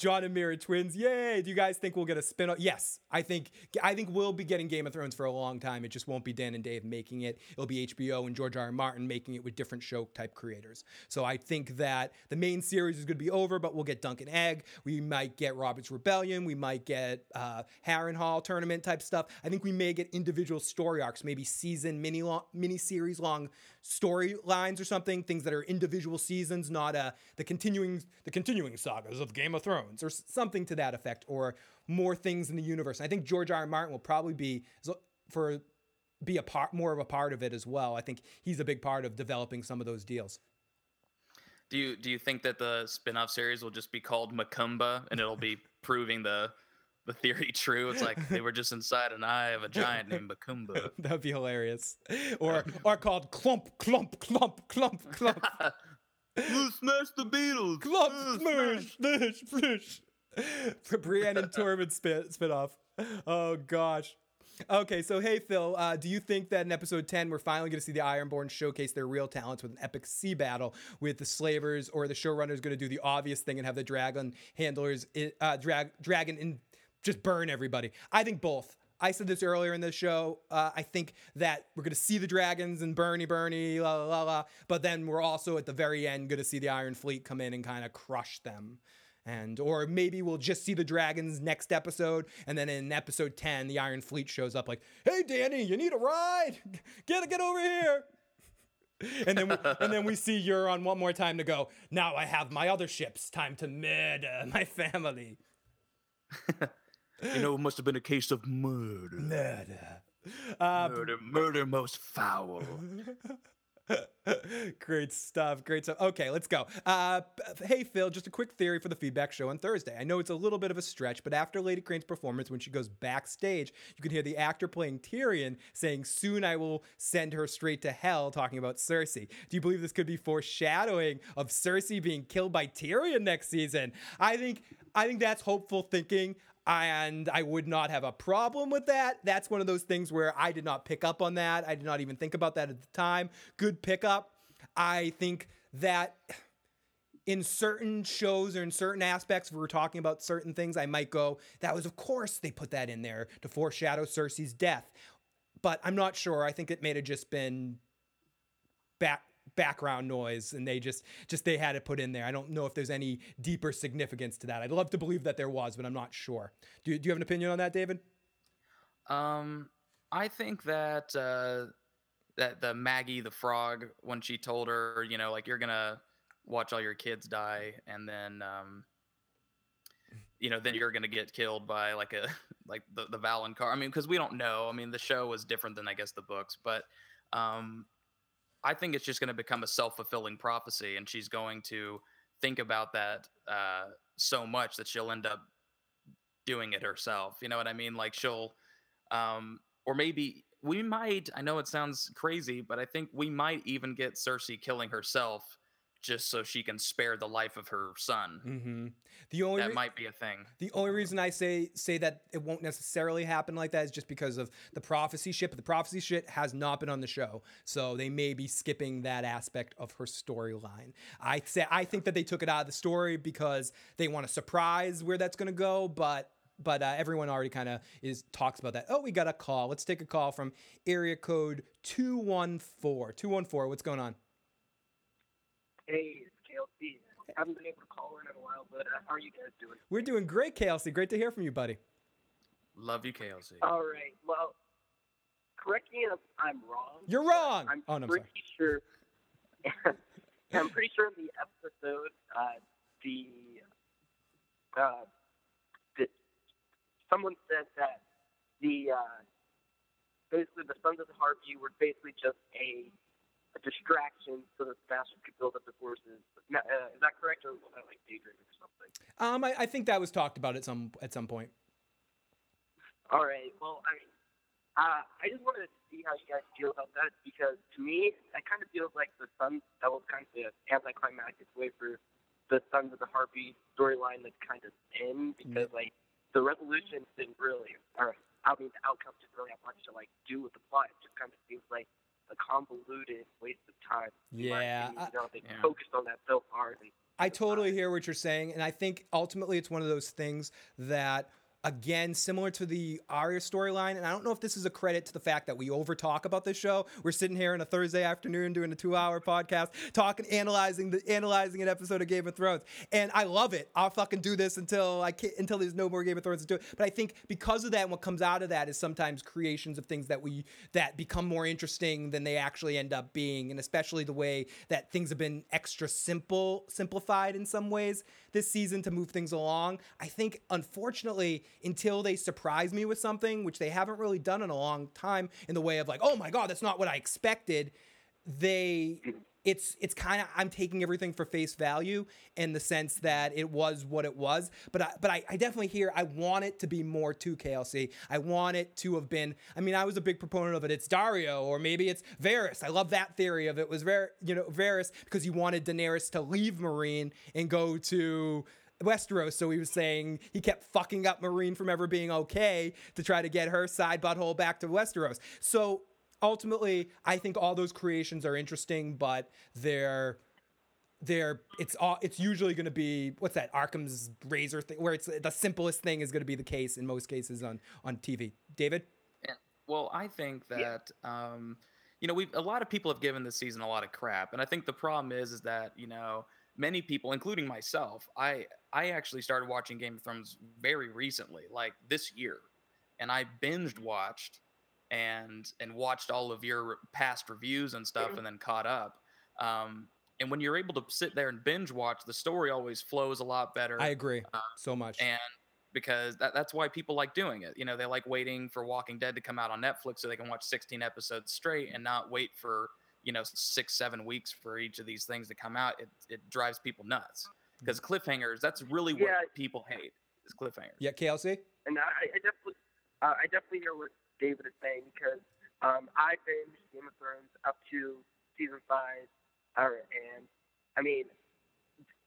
Jon and Meera twins, yay! Do you guys think we'll get a spin-off? Yes, I think I think we'll be getting Game of Thrones for a long time. It just won't be Dan and Dave making it. It'll be HBO and George R. R. Martin making it with different show type creators. So I think that the main series is going to be over, but we'll get Dunk and Egg. We might get Robert's Rebellion. We might get uh, Harrenhal tournament type stuff. I think we may get individual story arcs, maybe season mini long, mini series long storylines or something. Things that are individual seasons, not uh, the continuing the continuing sagas of Game of Thrones or something to that effect, or more things in the universe. I think George R. R. Martin will probably be for be a part more of a part of it as well. I think he's a big part of developing some of those deals. Do you do you think that the spin-off series will just be called Macumba and it'll be proving the the theory true? It's like they were just inside an eye of a giant named Macumba. That'd be hilarious. Or or called clump clump clump clump clump smash the Beatles. clump smash smash smash. For Brienne and Tormund spit, spit off. Oh gosh. Okay, so hey Phil, uh, do you think that in episode 10 we're finally going to see the Ironborn showcase their real talents with an epic sea battle with the slavers, or the showrunners going to do the obvious thing and have the dragon handlers, uh, drag dragon in just burn everybody? I think both. I said this earlier in the show. Uh, I think that we're going to see the dragons and Bernie, Bernie, la la la la. But then we're also at the very end going to see the Iron Fleet come in and kind of crush them. And or maybe we'll just see the dragons next episode, and then in episode ten, the Iron Fleet shows up like, "Hey, Danny, you need a ride? Get get over here." and then we, and then we see Euron one more time to go. Now I have my other ships. Time to murder my family. You know, it must have been a case of murder. Murder. Uh, Murder, murder most foul. great stuff. Great stuff. Okay, let's go. Uh, hey, Phil, just a quick theory for the feedback show on Thursday. I know it's a little bit of a stretch, but after Lady Crane's performance, when she goes backstage, you can hear the actor playing Tyrion saying, Soon I will send her straight to hell, talking about Cersei. Do you believe this could be foreshadowing of Cersei being killed by Tyrion next season? I think. I think that's hopeful thinking and I would not have a problem with that. That's one of those things where I did not pick up on that. I did not even think about that at the time. Good pickup. I think that in certain shows or in certain aspects, if we're talking about certain things, I might go, that was, of course, they put that in there to foreshadow Cersei's death. But I'm not sure. I think it may have just been back background noise and they just just they had it put in there i don't know if there's any deeper significance to that i'd love to believe that there was but i'm not sure do, do you have an opinion on that david Um, I think that uh, that the Maggy the Frog when she told her, you know, like you're gonna watch all your kids die, and then um, you know, then you're gonna get killed by like a like the the Valonqar. I mean, because we don't know. I mean, the show was different than I guess the books, but um, I think it's just gonna become a self fulfilling prophecy, and she's going to think about that uh, so much that she'll end up doing it herself. You know what I mean? Like she'll um, or maybe we might. I know it sounds crazy, but I think we might even get Cersei killing herself just so she can spare the life of her son. mm-hmm. the only That re- might be a thing. The only reason I say say that it won't necessarily happen like that is just because of the prophecy shit. But the prophecy shit has not been on the show, so they may be skipping that aspect of her storyline. I say I think that they took it out of the story because they want to surprise where that's going to go, but. But uh, everyone already kind of is talks about that. Oh, we got a call. Let's take a call from area code 214. 214, what's going on? Hey, it's KLC. I haven't been able to call in in a while, but uh, how are you guys doing? We're doing great, KLC. Great to hear from you, buddy. Love you, KLC. All right. Well, correct me if I'm wrong. You're wrong. I'm oh, no, I'm pretty sorry. sure. I'm pretty sure in the episode, uh, the uh, the someone said that the uh, basically the Sons of the Harpy were basically just a a distraction so that the bastards could build up the forces. Uh, is that correct, or was that like daydreaming or something? Um, I, I think that was talked about at some at some point. All right. Well, I mean, uh, I just wanted to see how you guys feel about that because to me, it kind of feels like the Sun that was kind of the anticlimactic way for the Sons of the Harpy storyline that's kind of end because like the resolution didn't really, or I mean, the outcome didn't really have much to like do with the plot. It just kind of seems like a convoluted waste of time. Yeah, opinion. You know, they Yeah. focused on that so hard. I totally hear what you're saying, and I think ultimately it's one of those things that. Again, similar to the Arya storyline, and I don't know if this is a credit to the fact that we over talk about this show. We're sitting here on a Thursday afternoon doing a two-hour podcast, talking, analyzing the analyzing an episode of Game of Thrones, and I love it. I'll fucking do this until I can't, until there's no more Game of Thrones to do. But I think because of that, and what comes out of that is sometimes creations of things that we that become more interesting than they actually end up being, and especially the way that things have been extra simple, simplified in some ways this season to move things along. I think, unfortunately, until they surprise me with something, which they haven't really done in a long time, in the way of like, oh my god, that's not what I expected. They, it's it's kind of I'm taking everything for face value in the sense that it was what it was. But I, but I, I definitely hear I want it to be more to KLC. I want it to have been. I mean, I was a big proponent of it. It's Daario or maybe it's Varys. I love that theory of it was Var, you know, Varys because he wanted Daenerys to leave Meereen and go to Westeros. So he was saying he kept fucking up Meereen from ever being okay to try to get her side butthole back to Westeros. So ultimately, I think all those creations are interesting, but they're they're it's all it's usually going to be what's that Occam's razor thing where it's the simplest thing is going to be the case in most cases on on TV. David, Yeah. Well, I think that um, you know, we have a lot of people have given this season a lot of crap, and I think the problem is is that you know many people, including myself, I I actually started watching Game of Thrones very recently, like this year, and I binged watched and and watched all of your past reviews and stuff, and then caught up. Um, and when you're able to sit there and binge watch, the story always flows a lot better. I agree Uh, so much. and because that, that's why people like doing it. You know, they like waiting for Walking Dead to come out on Netflix so they can watch 16 episodes straight and not wait for you know six seven weeks for each of these things to come out. It it drives people nuts because cliffhangers. That's really what Yeah. people hate is cliffhangers. Yeah, KLC. And I, I definitely, uh, I definitely hear what David is saying because um, I binged Game of Thrones up to season five, or, and I mean,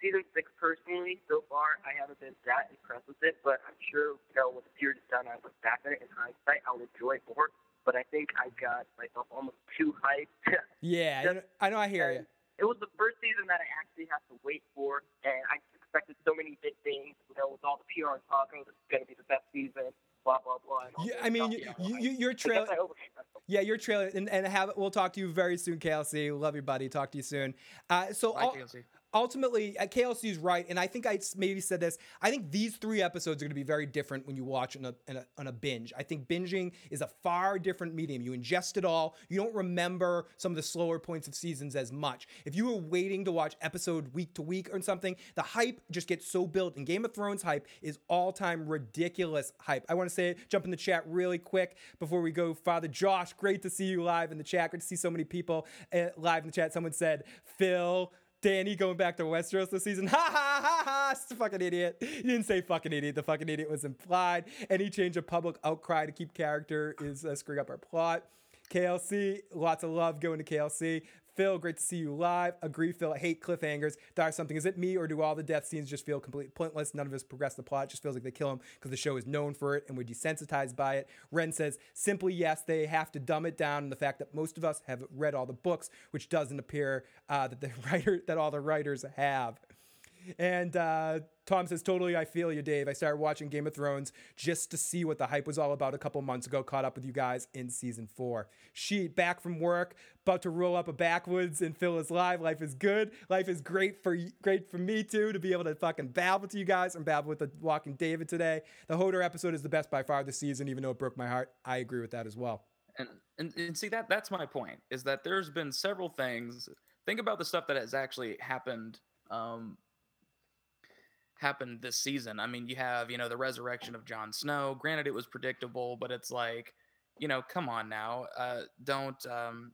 season six personally so far, I haven't been that impressed with it, but I'm sure you know with the series done, I look back at it in hindsight, I'll enjoy it more. But I think I got myself almost too hyped. Yeah, I know, I know. I hear you. it was the first season that I actually have to wait for, and I expected so many big things. You know, with all the PR talk, this is going to be the best season, blah blah blah. Yeah, I mean, stuff, you, know, you, your I guess trailer. I overrated. Yeah, your trailer, and, and have we'll talk to you very soon, KLC. Love you, buddy. Talk to you soon. Uh, so Bye, KLC. Ultimately, uh, KLC is right, and I think I maybe said this. I think these three episodes are going to be very different when you watch on a, on a on a binge. I think binging is a far different medium. You ingest it all. You don't remember some of the slower points of seasons as much. If you were waiting to watch episode week to week or something, the hype just gets so built. And Game of Thrones hype is all time ridiculous hype. I want to say jump in the chat really quick before we go. Father Josh, great to see you live in the chat. Great to see so many people uh, live in the chat. Someone said, Phil. Danny going back to Westeros this season. Ha ha ha ha! Fucking idiot. You didn't say fucking idiot. The fucking idiot was implied. Any change of public outcry to keep character is uh, screwing up our plot. KLC, lots of love going to KLC. Phil, great to see you live. Agree, Phil. I hate cliffhangers. Dire something. Is it me or do all the death scenes just feel completely pointless? None of us progress the plot. It just feels like they kill him because the show is known for it and we're desensitized by it. Ren says, simply yes, they have to dumb it down. And the fact that most of us have read all the books, which doesn't appear uh, that the writer that all the writers have. And uh, Tom says, totally, I feel you, Dave. I started watching Game of Thrones just to see what the hype was all about a couple months ago. Caught up with you guys in season four. Sheet back from work, about to roll up a backwoods and Phil is live. Life is good. Life is great for great for me too to be able to fucking babble to you guys and babble with the Walking David today. The Hodor episode is the best by far this season, even though it broke my heart. I agree with that as well. and, and and see that that's my point is that there's been several things think about the stuff that has actually happened um happened this season i mean you have you know the resurrection of Jon snow granted it was predictable but it's like you know come on now uh don't um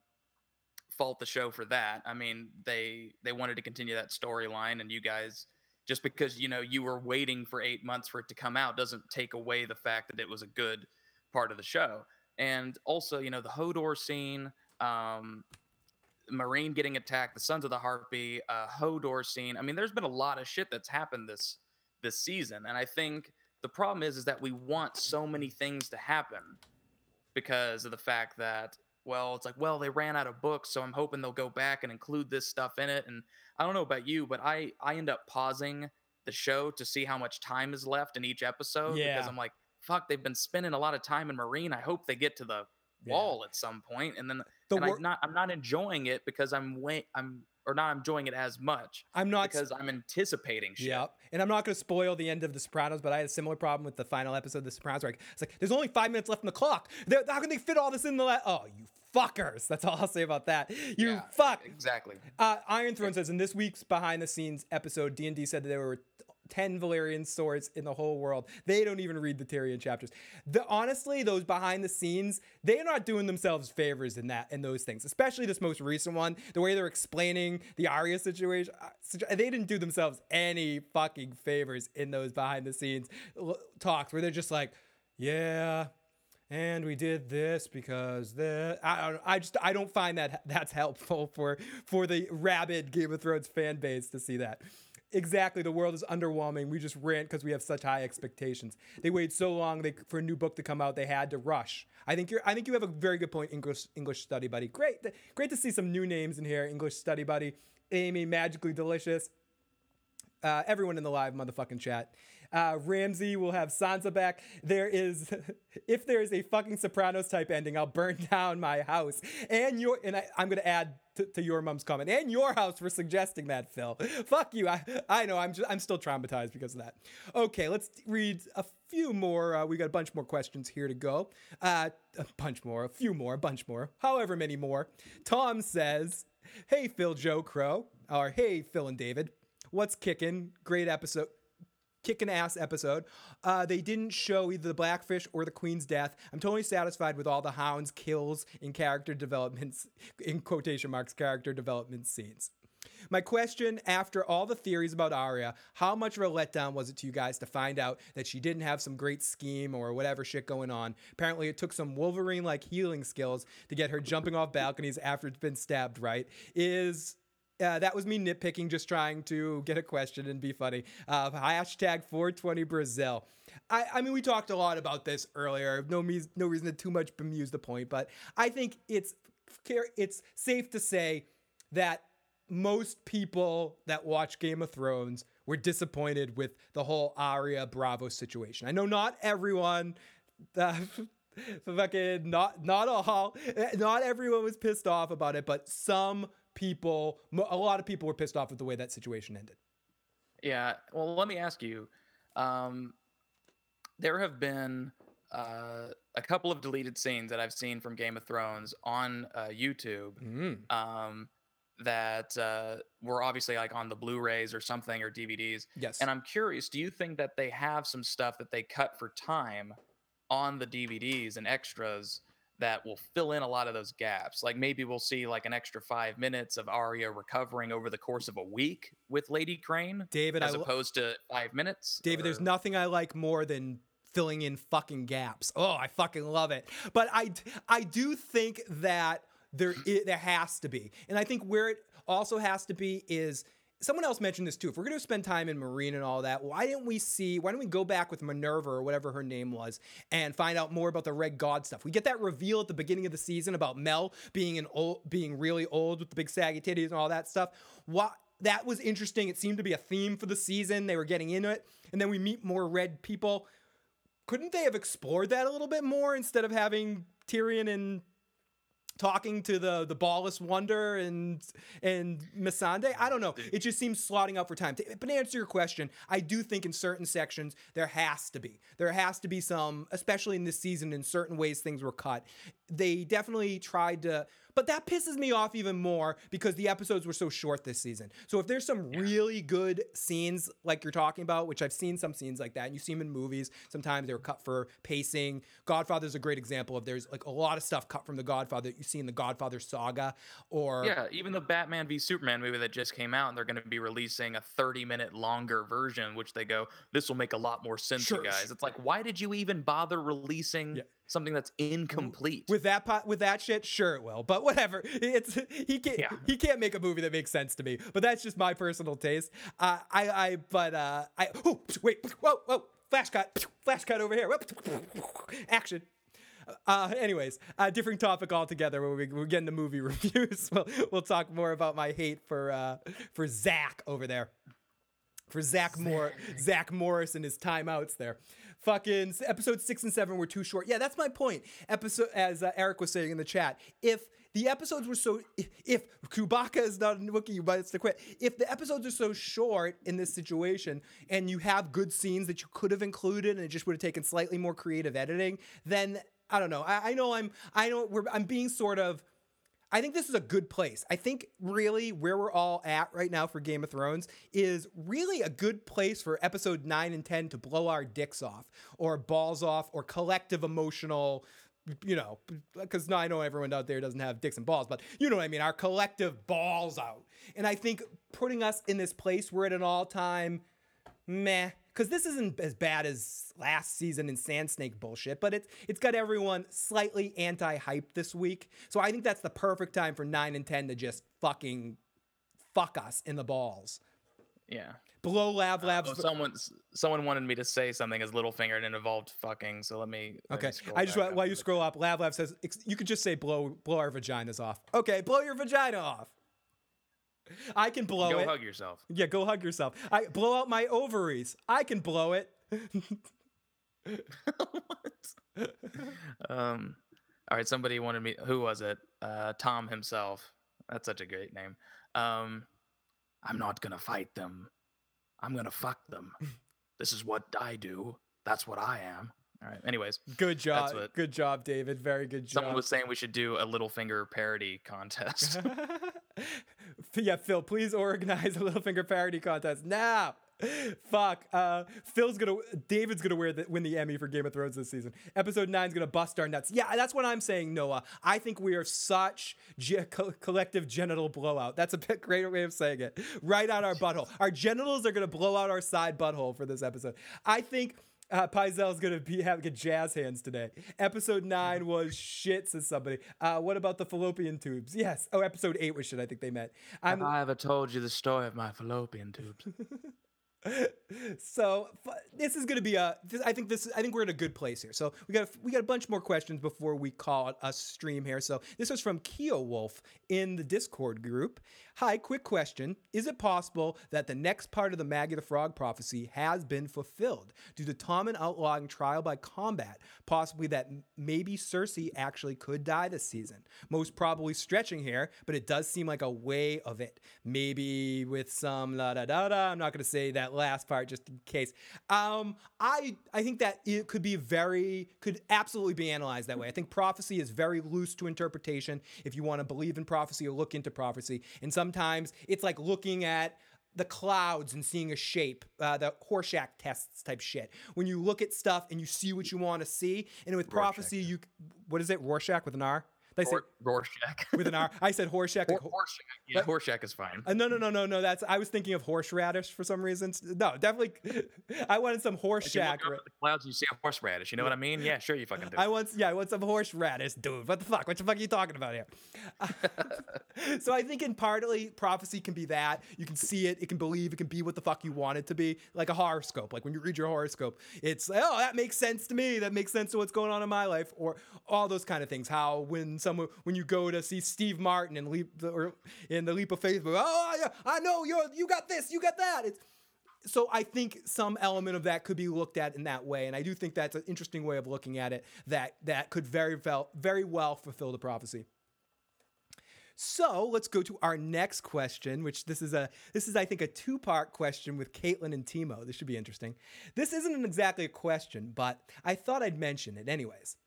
fault the show for that. I mean, they they wanted to continue that storyline, and you guys just because you know you were waiting for eight months for it to come out doesn't take away the fact that it was a good part of the show. And also, you know, the Hodor scene, um, Meereen getting attacked, the Sons of the Harpy, uh, Hodor scene. I mean, there's been a lot of shit that's happened this this season, and I think the problem is is that we want so many things to happen because of the fact that well, it's like well they ran out of books, so I'm hoping they'll go back and include this stuff in it. And I don't know about you, but I I end up pausing the show to see how much time is left in each episode Yeah. because I'm like, fuck, they've been spending a lot of time in Meereen. I hope they get to the Yeah. wall at some point, and then The and wor- I'm not I'm not enjoying it because I'm wait I'm or not enjoying it as much I'm not because I'm anticipating shit. Yep. And I'm not going to spoil the end of The Sopranos, but I had a similar problem with the final episode of The Sopranos. Where it's like, there's only five minutes left on the clock. They're, how can they fit all this in the la- Oh, you fuckers. That's all I'll say about that. You Yeah, fuck. Exactly. Uh, Iron Throne says in this week's behind the scenes episode, D and D said that there were ten Valyrian swords in the whole world. They don't even read the Tyrion chapters. The honestly, those behind the scenes, they're not doing themselves favors in that in those things. Especially this most recent one, the way they're explaining the Arya situation. uh, They didn't do themselves any fucking favors in those behind the scenes talks where they're just like, yeah and we did this because the I, I- I just I don't find that that's helpful for for the rabid Game of Thrones fan base to see that. Exactly, the world is underwhelming. We just rant because we have such high expectations. They waited so long they, for a new book to come out. They had to rush. I think you're. I think you have a very good point, English English study buddy. Great, great to see some new names in here. English study buddy, Amy, magically delicious uh, everyone in the live motherfucking chat. Uh, Ramsay will have Sansa back. There is, if there is a fucking Sopranos type ending, I'll burn down my house and your. And I, I'm gonna add to, to your mom's comment and your house for suggesting that, Phil. Fuck you. I I know. I'm just, I'm still traumatized because of that. Okay, let's read a few more. Uh, we got a bunch more questions here to go. Uh, a bunch more, a few more, a bunch more, however many more. Tom says, "Hey Phil, Joe Crow, or hey Phil and David." What's kicking? Great episode. Kicking ass episode. Uh, they didn't show either the Blackfish or the Queen's death. I'm totally satisfied with all the Hound's kills in character developments, in quotation marks, character development scenes. My question after all the theories about Arya, how much of a letdown was it to you guys to find out that she didn't have some great scheme or whatever shit going on? Apparently, it took some Wolverine like healing skills to get her jumping off balconies after it's been stabbed, right? Is uh, that was me nitpicking, just trying to get a question and be funny. Uh, hashtag 420 Brazil. I, I mean, we talked a lot about this earlier. No, me, no reason to too much bemuse the point, but I think it's it's safe to say that most people that watch Game of Thrones were disappointed with the whole Arya Bravo situation. I know not everyone. Uh, fucking not not all not everyone was pissed off about it but some people a lot of people were pissed off with the way that situation ended Yeah. Well, let me ask you. Um, there have been uh, a couple of deleted scenes that I've seen from Game of Thrones on uh, YouTube Mm. um, that uh, were obviously like on the Blu-rays or something or DVDs. yes And I'm curious, do you think that they have some stuff that they cut for time on the DVDs and extras that will fill in a lot of those gaps? Like maybe we'll see like an extra five minutes of Arya recovering over the course of a week with Lady Crane, david I, as lo- opposed to five minutes. david there's nothing i like more than filling in fucking gaps oh i fucking love it but i i do think that there i- there has to be and i think where it also has to be is someone else mentioned this too. If we're going to spend time in Meereen and all that, why didn't we see? Why don't we go back with Minerva or whatever her name was and find out more about the Red God stuff? We get that reveal at the beginning of the season about Mel being an old, being really old with the big saggy titties and all that stuff. What that was interesting. It seemed to be a theme for the season. They were getting into it, and then we meet more Red people. Couldn't they have explored that a little bit more instead of having Tyrion and talking to the the ballless wonder and and Missandei. I don't know. It just seems slotting up for time. But to answer your question, I do think in certain sections there has to be. There has to be some, especially in this season, in certain ways things were cut. They definitely tried to but that pisses me off even more because the episodes were so short this season. So if there's some really good scenes like you're talking about, which I've seen some scenes like that, and you see them in movies, sometimes they were cut for pacing. Godfather's a great example of there's like a lot of stuff cut from the Godfather that you see in the Godfather saga or Yeah, even the Batman v Superman movie that just came out, and they're going to be releasing a 30 minute longer version, which they go, this will make a lot more sense, Sure, guys. It's like, why did you even bother releasing Yeah. Something that's incomplete? with that pot, with that shit, sure it will. But whatever. It's he can't Yeah. he can't make a movie that makes sense to me. But that's just my personal taste. Uh, I I but uh I oh wait whoa whoa flash cut flash cut over here action. Uh, anyways, uh, different topic altogether. When we, we get into movie reviews, we'll, we'll talk more about my hate for uh, for Zach over there for Zach Moore, Zach Morris and his timeouts there. Fucking episode six and seven were too short. Yeah, that's my point. Episode, as uh, Eric was saying in the chat, if the episodes were so, if, if Chewbacca is not a Wookiee, you might have to quit. If the episodes are so short in this situation, and you have good scenes that you could have included, and it just would have taken slightly more creative editing, then I don't know. I, I know I'm, I know we're, I'm being sort of. I think this is a good place. I think really where we're all at right now for Game of Thrones is really a good place for episode 9 and 10 to blow our dicks off or balls off or collective emotional you know, because I know everyone out there doesn't have dicks and balls, but you know what I mean, our collective balls out. And I think putting us in this place, we're at an all time meh because this isn't as bad as last season in Sand Snake bullshit, but it's it's got everyone slightly anti-hyped this week. So I think that's the perfect time for nine and ten to just fucking fuck us in the balls. yeah. Blow Lav uh, Labs. Oh, someone someone wanted me to say something as Littlefinger and it involved fucking. So let me. let me Okay, scroll I just up while you scroll up, Lav Lab says you could just say blow blow our vaginas off. Okay, blow your vagina off. I can blow Go it. hug yourself. Yeah, go hug yourself. I blow out my ovaries. I can blow it. Um, all right, somebody wanted me. Who was it? Uh, Tom himself. That's such a great name. Um, I'm not gonna fight them. I'm gonna fuck them. This is what I do. That's what I am. All right. Anyways, Good job. what- Good job, David. Very good job. someone was saying we should do a Littlefinger parody contest. yeah, Phil, please organize a Littlefinger parody contest now. Fuck. Uh, Phil's gonna, David's gonna wear the, win the Emmy for Game of Thrones this season. Episode nine's gonna bust our nuts. Yeah, that's what I'm saying, Noah. I think we are such ge- co- collective genital blowout. That's a bit greater way of saying it. Right out our butthole. Our genitals are gonna blow out our side butthole for this episode. I think. Uh, Paizel's gonna be having jazz hands today. Episode nine was shit, says somebody. Uh, what about the fallopian tubes? Yes. Oh, episode eight was shit. I think they meant. I'm I ever told you the story of my fallopian tubes? so this is going to be a i think this i think we're in a good place here. So we got a, we got a bunch more questions before we call it a stream here. So this was from keo wolf in the discord group. Hi quick question. Is it possible that the next part of the Maggy the frog prophecy has been fulfilled? Due to tommen outlawing trial by combat possibly that maybe cersei actually could die this season. Most probably stretching here but it does seem like a way of it. Maybe with some la da da da i'm not going to say that last part just in case um i i think that it could be very could absolutely be analyzed that way i think prophecy is very loose to interpretation if you want to believe in prophecy or look into prophecy and sometimes it's like looking at the clouds and seeing a shape, uh, the Horseshack tests type shit. When you look at stuff and you see what you want to see, and with prophecy, you what is it? Rorschach with an R? I say Ror- Rorschach. with an R? I said Horseshack. like Hor- ho- Horseshack. Yeah, Horseshack is fine. uh, no, no, no, no, no. That's I was thinking of horseradish for some reason. No, definitely. I wanted some Horseshack. up the clouds, you see a horseradish. You know what I mean? Yeah, sure, you fucking do. I want, yeah, I want some horseradish, dude. What the fuck? What the fuck are you talking about here? so I think in partly prophecy can be that you can see it, it can believe, it can be what the fuck you want it to be, like a horoscope. Like when you read your horoscope, it's like, oh, that makes sense to me. That makes sense to what's going on in my life, or all those kind of things. How when someone when you go to see Steve Martin and leap or in the leap of faith, oh yeah, I know you're you got this, you got that. It's so I think some element of that could be looked at in that way, and I do think that's an interesting way of looking at it. That that could very well very well fulfill the prophecy. So let's go to our next question, which this is a this is I think a two part question with Caitlin and Timo. This should be interesting. This isn't exactly a question, but I thought I'd mention it anyways.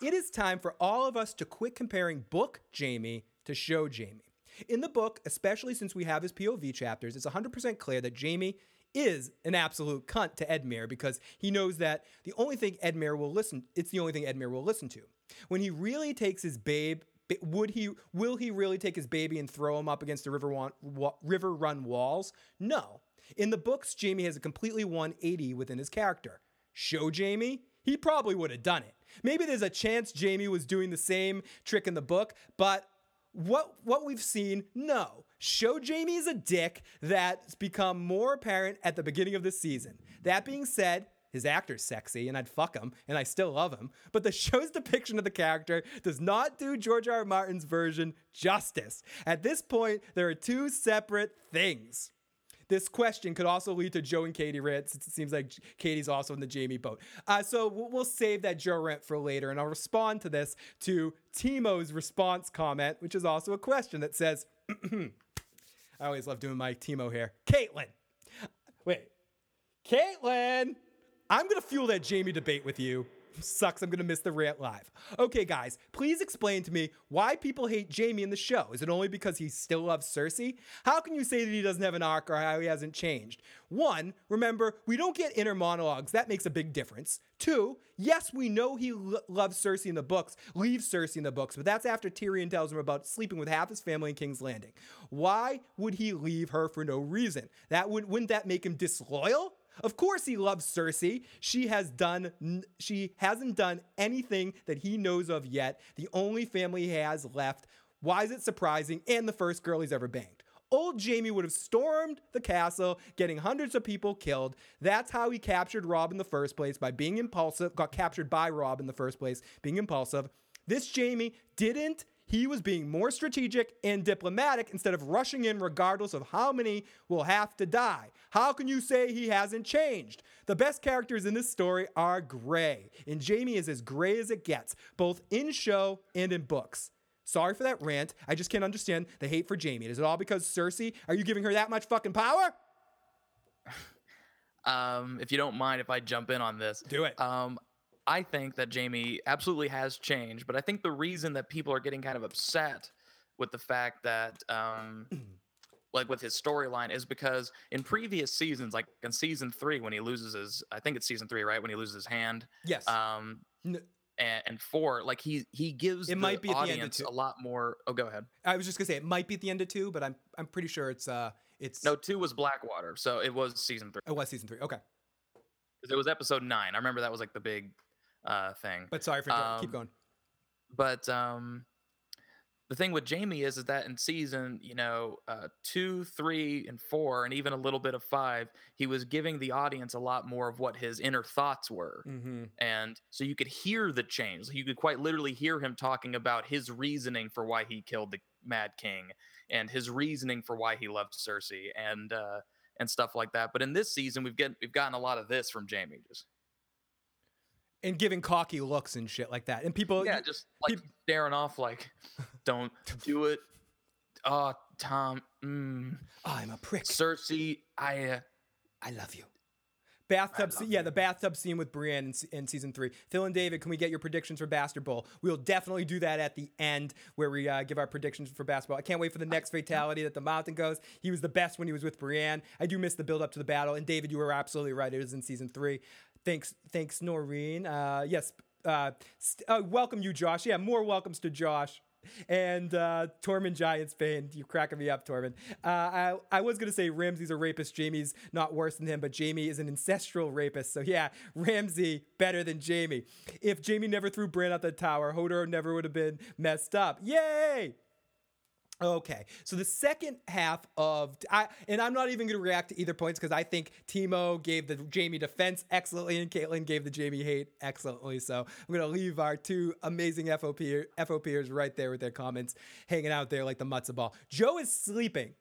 It is time for all of us to quit comparing book Jaime to show Jaime. In the book, especially since we have his POV chapters, it's 100% clear that Jaime is an absolute cunt to Edmure because he knows that the only thing Edmure will listen it's the only thing Edmure will listen to. When he really takes his babe would he will he really take his baby and throw him up against the river, Riverrun walls? No. In the books, Jaime has a completely 180 within his character. Show Jaime, he probably would have done it. Maybe there's a chance Jaime was doing the same trick in the book, but what what we've seen, no. Show Jaime is a dick that's become more apparent at the beginning of the season. That being said, his actor's sexy and I'd fuck him and I still love him, but the show's depiction of the character does not do George R. R. Martin's version justice. At this point, there are two separate things. This question could also lead to Joe and Katie rant. Since it seems like Katie's also in the Jaime boat. Uh, so we'll, save that Joe rant for later, and I'll respond to this to Timo's response comment, which is also a question that says, "I always love doing my Timo here." Caitlin, wait, Caitlin, I'm gonna fuel that Jaime debate with you. Sucks, I'm gonna miss the rant live. Okay, guys, please explain to me why people hate Jaime in the show. Is it only because he still loves Cersei? How can you say that he doesn't have an arc or how he hasn't changed? One, remember, we don't get inner monologues. That makes a big difference. Two, yes, we know he lo- loves Cersei in the books, leaves Cersei in the books, but that's after Tyrion tells him about sleeping with half his family in King's Landing. Why would he leave her for no reason? That would wouldn't that make him disloyal? Of course he loves Cersei. She has done she hasn't done anything that he knows of yet. The only family he has left. Why is it surprising? And the first girl he's ever banged. Old Jaime would have stormed the castle, getting hundreds of people killed. That's how he captured Robb in the first place by being impulsive, got captured by Robb in the first place, being impulsive. This Jaime didn't he was being more strategic and diplomatic instead of rushing in regardless of how many will have to die. How can you say he hasn't changed? The best characters in this story are gray, and Jaime is as gray as it gets, both in show and in books. Sorry for that rant. I just can't understand the hate for Jaime. Is it all because Cersei? Are you giving her that much fucking power? Um, if you don't mind, if I jump in on this, do it. Um, I think that Jaime absolutely has changed, but I think the reason that people are getting kind of upset with the fact that, um, like with his storyline, is because in previous seasons, like in season three, when he loses his, I think it's season three, right, when he loses his hand. Yes. Um, N- and, and four, like he he gives It the might be at the end of audience two. a lot more. Oh, go ahead. I was just gonna say it might be at the end of two, but I'm I'm pretty sure it's uh it's No, two was Blackwater, so it was season three. it was season three. Okay, 'Cause It was episode nine. I remember that was like the big uh, thing. but sorry for interrupting. keep Um, going. But um, the thing with Jaime is, is that in season, you know, uh, two, three, and four, and even a little bit of five, he was giving the audience a lot more of what his inner thoughts were. Mm-hmm. And so you could hear the change. You could quite literally hear him talking about his reasoning for why he killed the Mad King and his reasoning for why he loved Cersei and uh, and stuff like that. But in this season, we've get we've gotten a lot of this from Jaime. Just And giving cocky looks and shit like that, and people yeah, just like staring off, like don't do it. Oh, Tom, mm, I'm a prick. Cersei, I. Uh, I love you. Bathtub, scene, yeah, the bathtub scene with Brienne in, in season three. Phil and David, can we get your predictions for Bastard Bowl? We'll definitely do that at the end where we uh, give our predictions for basketball. I can't wait for the next fatality that the Mountain goes. He was the best when he was with Brienne. I do miss the build up to the battle. And David, you were absolutely right. It was in season three. Thanks, thanks, Noreen. Uh, yes, uh, st- uh, welcome you, Josh. Yeah, more welcomes to Josh. And uh, Tormund Giants fan, you cracking me up, Tormund. Uh, I, I was gonna say Ramsay's a rapist. Jaime's not worse than him, but Jaime is an ancestral rapist. So yeah, Ramsay better than Jaime. If Jaime never threw Bran out the tower, Hodor never would have been messed up. Yay! Okay, so the second half of I and I'm not even going to react to either points because I think Timo gave the Jaime defense excellently and Caitlin gave the Jaime hate excellently. So I'm going to leave our two amazing FOP FOPers right there with their comments hanging out there like the matzo ball. Joe is sleeping.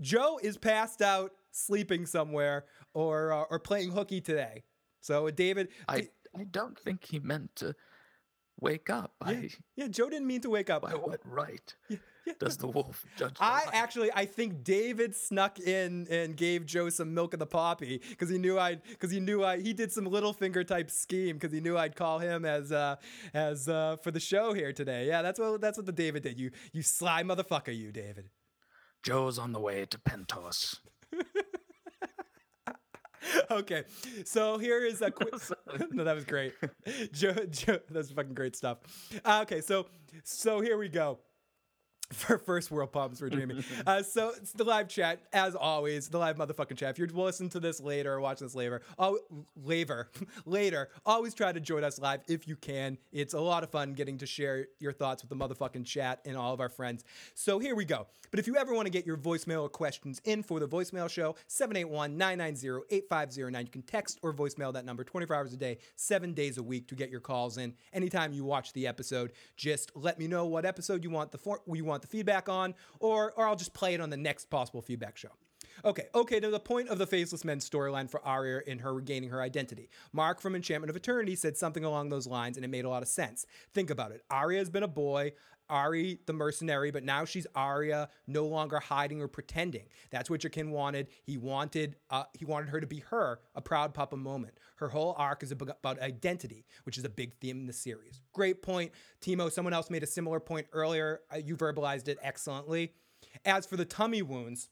Joe is passed out, sleeping somewhere, or uh, or playing hooky today. So David, I I don't think he meant to wake up. yeah, I yeah, Joe didn't mean to wake up. by what right? Yeah, Does the wolf judge? The I lion? actually, I think David snuck in and gave Joe some milk of the poppy because he knew I'd, because he knew I, he did some little finger type scheme because he knew I'd call him as, uh, as uh, for the show here today. Yeah, that's what that's what the David did. You, you sly motherfucker, you David. Joe's on the way to Pentos. okay, so here is a quick. no, that was great. Joe, Joe, that's fucking great stuff. Uh, okay, so so here we go. For first world problems for Jaime. uh, so it's the live chat, as always, the live motherfucking chat. If you're listening to this later or watching this later, oh, later, later, always try to join us live if you can. It's a lot of fun getting to share your thoughts with the motherfucking chat and all of our friends. So here we go. But if you ever want to get your voicemail or questions in for the voicemail show, 781-990-8509. You can text or voicemail that number 24 hours a day, seven days a week to get your calls in. Anytime you watch the episode, just let me know what episode you want the for- you want the feedback on, or or I'll just play it on the next possible feedback show. Okay, okay, to the point of the Faceless Men storyline for Arya in her regaining her identity. Mark from Enchantment of Eternity said something along those lines, and it made a lot of sense. Think about it. Arya has been a boy, Ari the mercenary, but now she's Arya, no longer hiding or pretending. That's what Jaqen wanted. He wanted uh, he wanted her to be her, a proud papa moment. Her whole arc is about identity, which is a big theme in the series. Great point, Timo. Someone else made a similar point earlier. Uh, you verbalized it excellently. As for the tummy wounds,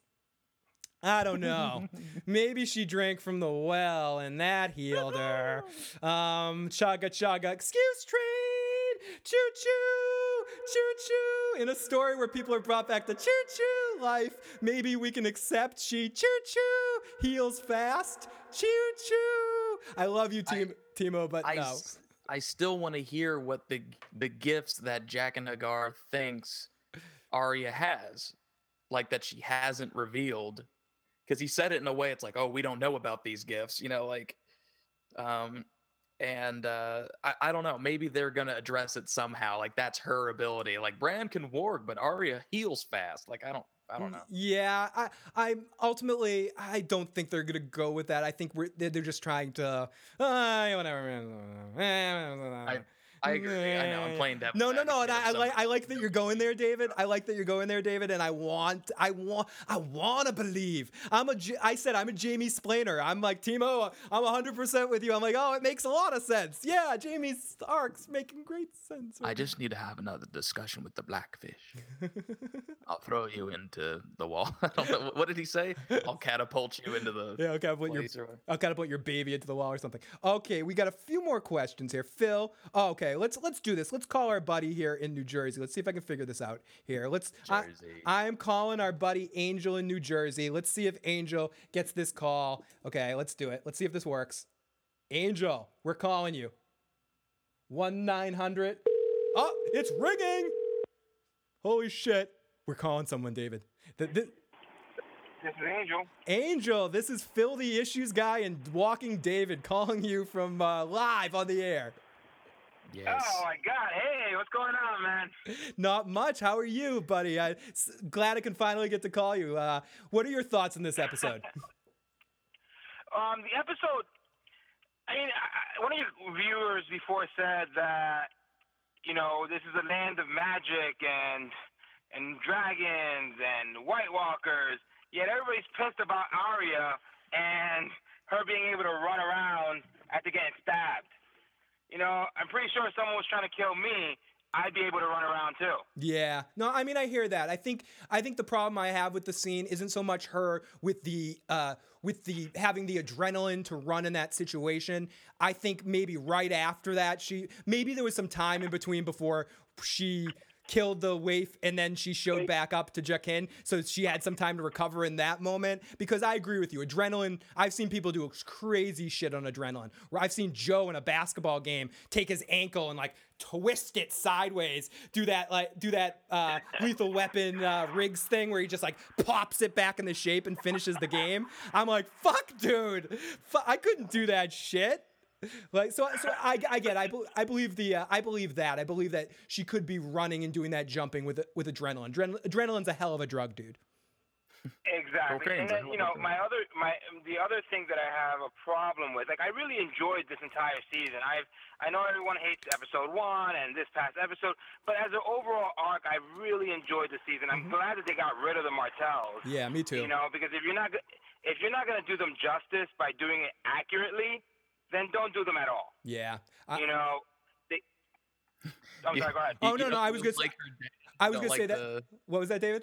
I don't know. Maybe she drank from the well and that healed her. Um, chugga chugga, excuse train, choo choo, choo choo. In a story where people are brought back to choo choo life, maybe we can accept she choo choo heals fast. Choo choo. I love you, Tim- Timo, but I, no. I still want to hear what the the gifts that Jaqen H'ghar thinks Arya has, like that she hasn't revealed, because he said it in a way it's like, oh, we don't know about these gifts, you know, like, um, and uh, I I don't know, maybe they're gonna address it somehow, like that's her ability. Like Bran can warg, but Arya heals fast. Like I don't I don't know. Yeah, I, I ultimately I don't think they're gonna go with that. I think we're they're, they're just trying to, uh, whatever. I I agree. I know I'm playing devil's No, no, no. And I, I like I like that you're going there, David. I like that you're going there, David. And I want I want I want to believe. I'm a I said I'm a Jaime splainer. I'm like Timo. I'm 100 percent with you. I'm like, oh, it makes a lot of sense. Yeah, Jamie Stark's making great sense. I just need to have another discussion with the blackfish. I'll throw you into the wall. I don't know. What did he say? I'll catapult you into the. Yeah, okay. I'll put your or. I'll put your baby into the wall or something. Okay, we got a few more questions here. Phil. Oh, okay, let's let's do this. Let's call our buddy here in New Jersey. Let's see if I can figure this out here. Let's. I- Jersey. I'm calling our buddy Angel in New Jersey. Let's see if Angel gets this call. Okay, let's do it. Let's see if this works. Angel, we're calling you. One nine hundred. Oh, it's ringing. Holy shit. We're calling someone, David. The- the- This is Angel. Angel, this is Phil the Issues Guy and Walking David calling you from uh, live on the air. Yes. Oh my God! Hey, what's going on, man? Not much. How are you, buddy? I'm glad I can finally get to call you. Uh, what are your thoughts on this episode? Um, the episode. I mean, I, I- one of your viewers before said that you know this is a land of magic and and dragons and White Walkers. Yet everybody's pissed about Arya and her being able to run around after getting stabbed. You know, I'm pretty sure if someone was trying to kill me, I'd be able to run around too. Yeah. No, I mean I hear that. I think I think the problem I have with the scene isn't so much her with the uh with the having the adrenaline to run in that situation. I think maybe right after that she maybe there was some time in between before she killed the waif and then she showed back up to Jaqen so she had some time to recover in that moment. Because I agree with you adrenaline I've seen people do crazy shit on adrenaline. Where I've seen Joe in a basketball game take his ankle and like twist it sideways do that like do that uh, lethal weapon uh, rigs thing where he just like pops it back in the shape and finishes the game. I'm like fuck dude. I couldn't do that shit like so, so I, I get. I, bel- I believe the. Uh, I believe that. I believe that she could be running and doing that jumping with with adrenaline. Adren- adrenaline's a hell of a drug, dude. Exactly. Cranes, And then, you know, my other my the other thing that I have a problem with, like I really enjoyed this entire season. I've I know everyone hates episode one and this past episode, but as an overall arc, I really enjoyed the season. I'm glad that they got rid of the Martells. Mm-hmm. Yeah, me too. You know, because if you're not if you're not going to do them justice by doing it accurately, then don't do them at all. Yeah. I- you know, they. I'm sorry. Go ahead. Oh no, no, I was gonna. like say, I was don't gonna say like that. What was that, David?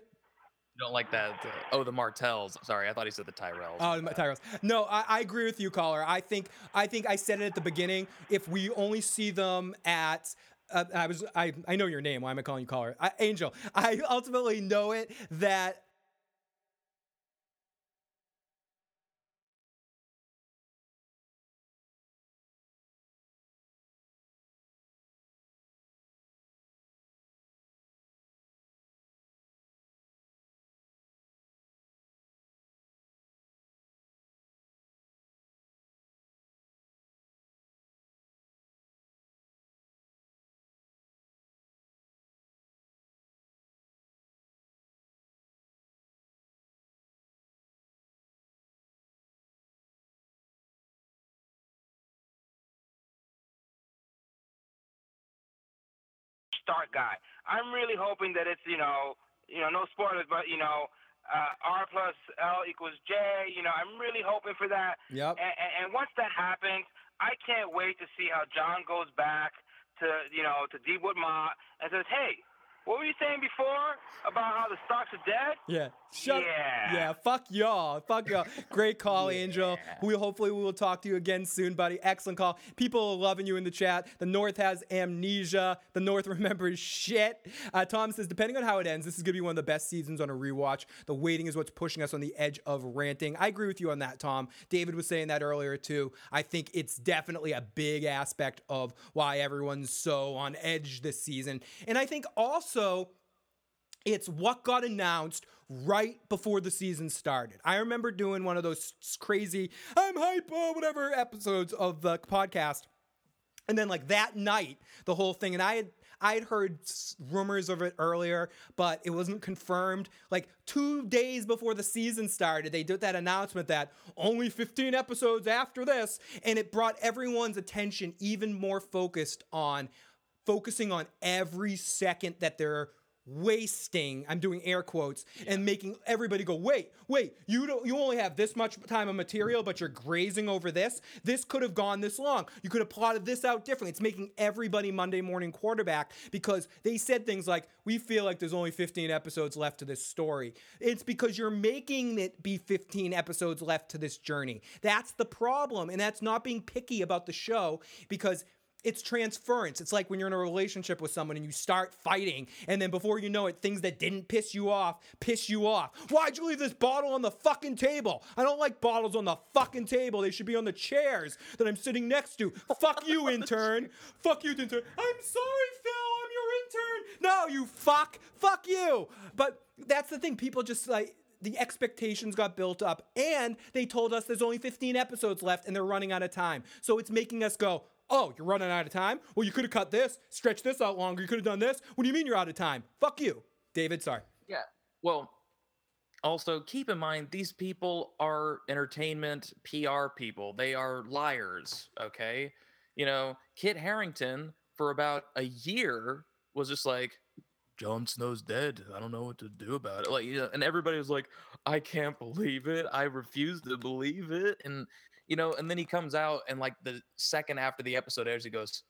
You don't like that? uh, oh, the Martells. Sorry, I thought he said the Tyrells. Oh, the Tyrells. No, I, I agree with you, caller. I think I think I said it at the beginning. If we only see them at uh, I was I I know your name. Why am I calling you caller? I, Angel. I ultimately know it that start guy. I'm really hoping that it's you know you know no spoilers, but you know uh, R plus L equals J. You know I'm really hoping for that. Yep. And, and, once that happens, I can't wait to see how Jon goes back to you know to Deepwood Ma and says, hey. What were you saying before about how the stocks are dead? Yeah. Shut Yeah. Yeah, fuck y'all. Fuck y'all. Great call, Angel. We hopefully we will talk to you again soon, buddy. Excellent call. People are loving you in the chat. The North has amnesia. The North remembers shit. Uh, Tom says, depending on how it ends, this is gonna be one of the best seasons on a rewatch. The waiting is what's pushing us on the edge of ranting. I agree with you on that, Tom. David was saying that earlier too. I think it's definitely a big aspect of why everyone's so on edge this season. And I think also it's what got announced right before the season started. I remember doing one of those crazy, I'm hype, whatever episodes of the podcast. And then like that night, the whole thing, and I had I had heard rumors of it earlier, but it wasn't confirmed. Like two days before the season started, they did that announcement that only 15 episodes after this, and it brought everyone's attention even more focused on focusing on every second that they're wasting i'm doing air quotes and making everybody go wait wait you don't you only have this much time of material but you're grazing over this. This could have gone this long. You could have plotted this out differently. It's making everybody monday morning quarterback because they said things like we feel like there's only 15 episodes left to this story. It's because you're making it be 15 episodes left to this journey. That's the problem and that's not being picky about the show because it's transference. It's like when you're in a relationship with someone and you start fighting, and then before you know it, things that didn't piss you off piss you off. Why'd you leave this bottle on the fucking table? I don't like bottles on the fucking table. They should be on the chairs that I'm sitting next to. fuck you, intern. fuck you, intern. I'm sorry, Phil. I'm your intern. No, you fuck. Fuck you. But that's the thing. People just like the expectations got built up and they told us there's only 15 episodes left and they're running out of time. So it's making us go, oh, you're running out of time? Well, you could have cut this, stretched this out longer. You could have done this. What do you mean you're out of time? Fuck you. David, sorry. Yeah. Well, also keep in mind these people are entertainment PR people. They are liars, okay? You know, Kit Harington for about a year was just like Jon Snow's dead. I don't know what to do about it. Like, you know, and everybody was like, I can't believe it. I refuse to believe it. And you know, and then he comes out and like the second after the episode airs, he goes,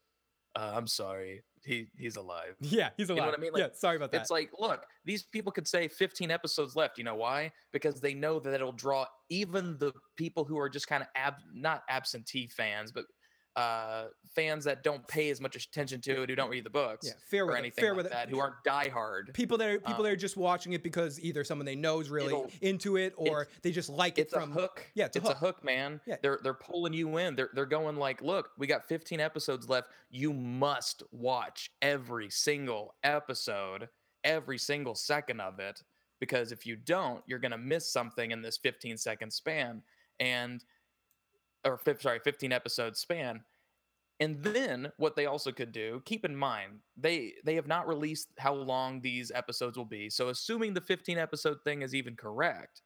uh, "I'm sorry, he he's alive." Yeah, he's You know alive. what I mean? yeah, sorry about that. It's like, look, these people could say 15 episodes left. You know why? Because they know that it'll draw even the people who are just kind of ab- not absentee fans, but uh, fans that don't pay as much attention to it, who don't read the books, Yeah, fair or with it, anything fair like with it. that, who aren't diehard. people that are people Um, that are just watching it because either someone they know is really into it or they just like it It's from a hook. Yeah, it's, It's, a a hook. hook, man. Yeah. They're they're pulling you in. They're they're going like, look, we got 15 episodes left. You must watch every single episode, every single second of it, because if you don't, you're gonna miss something in this 15 second span, and or sorry, 15 episode span. And then what they also could do, keep in mind, they they have not released how long these episodes will be. So assuming the 15 episode thing is even correct,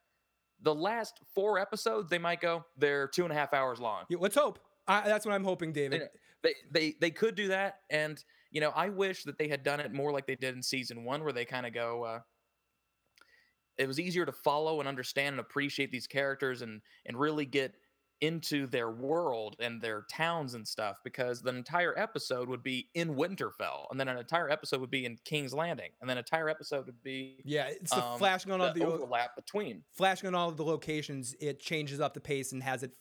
the last four episodes they might go they're two and a half hours long. Yeah, let's hope. I, that's what I'm hoping, David. They, they they could do that, and you know I wish that they had done it more like they did in season one, where they kind of go. Uh, it was easier to follow and understand and appreciate these characters and and really get into their world and their towns and stuff because the entire episode would be in Winterfell and then an entire episode would be in King's Landing and then an entire episode would be Yeah, it's the um, flashing on all the the overlap between. flashing on all of the locations. It changes up the pace and has it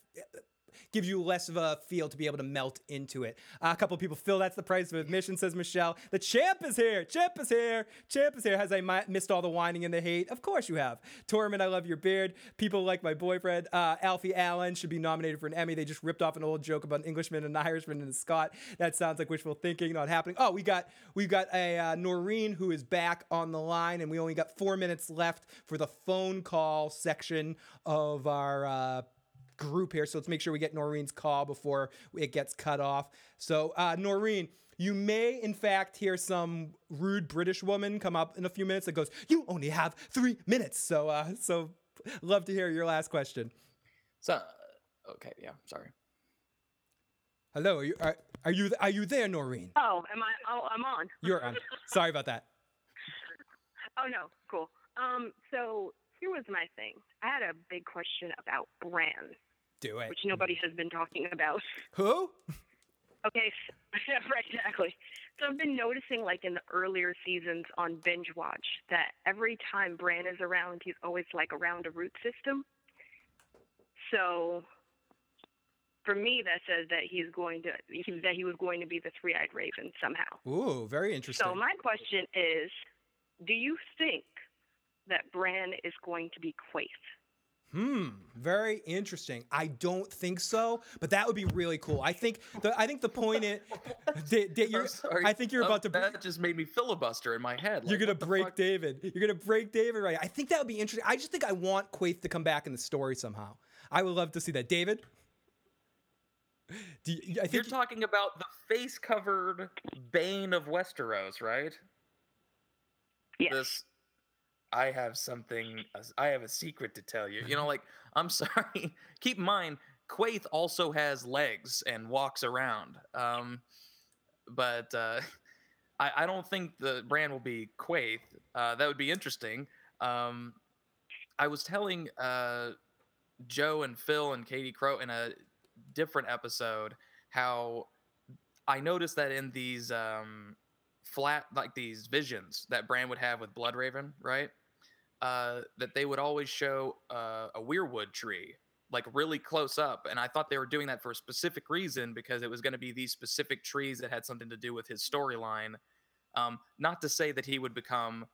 gives you less of a feel to be able to melt into it. Uh, a couple of people, Phil, that's the price of admission, says Michelle. The champ is here. Champ is here. Champ is here. Has I mi- missed all the whining and the hate? Of course you have. Tormund, I love your beard. People like my boyfriend. Uh, Alfie Allen should be nominated for an Emmy. They just ripped off an old joke about an Englishman, and an Irishman, and a Scot. That sounds like wishful thinking, not happening. Oh, we got we got a uh, Noreen who is back on the line, and we only got four minutes left for the phone call section of our. Uh, group here. So let's make sure we get Noreen's call before it gets cut off. So, uh, Noreen, you may in fact hear some rude British woman come up in a few minutes that goes, "You only have three minutes." So, uh, so love to hear your last question. So, okay, yeah, sorry. Hello, are you are, are you are you there, Noreen? Oh, am I? Oh, I'm on. You're on. Sorry about that. Oh no, cool. Um, so here was my thing. I had a big question about Bran, Do it. which nobody has been talking about. Who? Okay, right, exactly. So I've been noticing, like in the earlier seasons on binge watch, that every time Bran is around, he's always like around a root system. So for me, that says that he's going to he, that he was going to be the three-eyed raven somehow. Ooh, very interesting. So my question is, do you think that Bran is going to be Quaithe? Hmm, very interesting. I don't think so, but that would be really cool. I think the I think the point is, Da- Da- you're, I think you're Oh, about to. break, That just made me filibuster in my head. You're gonna break fuck? David. You're gonna break David, right? I think that would be interesting. I just think I want Quaithe to come back in the story somehow. I would love to see that. David, do you, I think You're talking about the face-covered Bane of Westeros, right? Yes. This, I have something. I have a secret to tell you. You know, like I'm sorry. Keep in mind, Quaithe also has legs and walks around. Um, but uh, I, I don't think the Bran will be Quaithe. Uh, that would be interesting. Um, I was telling uh, Joe and Phil and Katie Crow in a different episode how I noticed that in these um, flat, like these visions that Bran would have with Bloodraven, right? Uh, that they would always show uh, a weirwood tree, like really close up. And I thought they were doing that for a specific reason because it was going to be these specific trees that had something to do with his storyline. Um, not to say that he would become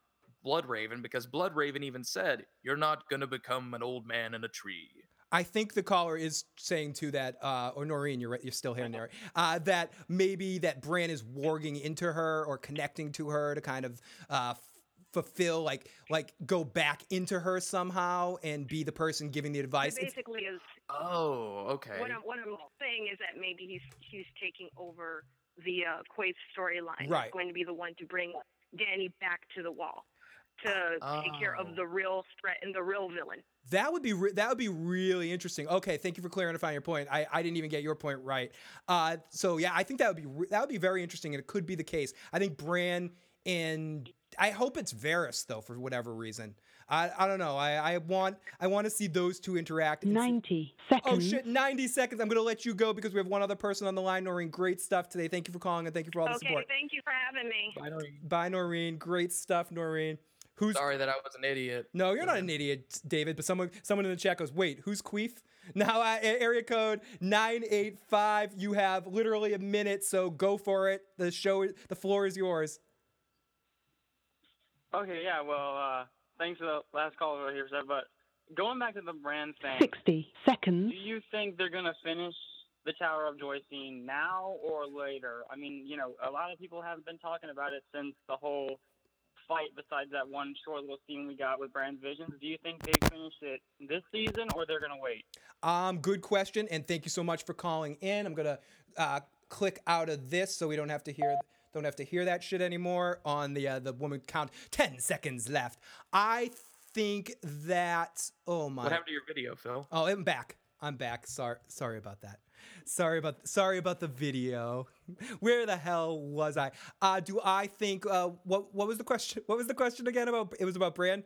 Bloodraven, because Bloodraven even said, You're not going to become an old man in a tree. I think the caller is saying too that, uh, or Noreen, you're right, you're still here, Noreen, uh, that maybe that Bran is warging into her or connecting to her to kind of uh, f- fulfill, like, like go back into her somehow and be the person giving the advice. It It's- basically is Oh, okay. what I'm, what I'm saying is that maybe he's he's taking over the uh, Quaithe storyline. Right. He's going to be the one to bring Dany back to the wall to take care Oh. of the real threat and the real villain. That would be re- that would be really interesting. Okay, thank you for clarifying your point. I, I didn't even get your point right. Uh, so yeah, I think that would be re- that would be very interesting, and it could be the case. I think Bran and I hope it's Varys though for whatever reason. I, I don't know. I, I want I want to see those two interact. and see- 90 Oh shit, 90 seconds. I'm gonna let you go because we have one other person on the line. Noreen, great stuff today. Thank you for calling and thank you for all the Okay, support. Okay, thank you for having me. Bye, Noreen. Bye, Noreen. Great stuff, Noreen. Who's Sorry that I was an idiot. no, you're not an idiot, David. But someone, someone in the chat goes, "Wait, who's Queef?" Now, uh, a- area code nine eight five. You have literally a minute, so go for it. The show, the floor is yours. Okay, yeah, well, uh, thanks for the last call over here, sir. But going back to the Bran thing, 60 seconds. do you think they're going to finish the Tower of Joy scene now or later? I mean, you know, a lot of people have been talking about it since the whole fight, besides that one short little scene we got with Bran's Visions. Do you think they finish it this season or they're going to wait? Um, good question, and thank you so much for calling in. I'm gonna uh, click out of this so we don't have to hear don't have to hear that shit anymore on the uh, the woman count 10 seconds left. I think that oh my What happened to your video, Phil? Oh, I'm back. I'm back. Sorry sorry about that. Sorry about sorry about the video. Where the hell was I? Uh do I think uh what what was the question? What was the question again about it was about Bran?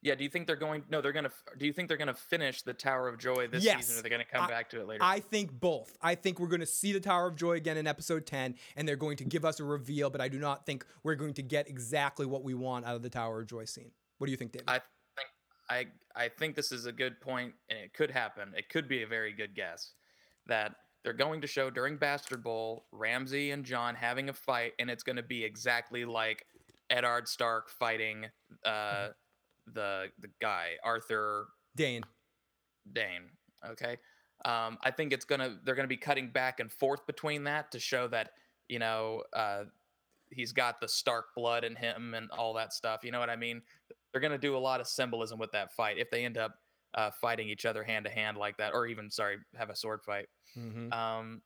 Yeah, do you think they're going? No, they're gonna. Do you think they're gonna finish the Tower of Joy this Yes. season, or they're they gonna come I- back to it later? I think both. I think we're going to see the Tower of Joy again in episode 10, and they're going to give us a reveal, but I do not think we're going to get exactly what we want out of the Tower of Joy scene. What do you think, David? I think I I think this is a good point, and it could happen. It could be a very good guess that they're going to show during Bastard Bowl Ramsay and Jon having a fight, and it's going to be exactly like Eddard Stark fighting uh, the the guy Arthur Dayne. Dayne. Okay. Um, I think it's gonna they're gonna be cutting back and forth between that to show that you know uh, he's got the Stark blood in him and all that stuff. You know what I mean? They're gonna do a lot of symbolism with that fight if they end up uh, fighting each other hand to hand like that, or even sorry, have a sword fight. Mm-hmm. Um,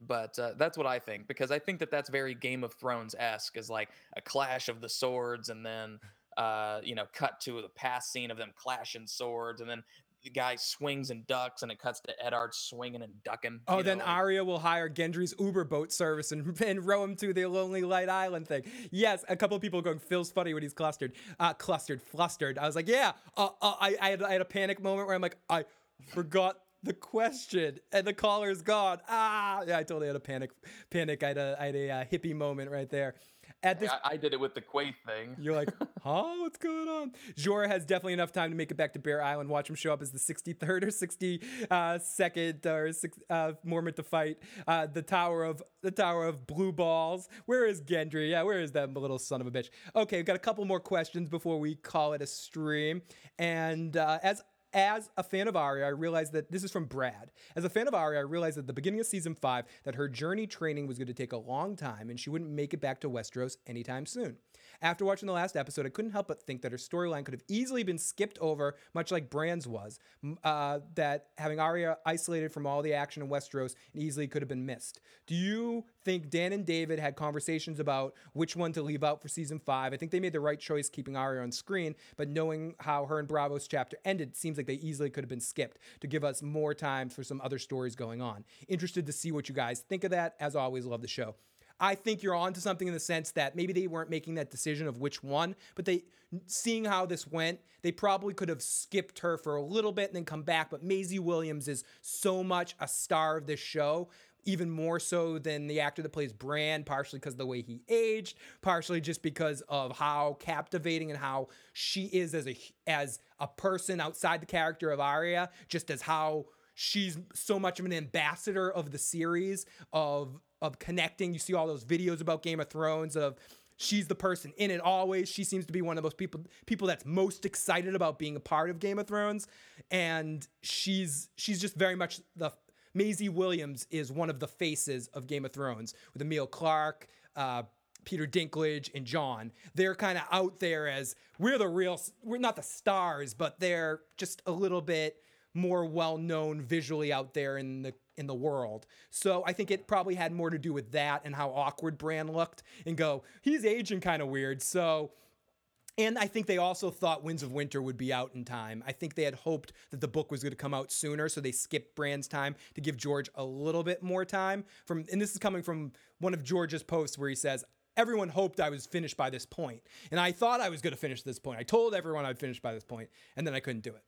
but uh, that's what I think because I think that that's very Game of Thrones esque, is like a clash of the swords, and then uh, you know, cut to the past scene of them clashing swords, and then the guy swings and ducks, and it cuts to Eddard swinging and ducking. Oh, then know, Arya will hire Gendry's Uber boat service and, and row him to the Lonely Light Island thing. Yes, a couple of people going, Phil's funny when he's clustered. Uh, clustered, flustered. I was like, yeah. Uh, uh, I, I, had, I had a panic moment where I'm like, I forgot the question and the caller's gone. Ah, yeah, I totally had a panic. Panic. I had a, I had a uh, hippie moment right there. At this I, I did it with the Quaithe thing. You're like, huh? What's going on? Jorah has definitely enough time to make it back to Bear Island. Watch him show up as the 63rd or 62nd or six, uh, Mormont to fight. Uh, the Tower of the Tower of Blue Balls. Where is Gendry? Yeah, where is that little son of a bitch? Okay, we've got a couple more questions before we call it a stream. And uh, as as a fan of Arya, I realized that this is from Brad. As a fan of Arya, I realized at the beginning of season five that her journey training was going to take a long time and she wouldn't make it back to Westeros anytime soon. After watching the last episode, I couldn't help but think that her storyline could have easily been skipped over, much like Bran's was. Uh, that having Arya isolated from all the action in Westeros easily could have been missed. Do you think Dan and David had conversations about which one to leave out for season five? I think they made the right choice keeping Arya on screen, but knowing how her and Braavos chapter ended, it seems like they easily could have been skipped to give us more time for some other stories going on. Interested to see what you guys think of that. As always, love the show. I think you're on to something in the sense that maybe they weren't making that decision of which one, but they seeing how this went, they probably could have skipped her for a little bit and then come back. But Maisie Williams is so much a star of this show. Even more so than the actor that plays Bran, partially because of the way he aged, partially just because of how captivating and how she is as a as a person outside the character of Arya, just as how she's so much of an ambassador of the series of of connecting. You see all those videos about Game of Thrones of she's the person in it always. She seems to be one of those people people that's most excited about being a part of Game of Thrones and she's she's just very much the Maisie Williams is one of the faces of Game of Thrones with Emilia Clarke, uh, Peter Dinklage, and Jon. They're kind of out there as we're the real, we're not the stars, but they're just a little bit more well known visually out there in the in the world. So I think it probably had more to do with that and how awkward Bran looked and go, he's aging kind of weird. So and I think they also thought Winds of Winter would be out in time. I think they had hoped that the book was going to come out sooner, so they skipped Bran's time to give George a little bit more time. From and this is coming from one of George's posts where he says, "Everyone hoped I was finished by this point, and I thought I was going to finish this point. I told everyone I'd finish by this point, and then I couldn't do it."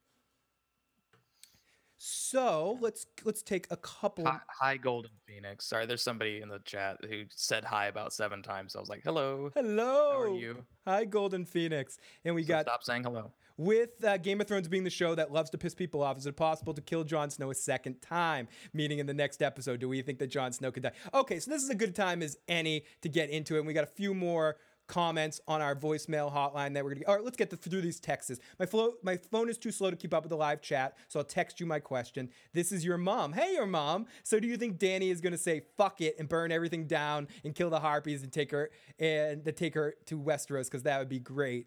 So let's let's take a couple. Hi, hi, Golden Phoenix. Sorry, there's somebody in the chat who said hi about seven times. So I was like, hello. Hello. How are you? Hi, Golden Phoenix. And we So got stop saying hello. With uh, Game of Thrones being the show that loves to piss people off, is it possible to kill Jon Snow a second time? Meaning in the next episode, do we think that Jon Snow could die? Okay, so this is a good time as any to get into it. And we got a few more comments on our voicemail hotline that we're gonna. All right, let's get the, through these texts. My flow, my phone is too slow to keep up with the live chat, so I'll text you my question. This is your mom. Hey, your mom. So do you think Dany is gonna say fuck it and burn everything down and kill the harpies and take her and to take her to Westeros? Because that would be great.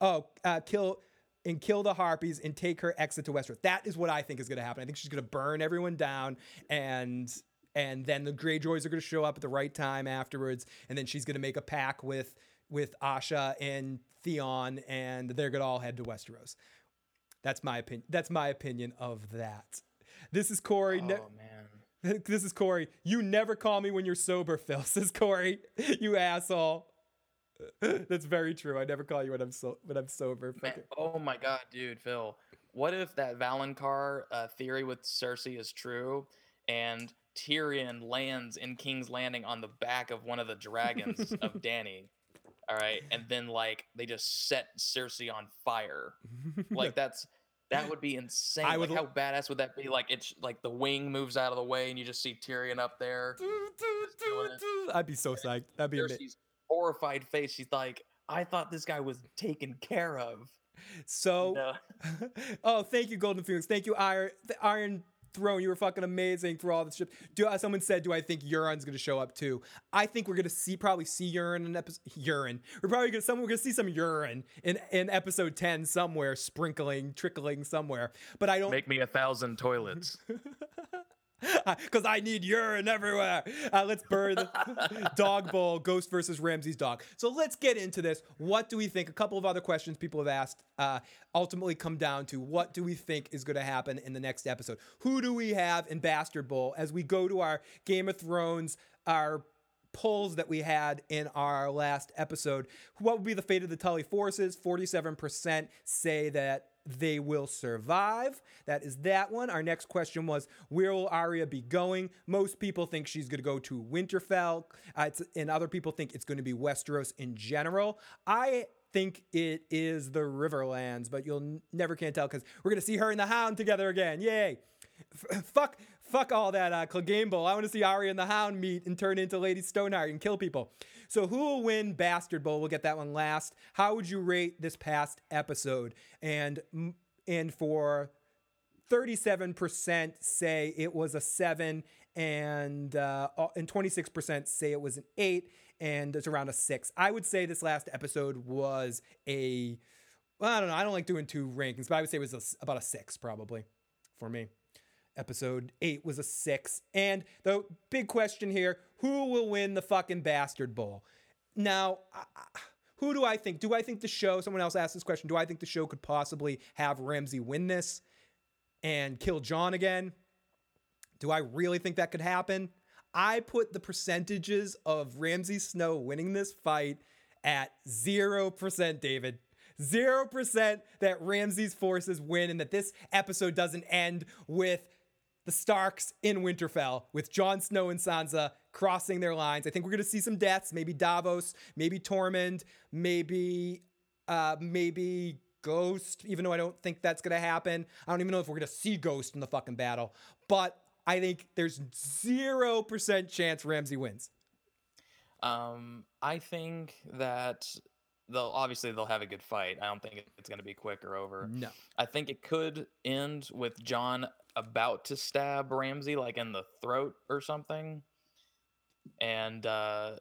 Oh, uh, kill and kill the harpies and take her exit to Westeros. That is what I think is going to happen. I think she's going to burn everyone down and and then the Greyjoys are going to show up at the right time afterwards, and then she's going to make a pack with with Asha and Theon, and they're to all head to Westeros. That's my opinion. That's my opinion of that. This is Corey. Oh Ne- man. this is Corey. You never call me when you're sober, Phil. Says Corey. You asshole. That's very true. I never call you when I'm so when I'm sober. Man, oh my god, dude, Phil. What if that Valonqar uh, theory with Cersei is true, and Tyrion lands in King's Landing on the back of one of the dragons of Dany? All right, and then like they just set Cersei on fire. Like that's that would be insane. I like would how badass would that be? Like it's like the wing moves out of the way and you just see Tyrion up there. just doing it. I'd be so psyched. That'd be amazing. Cersei's horrified face. She's like, I thought this guy was taken care of. So, No. oh, thank you, Golden Phoenix. Thank you, Iron the Iron Throne. You were fucking amazing through all this shit. Do uh, someone said, do I think Euron's gonna show up too? I think we're gonna see probably see Euron in episode urine. We're probably gonna someone we're gonna see some urine in in episode ten somewhere, sprinkling, trickling somewhere. But I don't Make me a thousand toilets. because I need urine everywhere. Uh, let's burn the dog bowl, Ghost versus Ramsay's dog. So let's get into this. What do we think? A couple of other questions people have asked uh, ultimately come down to what do we think is going to happen in the next episode? Who do we have in Bastard Bowl as we go to our Game of Thrones, our polls that we had in our last episode. What would be the fate of the Tully forces? 47% say that they will survive. That is that one. Our next question was where will Arya be going? Most people think she's going to go to Winterfell, uh, and other people think it's going to be Westeros in general. I think it is the Riverlands, but you'll n- never can tell because we're going to see her and the Hound together again. Yay! F- fuck, fuck all that uh, Clegane Bowl. I want to see Arya and the Hound meet and turn into Lady Stoneheart and kill people. So who will win Bastard Bowl? We'll get that one last. How would you rate this past episode? And and for 37% say it was a seven, and uh, and 26% say it was an eight, and it's around a six. I would say this last episode was a, well, I don't know. I don't like doing two rankings, but I would say it was a about a six probably for me. Episode eight was a six. And the big question here who will win the fucking Bastard Bowl? Now, who do I think? Do I think the show, someone else asked this question, do I think the show could possibly have Ramsay win this and kill Jon again? Do I really think that could happen? I put the percentages of Ramsay Snow winning this fight at 0%, David. 0% that Ramsay's forces win and that this episode doesn't end with the Starks in Winterfell with Jon Snow and Sansa crossing their lines. I think we're going to see some deaths, maybe Davos, maybe Tormund, maybe uh maybe Ghost, even though I don't think that's going to happen. I don't even know if we're going to see Ghost in the fucking battle, but I think there's 0% chance Ramsay wins. Um, I think that they'll obviously they'll have a good fight. I don't think it's going to be quick or over. No. I think it could end with Jon about to stab Ramsay like in the throat or something. And uh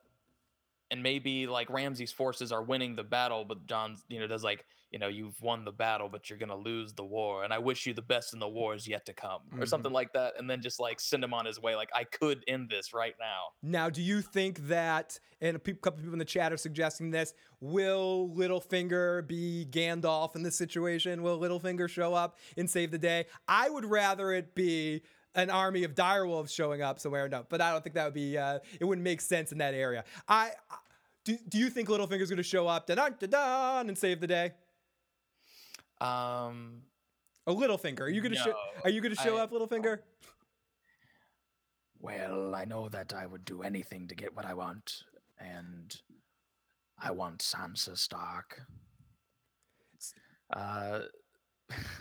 and maybe like Ramsay's forces are winning the battle, but Jon's you know does like you know you've won the battle, but you're gonna lose the war, and I wish you the best in the wars yet to come, or Mhm. something like that, and then just like send him on his way. Like I could end this right now. Now, do you think that, and a pe- couple people in the chat are suggesting this, will Littlefinger be Gandalf in this situation? Will Littlefinger show up and save the day? I would rather it be an army of direwolves showing up somewhere. No, but I don't think that would be, uh, it wouldn't make sense in that area. I, I- do, do you think Littlefinger's going to show up da dun dun and save the day? Um, A Littlefinger. Are you going to show? Are you going to show I- up, Littlefinger? Well, I know that I would do anything to get what I want, and I want Sansa Stark. Uh,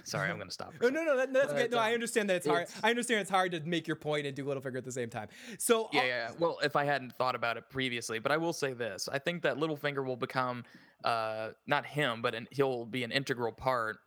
sorry, I'm gonna stop. for Oh, no, second. no, that, that's okay. No, I understand that it's hard. it's- I understand it's hard to make your point and do Littlefinger at the same time. So Yeah, yeah, yeah. Well, if I hadn't thought about it previously, but I will say this: I think that Littlefinger will become, uh, not him, but an, he'll be an integral part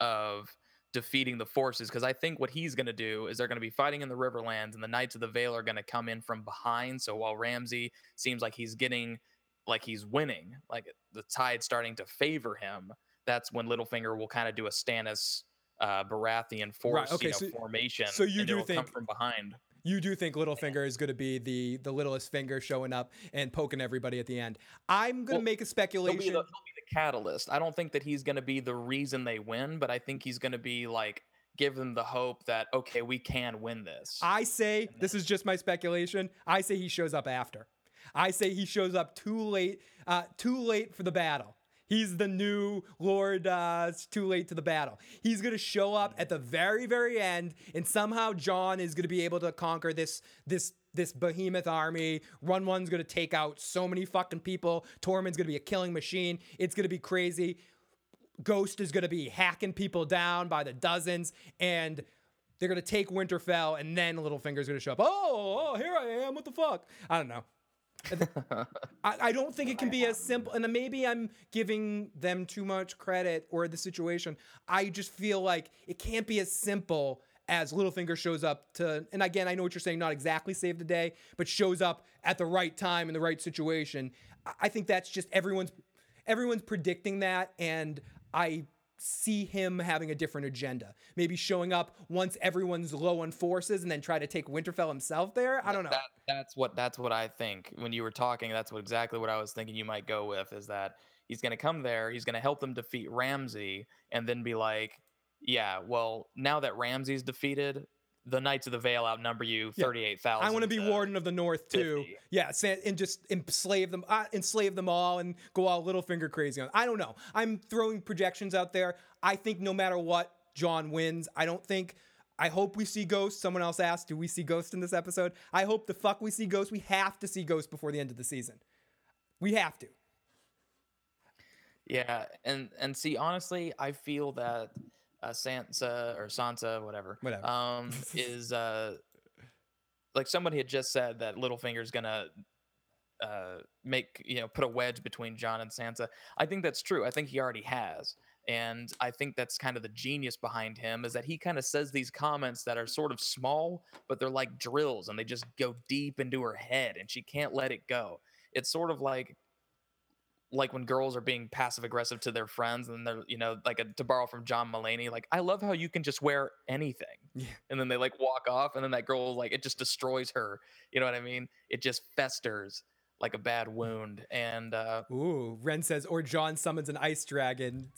of defeating the forces. Because I think what he's going to do is they're going to be fighting in the Riverlands, and the Knights of the Vale are going to come in from behind. So while Ramsay seems like he's getting, like he's winning, like the tide starting to favor him, that's when Littlefinger will kind of do a Stannis. Uh, Baratheon force, okay, you know, so- formation. so you do it'll come think- from behind. You do think Littlefinger is going to be the the littlest finger showing up and poking everybody at the end. I'm going to Well, make a He'll be, speculation. the, he'll be the catalyst. I don't think that he's going to be the reason they win, but I think he's going to be like give them the hope that okay, we can win this. I say this is just my speculation. I say he shows up after. I say he shows up too late, uh, too late for the battle. He's the new Lord. Uh, it's too late to the battle. He's gonna show up at the very, very end, and somehow Jon is gonna be able to conquer this, this, this behemoth army. Wun Wun's gonna take out so many fucking people. Tormund's gonna be a killing machine. It's gonna be crazy. Ghost is gonna be hacking people down by the dozens, and they're gonna take Winterfell, and then Littlefinger's gonna show up. Oh, oh, here I am. What the fuck? I don't know. I, I don't think it can be as simple. And maybe I'm giving them too much credit or the situation. I just feel like it can't be as simple as Littlefinger shows up to. And again, I know what you're saying, not exactly save the day, but shows up at the right time in the right situation. I- I think that's just everyone's everyone's predicting that, and I see him having a different agenda. Maybe showing up once everyone's low on forces and then try to take Winterfell himself there. I don't know. That, that's what that's what I think. When you were talking, that's what exactly what I was thinking you might go with is that he's going to come there, he's going to help them defeat Ramsay and then be like, yeah, well, now that Ramsay's defeated, the Knights of the Vale outnumber you Yeah. 38,000. I want to be warden of the North too. 50. Yeah, and just enslave them, uh, enslave them all, and go all Littlefinger crazy on. I don't know. I'm throwing projections out there. I think no matter what, Jon wins. I don't think. I hope we see Ghost. Someone else asked, "Do we see Ghost in this episode?" I hope the fuck we see Ghost. We have to see Ghost before the end of the season. We have to. Yeah, and and see, honestly, I feel that uh, Sansa or Sansa, whatever, Whatever. um, is uh, like somebody had just said that Littlefinger's gonna uh, make you know put a wedge between Jon and Sansa. I think that's true. I think he already has, and I think that's kind of the genius behind him is that he kind of says these comments that are sort of small, but they're like drills, and they just go deep into her head, and she can't let it go. It's sort of like like when girls are being passive aggressive to their friends and they're you know like a, to borrow from john Mulaney, like i love how you can just wear anything Yeah. and then they like walk off and then that girl like it just destroys her you know what i mean it just festers like a bad wound and uh Ooh, Ren says, or Jon summons an ice dragon.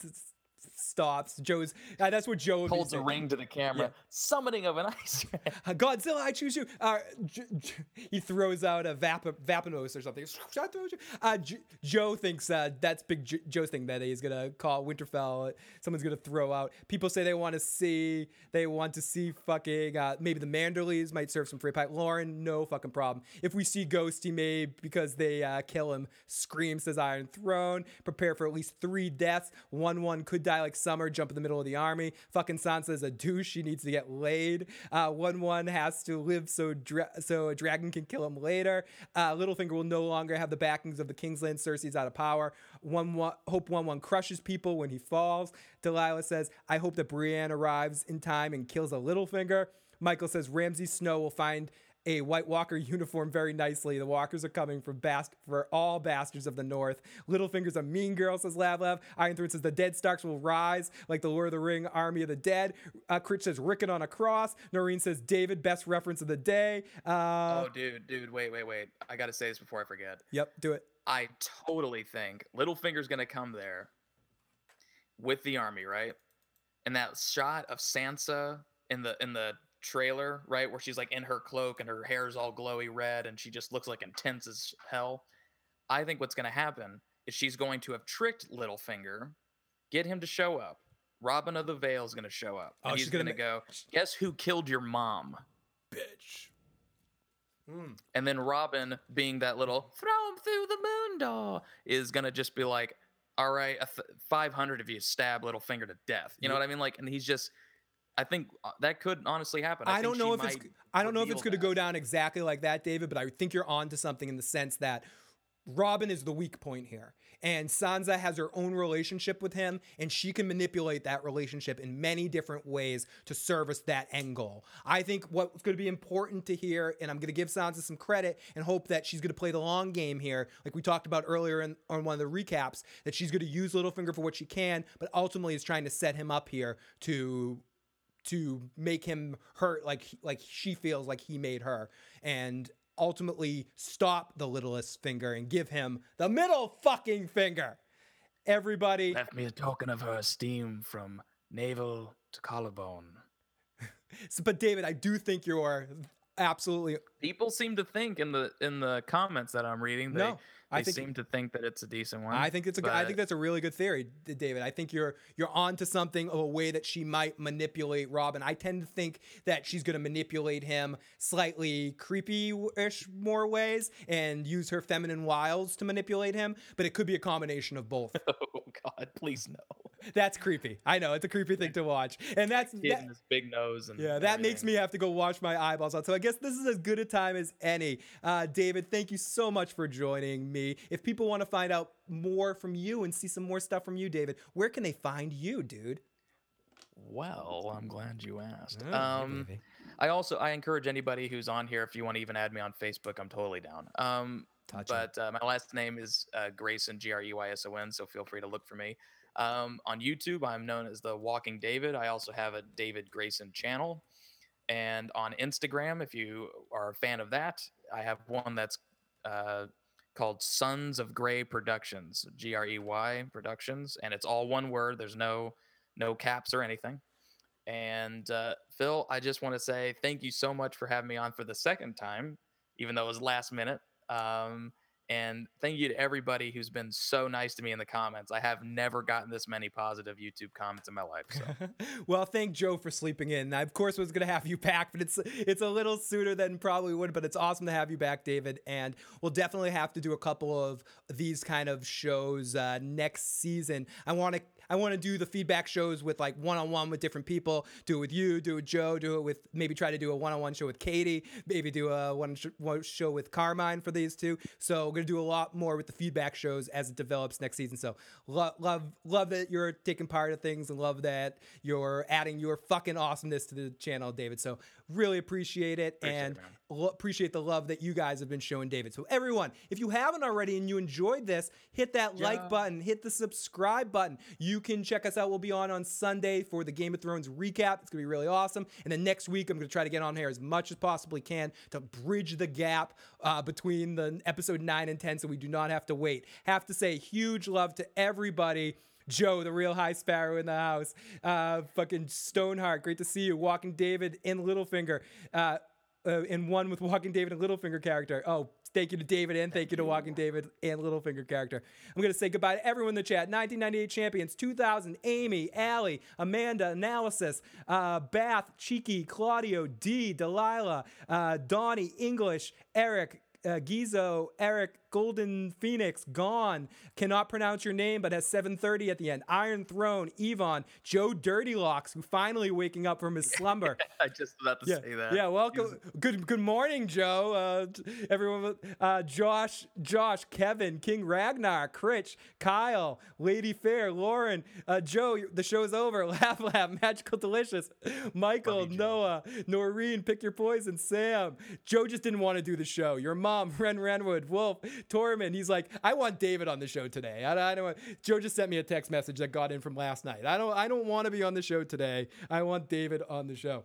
Stops. Joe's. Uh, that's what Joe holds a ring to the camera summoning of an ice. Uh, Godzilla, I choose you. Uh, J- J- he throws out a Vap- Vapinos or something. Uh, J- Joe thinks uh, that's Big J- Joe's thing that he's gonna call Winterfell. Someone's gonna throw out. People say they want to see. They want to see fucking. Uh, maybe the Manderleys might serve some free pie. Lauren, no fucking problem. If we see Ghost, he may because they uh, kill him. Scream says Iron Throne. Prepare for at least three deaths. Wun Wun could die like Summer. Jump in the middle of the army. Fucking Sansa is a douche. She needs to get laid. Uh, Wun Wun has to live so dra- so a dragon can kill him later. Uh, Littlefinger will no longer have the backings of the Kingsland. Cersei's out of power. Wun Wun hope Wun Wun crushes people when he falls. Delilah says, "I hope that Brienne arrives in time and kills a Littlefinger." Michael says Ramsay Snow will find a White Walker uniform very nicely. The Walkers are coming for bast- for all bastards of the North. Littlefinger's a mean girl, says Lavlev. Iron Throne says the Dead Starks will rise like the Lord of the Ring army of the dead. Uh, Critch says Rickon on a cross. Noreen says David, best reference of the day. Uh, oh dude dude wait wait wait i gotta say this before i forget Yep, do it. I totally think Littlefinger's gonna come there with the army, right? And that shot of Sansa in the in the trailer, right, where she's like in her cloak and her hair's all glowy red and she just looks like intense as hell. I think what's gonna happen is she's going to have tricked Littlefinger, get him to show up. Robin of the Vale is gonna show up. Oh, And he's gonna gonna, go, guess who killed your mom? Bitch. Mm. And then Robin, being that little throw him through the moon door, is gonna just be like, "All right, a th- 500 of you stab Littlefinger to death." You know what I mean? Like, and he's just, I think uh, that could honestly happen. I, think don't know if it's I don't know if it's going to go down exactly like that, David, but I think you're on to something in the sense that Robin is the weak point here. And Sansa has her own relationship with him, and she can manipulate that relationship in many different ways to service that end goal. I think what's going to be important to hear, and I'm going to give Sansa some credit and hope that she's going to play the long game here, like we talked about earlier in, on one of the recaps, that she's going to use Littlefinger for what she can, but ultimately is trying to set him up here to to make him hurt like like she feels like he made her and ultimately stop the littlest finger and give him the middle fucking finger. Everybody left me a token of her esteem from navel to collarbone. So, but david i do think you're absolutely people seem to think in the in the comments that i'm reading they, no they I think, seem to think that it's a decent one. I think it's a. I think that's a really good theory, David. I think you're you're onto something of a way that she might manipulate Robin. I tend to think that she's going to manipulate him slightly creepy-ish more ways and use her feminine wiles to manipulate him. But it could be a combination of both. oh God, please no. That's creepy. I know it's a creepy thing to watch, and that's kid that, his big nose. And yeah, that everything. makes me have to go wash my eyeballs out. So I guess this is as good a time as any. Uh, David, thank you so much for joining me. If people want to find out more from you and see some more stuff from you, David, where can they find you, dude? Well, I'm glad you asked. Oh, um, I also I encourage anybody who's on here if you want to even add me on Facebook, I'm totally down. Um, but uh, my last name is uh, Greyson, G R E Y S O N, so feel free to look for me. Um, on YouTube, I'm known as the Walking David. I also have a David Greyson channel. And on Instagram, if you are a fan of that, I have one that's uh, called Sons of Grey Productions, G R E Y Productions, and it's all one word. There's no no caps or anything. And uh, Phil, I just want to say thank you so much for having me on for the second time, even though it was last minute. Um, and thank you to everybody who's been so nice to me in the comments. I have never gotten this many positive YouTube comments in my life. So. well, thank Joe for sleeping in. I, of course, was going to have you back, but it's it's a little sooner than probably would. But it's awesome to have you back, David. And we'll definitely have to do a couple of these kind of shows uh, next season. I want to I want to do the feedback shows with like one on one with different people. Do it with you, do it with Joe, do it with maybe try to do a one on one show with Katie, maybe do a one, one show with Carmine for these two. So we're gonna do a lot more with the feedback shows as it develops next season. So lo- love love that you're taking part of things and love that you're adding your fucking awesomeness to the channel, David. So really appreciate it appreciate and it, lo- appreciate the love that you guys have been showing David. So everyone, if you haven't already and you enjoyed this, hit that yeah. like button, hit the subscribe button. You can check us out. We'll be on on Sunday for the Game of Thrones recap. It's going to be really awesome. And then next week, I'm going to try to get on here as much as possibly can to bridge the gap uh, between the episode 9 and 10 so we do not have to wait. Have to say huge love to everybody. Joe, the real high sparrow in the house. Uh, fucking Stoneheart, great to see you. Walking David and Littlefinger. Uh, uh, in one with Walking David and Littlefinger character. Oh, thank you to David and thank you to Walking David and Littlefinger character. I'm going to say goodbye to everyone in the chat. 1998 champions, 2000, Amy, Allie, Amanda, Analysis, uh, Bath, Cheeky, Claudio, D, Delilah, uh, Donnie, English, Eric, uh, Gizo, Eric, Golden Phoenix, Gone, cannot pronounce your name, but has 730 at the end. Iron Throne, Yvonne, Joe Dirty Locks, who finally waking up from his slumber. I just about to yeah, say that. Yeah, welcome. Good good morning, Joe. Uh, everyone, uh, Josh, Josh, Kevin, King Ragnar, Critch, Kyle, Lady Fair, Lauren, uh, Joe. The show's over. Laugh, laugh. Magical, delicious. Michael, you, Noah, Noreen, pick your poison. Sam, Joe just didn't want to do the show. Your mom, Ren Renwood, Wolf, Tormund, he's like, I want David on the show today. I, I don't want, Joe just sent me a text message that got in from last night. I don't I don't want to be on the show today. I want David on the show.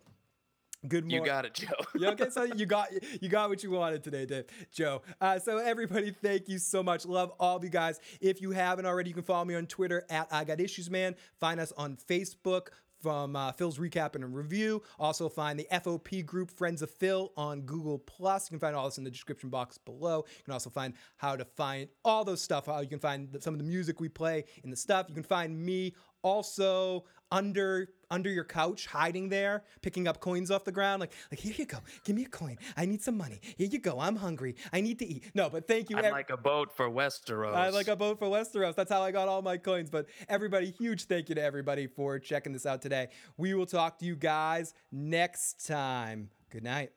Good morning. You got it, Joe. yeah, okay, so you got you got what you wanted today, Dave. Joe. Uh, so everybody, thank you so much. Love all of you guys. If you haven't already, you can follow me on Twitter at I Got Issues Man. Find us on Facebook from uh, Phil's recap and review. Also find the FOP group Friends of Phil on Google Plus. You can find all this in the description box below. You can also find how to find all those stuff. How you can find some of the music we play in the stuff. You can find me also under under your couch hiding there picking up coins off the ground like like here you go. Give me a coin. I need some money. Here you go. I'm hungry. I need to eat. No but thank you i'm like a boat for westeros. I like a boat for westeros. That's how i got all my coins. But everybody huge thank you to everybody for checking this out today. We will talk to you guys next time. Good night.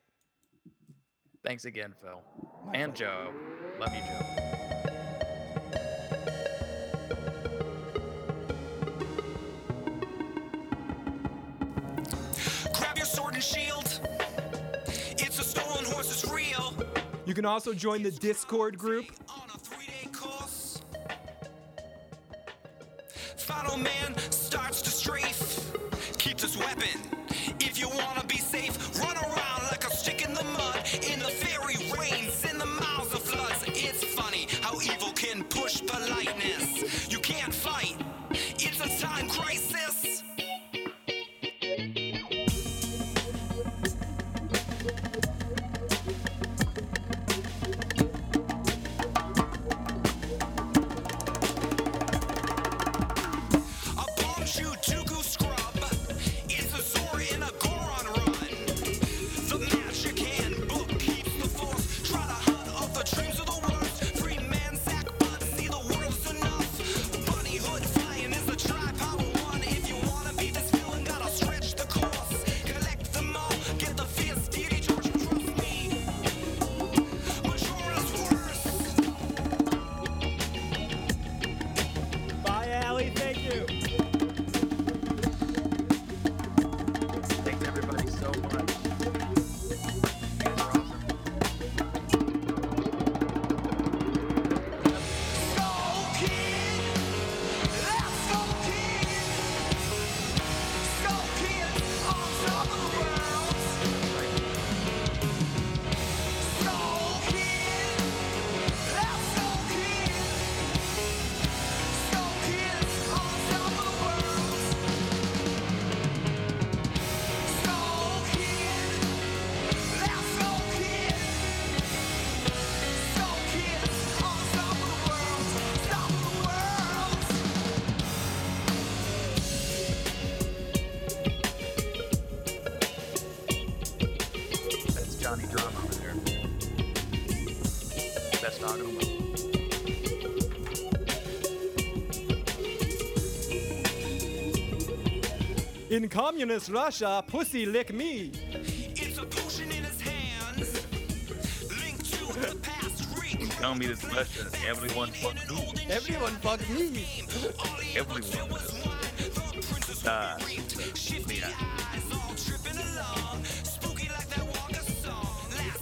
Thanks again phil. And joe. Love you joe You can also join the Discord group. Final man starts to strafe. Weapon. If you wanna be safe, run around like a stick in the mud. In the fairy rains, in the of floods. It's funny how evil can push politeness. You can't communist Russia, pussy lick me. Communist Russia. Everyone fuck me. Everyone fuck me. Everyone. Uh.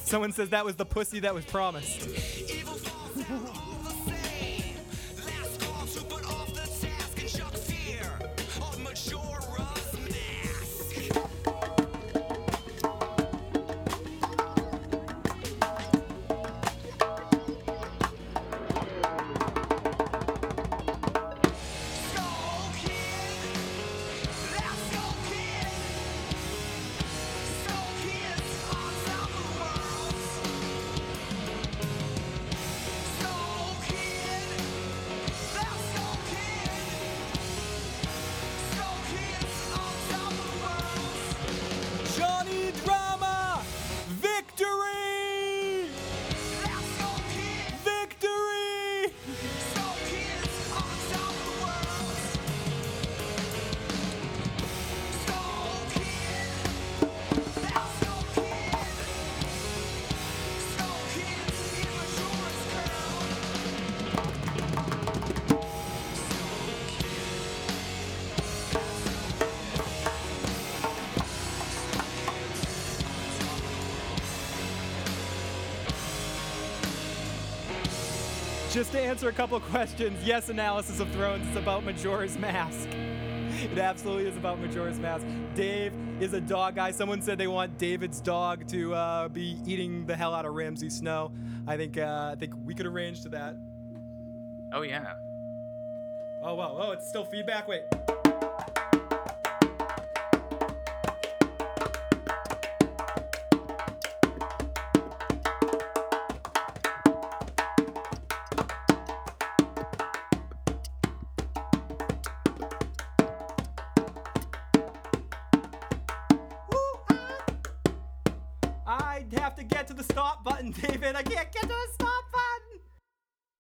Someone says that was the pussy that was promised. Just to answer a couple questions, yes, Analysis of Thrones is about Majora's Mask. It absolutely is about Majora's Mask. Dave is a dog guy. Someone said they want David's dog to uh, be eating the hell out of Ramsay Snow. I think uh, I think we could arrange to that. Oh yeah. Oh wow! Oh, it's still feedback. Wait.